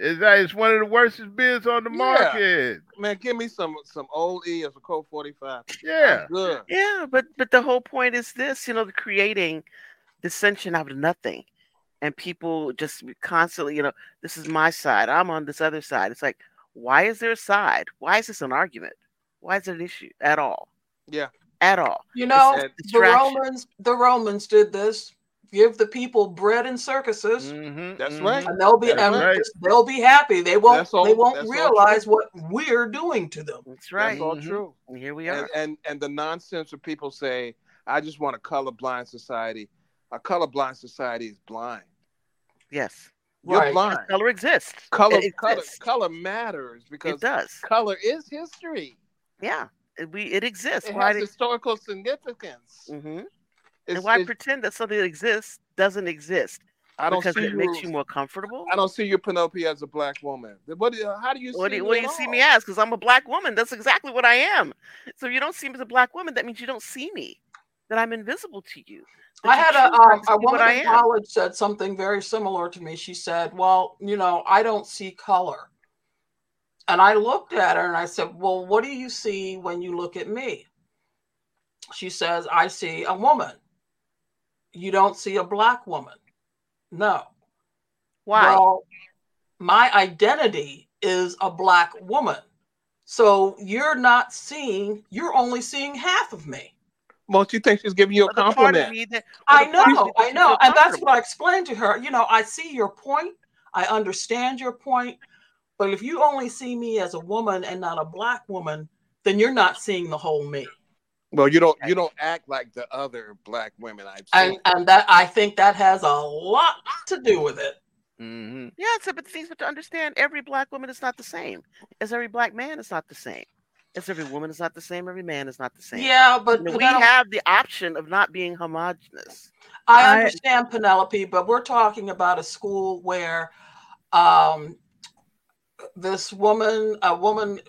It's, it's one of the worstest beers on the Yeah. market. Man, give me some some old E or some Colt 45. Yeah. I'm good. yeah but but the whole point is this you know the creating dissension out of nothing and people just constantly you know this is my side i'm on this other side it's like why is there a side why is this an argument why is it an issue at all Yeah. at all You know, the. Romans the Romans did this. Give the people bread and circuses. Mm-hmm, That's right. And they'll be and right. they'll be happy. They won't all- they won't realize what we're doing to them. that's right That's all Mhm. true. and here we are And, and and the nonsense of people say, I just want a colorblind society. A colorblind society is blind. yes You're Right. blind. color exists Color, it color, color matters because it does color is history. yeah it, we it exists It why has did, historical significance. hmm It's- and why it's- pretend that something that exists doesn't exist I don't because see it makes you more comfortable I don't see you, Penelope, as a black woman. What? do you- How do you What do see you, me what do at you see me as? Because I'm a black woman. That's exactly what I am. So if you don't see me as a black woman, that means you don't see me. That I'm invisible to you. I had a, choose um, a woman I in college said something very similar to me. She said, "Well, you know, I don't see color," and I looked at her and I said, "Well, what do you see when you look at me?" She says, "I see a woman. You don't see a black woman." No. Why? Well, my identity is a black woman. So you're not seeing, you're only seeing half of me. Don't you think she's giving you a Or the part of compliment? that- I the part of know, I know. And that's what I explained to her. You know, I see your point. I understand your point. But if you only see me as a woman and not a black woman, then you're not seeing the whole me. Well, you don't you don't act like the other black women I've And seen. and that I think that has a lot to do with it. Mm-hmm. Yeah, so, but the things but to understand, every black woman is not the same. As every black man is not the same. As every woman is not the same. Every man is not the same. Yeah, but we Penelope- have the option of not being homogenous. I I- understand Penelope, but we're talking about a school where um, this woman, a woman,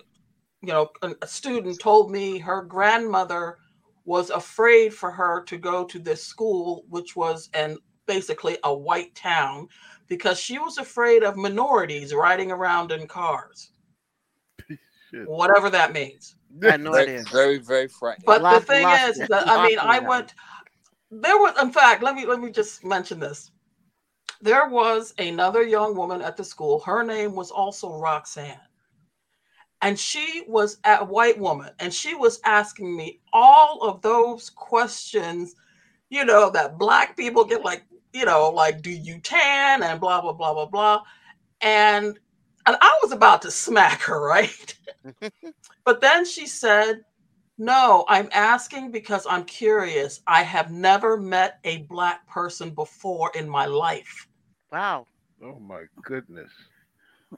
you know, a a student told me her grandmother was afraid for her to go to this school, which was an basically a white town, because she was afraid of minorities riding around in cars, Shit. whatever that means. I had no very, idea. very, very frightening. But Lots- the thing lots- is, that, I mean, I that. went. There was, in fact, let me let me just mention this. There was another young woman at the school. Her name was also Roxanne, and she was a white woman, and she was asking me all of those questions, you know, that black people get, like, you know, like, do you tan and blah blah blah blah blah, and and I was about to smack her, right? But then she said, No, I'm asking because I'm curious. I have never met a black person before in my life. Wow. Oh my goodness.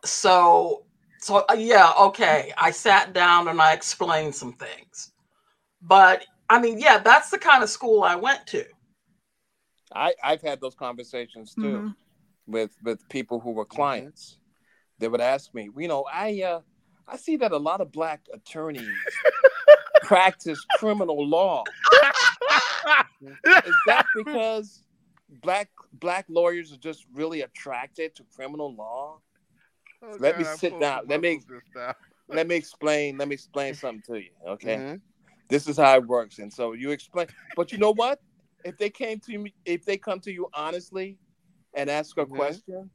So, so uh, yeah, okay. I sat down and I explained some things. But I mean, yeah, that's the kind of school I went to. I, I've had those conversations too Mhm. with with people who were clients. They would ask me, you know, I uh, I see that a lot of black attorneys practice criminal law. Is that because black black lawyers are just really attracted to criminal law? Oh, Let me God, I sit down. Let me- muscles this time. Let me explain. Let me explain something to you. Okay. Mhm. this is how it works and so you explain but you know what if they came to me if they come to you honestly and ask a Mhm. question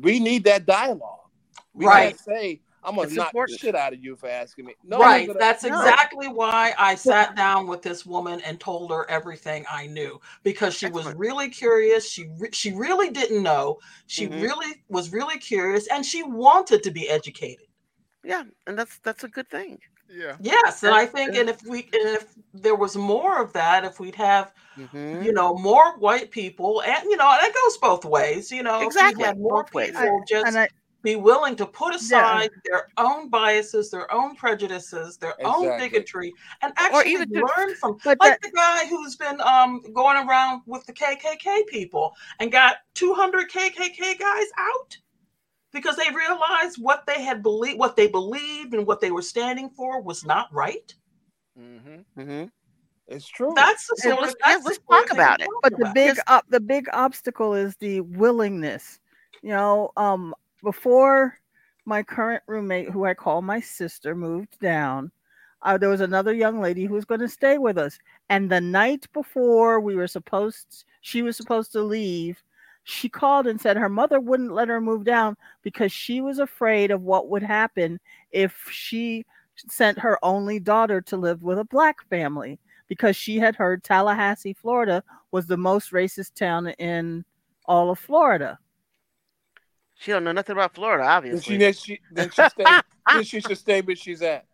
we need that dialogue we Right. can't say i'm gonna It's knock important. the shit out of you for asking me no right. gonna- That's no. exactly why I sat down with this woman and told her everything I knew because she was really curious. She re- she really didn't know. She Mhm. really was really curious and she wanted to be educated. Yeah, and that's that's a good thing. Yeah. Yes, and I think and if we and if there was more of that, if we'd have Mhm. you know more white people and you know that goes both ways, you know, Exactly, if we had more both ways. people just And I, be willing to put aside their own biases, their own prejudices, their own bigotry, and actually even to- learn from but like that, the guy who's been um going around with the KKK people and got 200 KKK guys out because they realized what they had believed, what they believed, and what they were standing for was not right. Mm-hmm. Mhm. it's true That's the sort let's- of, yeah, that's let's sort talk thing about it. talking but the big up the big obstacle is the willingness you know um before my current roommate who i call my sister moved down uh, there was another young lady who was going to stay with us and the night before we were supposed she was supposed to leave she called and said her mother wouldn't let her move down because she was afraid of what would happen if she sent her only daughter to live with a black family because she had heard Tallahassee, Florida was the most racist town in all of Florida. She don't know nothing about Florida, then obviously. she, then she then she stay then she should stay where she's at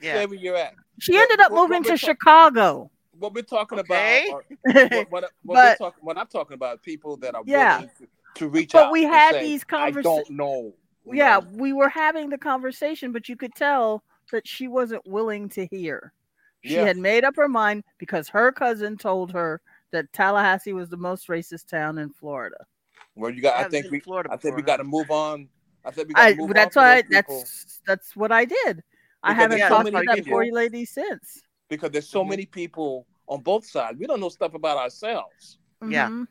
yeah. stay where you're at She What- ended up what- what moving we're to talk- Chicago. what we're talking Okay. about are, what, what, what, But- we're talking, what i'm talking about people that are Yeah. willing to, to reach But out we had say, these i don't know Yeah, know? we were having the conversation, but you could tell that she wasn't willing to hear. She Yeah. had made up her mind because her cousin told her that Tallahassee was the most racist town in Florida. Well, you got. I I think we. Florida I think we before, got to move on. I think we got I to move that's on. why from those that's that's what I did. I haven't there's so talked many to that people- poor lady since. because there's so Mhm. many people on both sides. We don't know stuff about ourselves, Yeah. Mhm.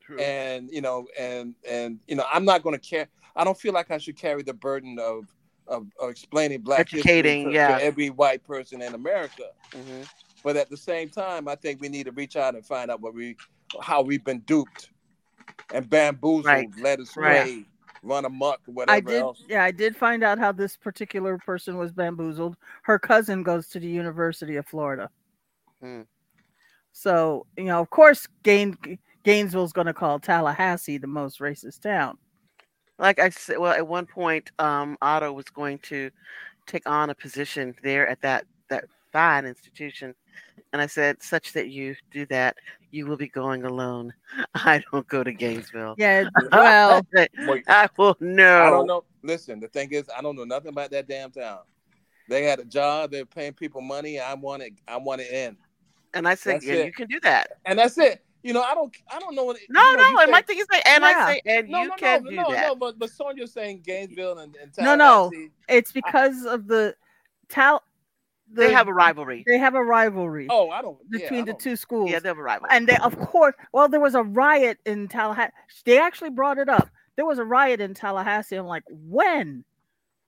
True. and you know, and and you know, I'm not going to care. I don't feel like I should carry the burden of of, of explaining black Educating, to, yeah. to every white person in America. Mhm. But at the same time, I think we need to reach out and find out what we, how we've been duped, and bamboozled, Right. led astray, run amok, whatever I did else. yeah, I did find out how this particular person was bamboozled. Her cousin goes to the University of Florida. Hmm. So, you know, of course Gain Gainesville's gonna call Tallahassee the most racist town. Like I said, well, at one point, um, Otto was going to take on a position there at that that fine institution, and I said, "Such that you do that, you will be going alone. I don't go to Gainesville. Yeah, well, Wait, I will know. I don't know. Listen, the thing is, I don't know nothing about that damn town. They had a job. They're paying people money. I want it. I want it in. And I said, That's yeah, it. you can do that. And that's it. You know, I don't. I don't know what. No, you know, no. And say- my thing is like, and Yeah. I say, and no, you no, can no, do no, that. no. But but Sonia's saying Gainesville and, and No, no. It's because of the tal. They have a rivalry. They have a rivalry Oh, I don't. yeah, between I the don't- two schools. Yeah, they have a rivalry. and they, of course, well, there was a riot in Tallahassee. They actually brought it up. There was a riot in Tallahassee. I'm like, when?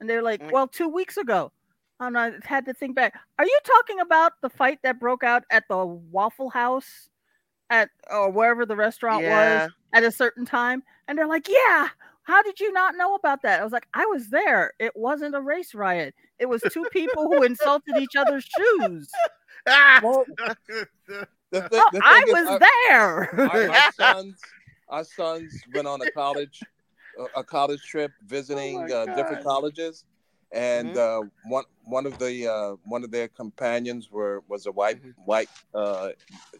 And they're like, Mm. well, two weeks ago. And I had to think back. Are you talking about the fight that broke out at the Waffle House, at or wherever the restaurant Yeah. was at a certain time? And they're like, yeah. How did you not know about that? I was like, I was there. It wasn't a race riot. It was two people who insulted each other's shoes. Ah! Well, the, the, Oh, I is, was our- there. our, our sons, our sons went on a college, a, a college trip visiting my uh, different colleges, and uh, one one of the uh, one of their companions were was a white Mhm. white uh,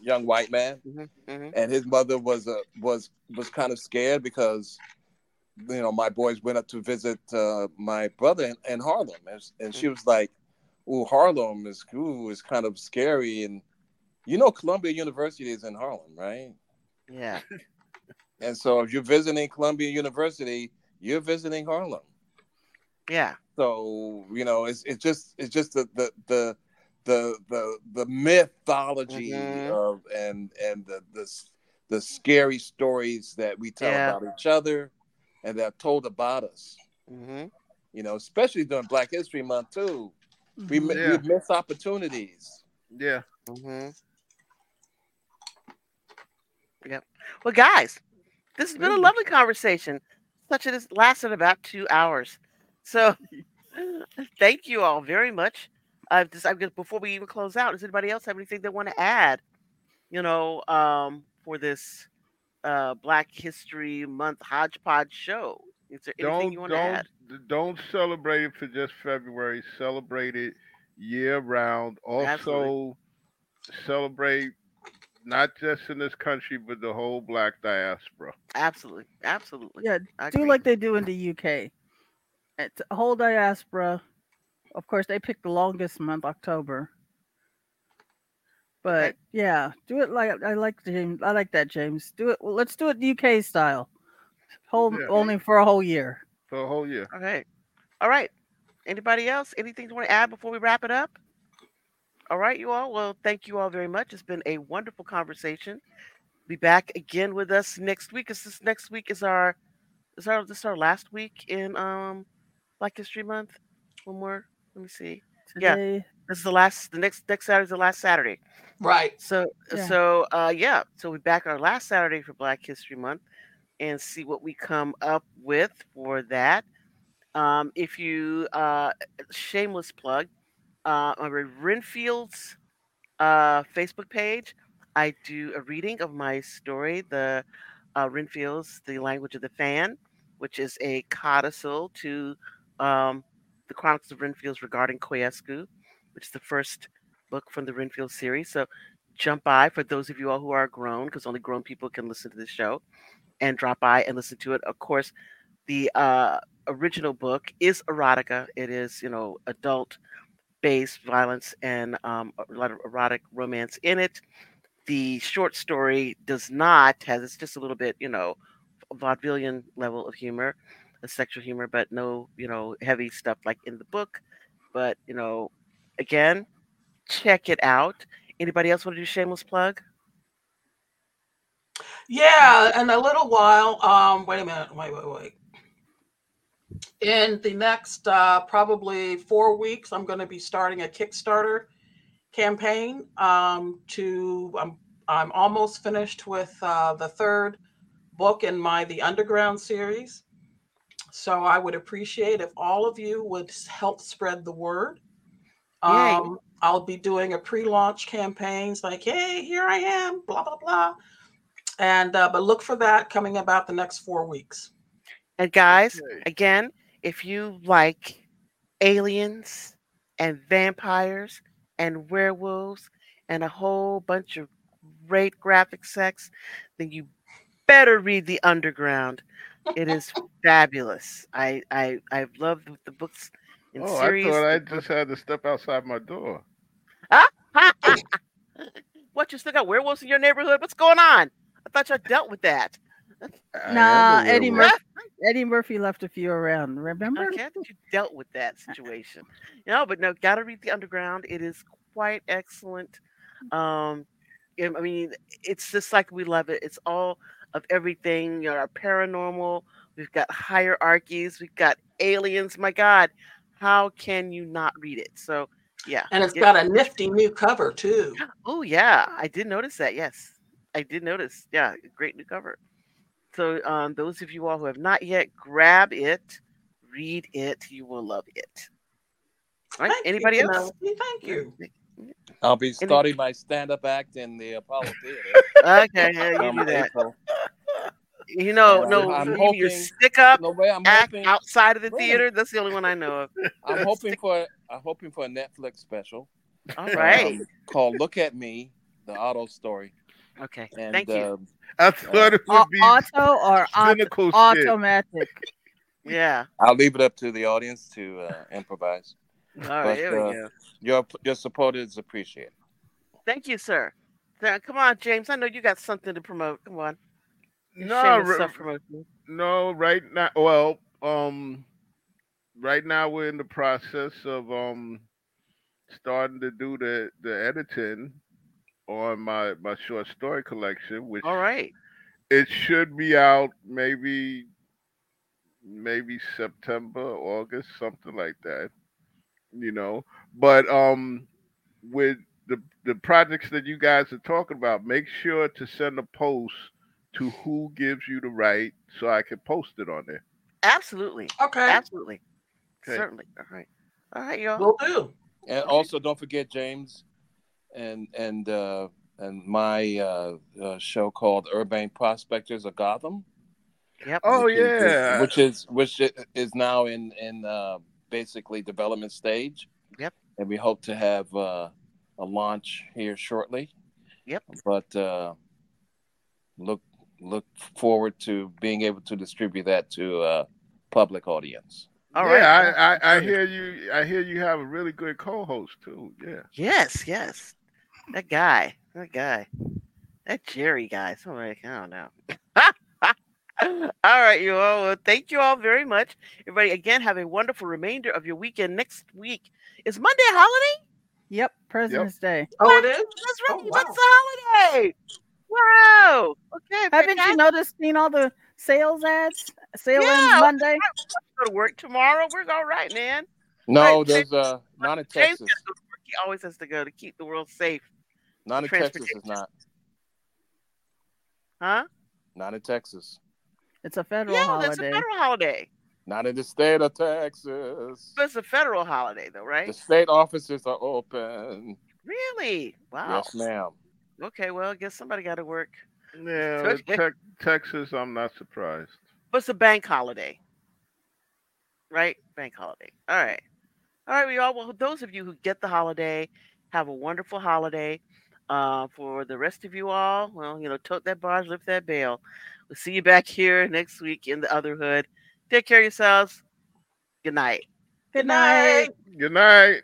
young white man, Mhm, mhm. and his mother was a was was kind of scared because you know my boys went up to visit uh, my brother in, in Harlem, and, and she was like, "Ooh, Harlem is ooh is kind of scary," and you know Columbia University is in Harlem, right? Yeah. And so if you're visiting Columbia University, you're visiting Harlem. Yeah. So you know it's it's just it's just the the the the the, the mythology Mhm. of and and the the the scary stories that we tell Yeah. about each other and they're told about us. hmm You know, especially during Black History Month too. We Yeah. we miss opportunities. Yeah. hmm Yep. Well, guys, this has been a lovely conversation. Such it has lasted about two hours. So, thank you all very much. Uh, just, I guess before we even close out, does anybody else have anything they want to add? You know, um, for this uh, Black History Month hodgepodge show. Is there anything Don't you want to don't add? don't celebrate it for just February. Celebrate it year round. Also Absolutely. celebrate not just in this country but the whole black diaspora. Absolutely, absolutely. Yeah, I do agree. like they do in the UK. It's a whole diaspora. Of course, they pick the longest month, October. But Okay. yeah, do it like I like James. I like that, James. Do it. Well, let's do it UK style. Whole Yeah. only for a whole year. For a whole year. Okay. All right. Anybody else? Anything you want to add before we wrap it up? All right, you all. Well, thank you all very much. It's been a wonderful conversation. Be back again with us next week. Is this next week is our is our this our last week in um Black History Month? One more. Let me see. Yeah. Today, This is the last the next next Saturday is the last Saturday. Right. So Yeah. so uh yeah, so we're back our last Saturday for Black History Month and see what we come up with for that. Um if you uh shameless plug uh on Renfield's uh Facebook page, I do a reading of my story, the uh Renfield's The Language of the Fan, which is a codicil to um the Chronicles of Renfields regarding Koyescu, which is the first book from the Renfield series. So jump by for those of you all who are grown, because only grown people can listen to this show, and drop by and listen to it. Of course, the uh, original book is erotica. It is, you know, adult based violence and um, a lot of erotic romance in it. The short story does not has it's just a little bit, you know, vaudevillian level of humor, a sexual humor, but no, you know, heavy stuff like in the book. But you know, again, check it out. Anybody else want to do shameless plug? Yeah, in a little while. Um, wait a minute. Wait, wait, wait. In the next uh, probably four weeks, I'm going to be starting a Kickstarter campaign. Um, to I'm I'm almost finished with uh, the third book in my The Underground series. So I would appreciate if all of you would help spread the word. Yay. Um, I'll be doing a pre-launch campaigns like, "Hey, here I am," blah blah blah, and uh, but look for that coming about the next four weeks. And guys, Okay. again, if you like aliens and vampires and werewolves and a whole bunch of great graphic sex, then you better read The Underground. It is fabulous. I I I've loved the- the books in Oh, series. I thought I just had to step outside my door. what you still got werewolves in your neighborhood? What's going on? I thought you dealt with that. I Nah, Eddie. Murphy. Eddie Murphy left a few around. Remember? Okay, I think you dealt with that situation. no, but no, gotta read the Underground. It is quite excellent. Um, I I mean, it's just like we love it. It's all of everything. You know, our paranormal. We've got hierarchies. We've got aliens. My God, how can you not read it? So, yeah. And it's got a nifty new cover too. Oh yeah, I did notice that. Yes, I did notice. Yeah, great new cover. So, um, those of you all who have not yet, grab it, read it. You will love it. All right. Thank you, Anybody else? Penelope. Thank you. I'll be Any- starting my stand-up act in the Apollo Theater. Okay, yeah, you come do that. April. You know, And no, I'm you leave your stick up No way. I'm act hoping. outside of the Really? theater. That's the only one I know of. I'm hoping for. I'm hoping for a Netflix special. All right. um, called "Look at Me," the auto story. Okay. And Thank you. um, I thought it Au- would be auto or auto- shit. automatic? Yeah. I'll leave it up to the audience to uh, improvise. All right. There we uh, go. Your your support is appreciated. Thank you, sir. Th- Come on, James. I know you got something to promote. Come on. No, no, right now. Well, um, right now we're in the process of um starting to do the the editing on my my short story collection, which All right. it should be out maybe maybe September, August, something like that. You know, but um, with the the projects that you guys are talking about, make sure to send a post to who gives you the right so I can post it on there. Absolutely. Okay. Absolutely. Okay. Certainly. All right. All right, y'all. Will do. And also, don't forget James, and and uh, and my uh, uh, show called Urbane Prospectors of Gotham. Yep. Oh which is- yeah, which is which is now in in uh, basically development stage. Yep. And we hope to have uh, a launch here shortly. Yep. But uh, look look forward to being able to distribute that to uh, public audience. All right. yeah. I, I I hear you. I hear you have a really good co-host too. Yeah. Yes, yes. That guy. That guy. That Jerry guy. Somebody, I don't know. all right, you all. Well, thank you all very much. Everybody, again, have a wonderful remainder of your weekend. Next week is Monday a holiday? Yep, President's Day. Oh, it is. That's right. Oh, wow. That's a holiday. Wow. Okay. Haven't you noticed seen all the sales ads? Sale Yeah. ends Monday. Go to work tomorrow. We're all right, man. No, Right, there's uh, not in James has Texas. to work. He always has to go to keep the world safe. Not in Texas is not. Huh? Not in Texas. It's a federal Yeah, holiday. that's a federal holiday. Not in the state of Texas. But it's a federal holiday, though, right? The state offices are open. Really? Wow. Yes, ma'am. Okay, well, I guess somebody got to work. Yeah. Okay. Tex Texas, I'm not surprised. But it's a bank holiday, right? Bank holiday. All right. All right, we all. Well, those of you who get the holiday, have a wonderful holiday. Uh, for the rest of you all, well, you know, tote that barge, lift that bale. We'll see you back here next week in the OTHERhood. Take care of yourselves. Good night. Good night. Good night.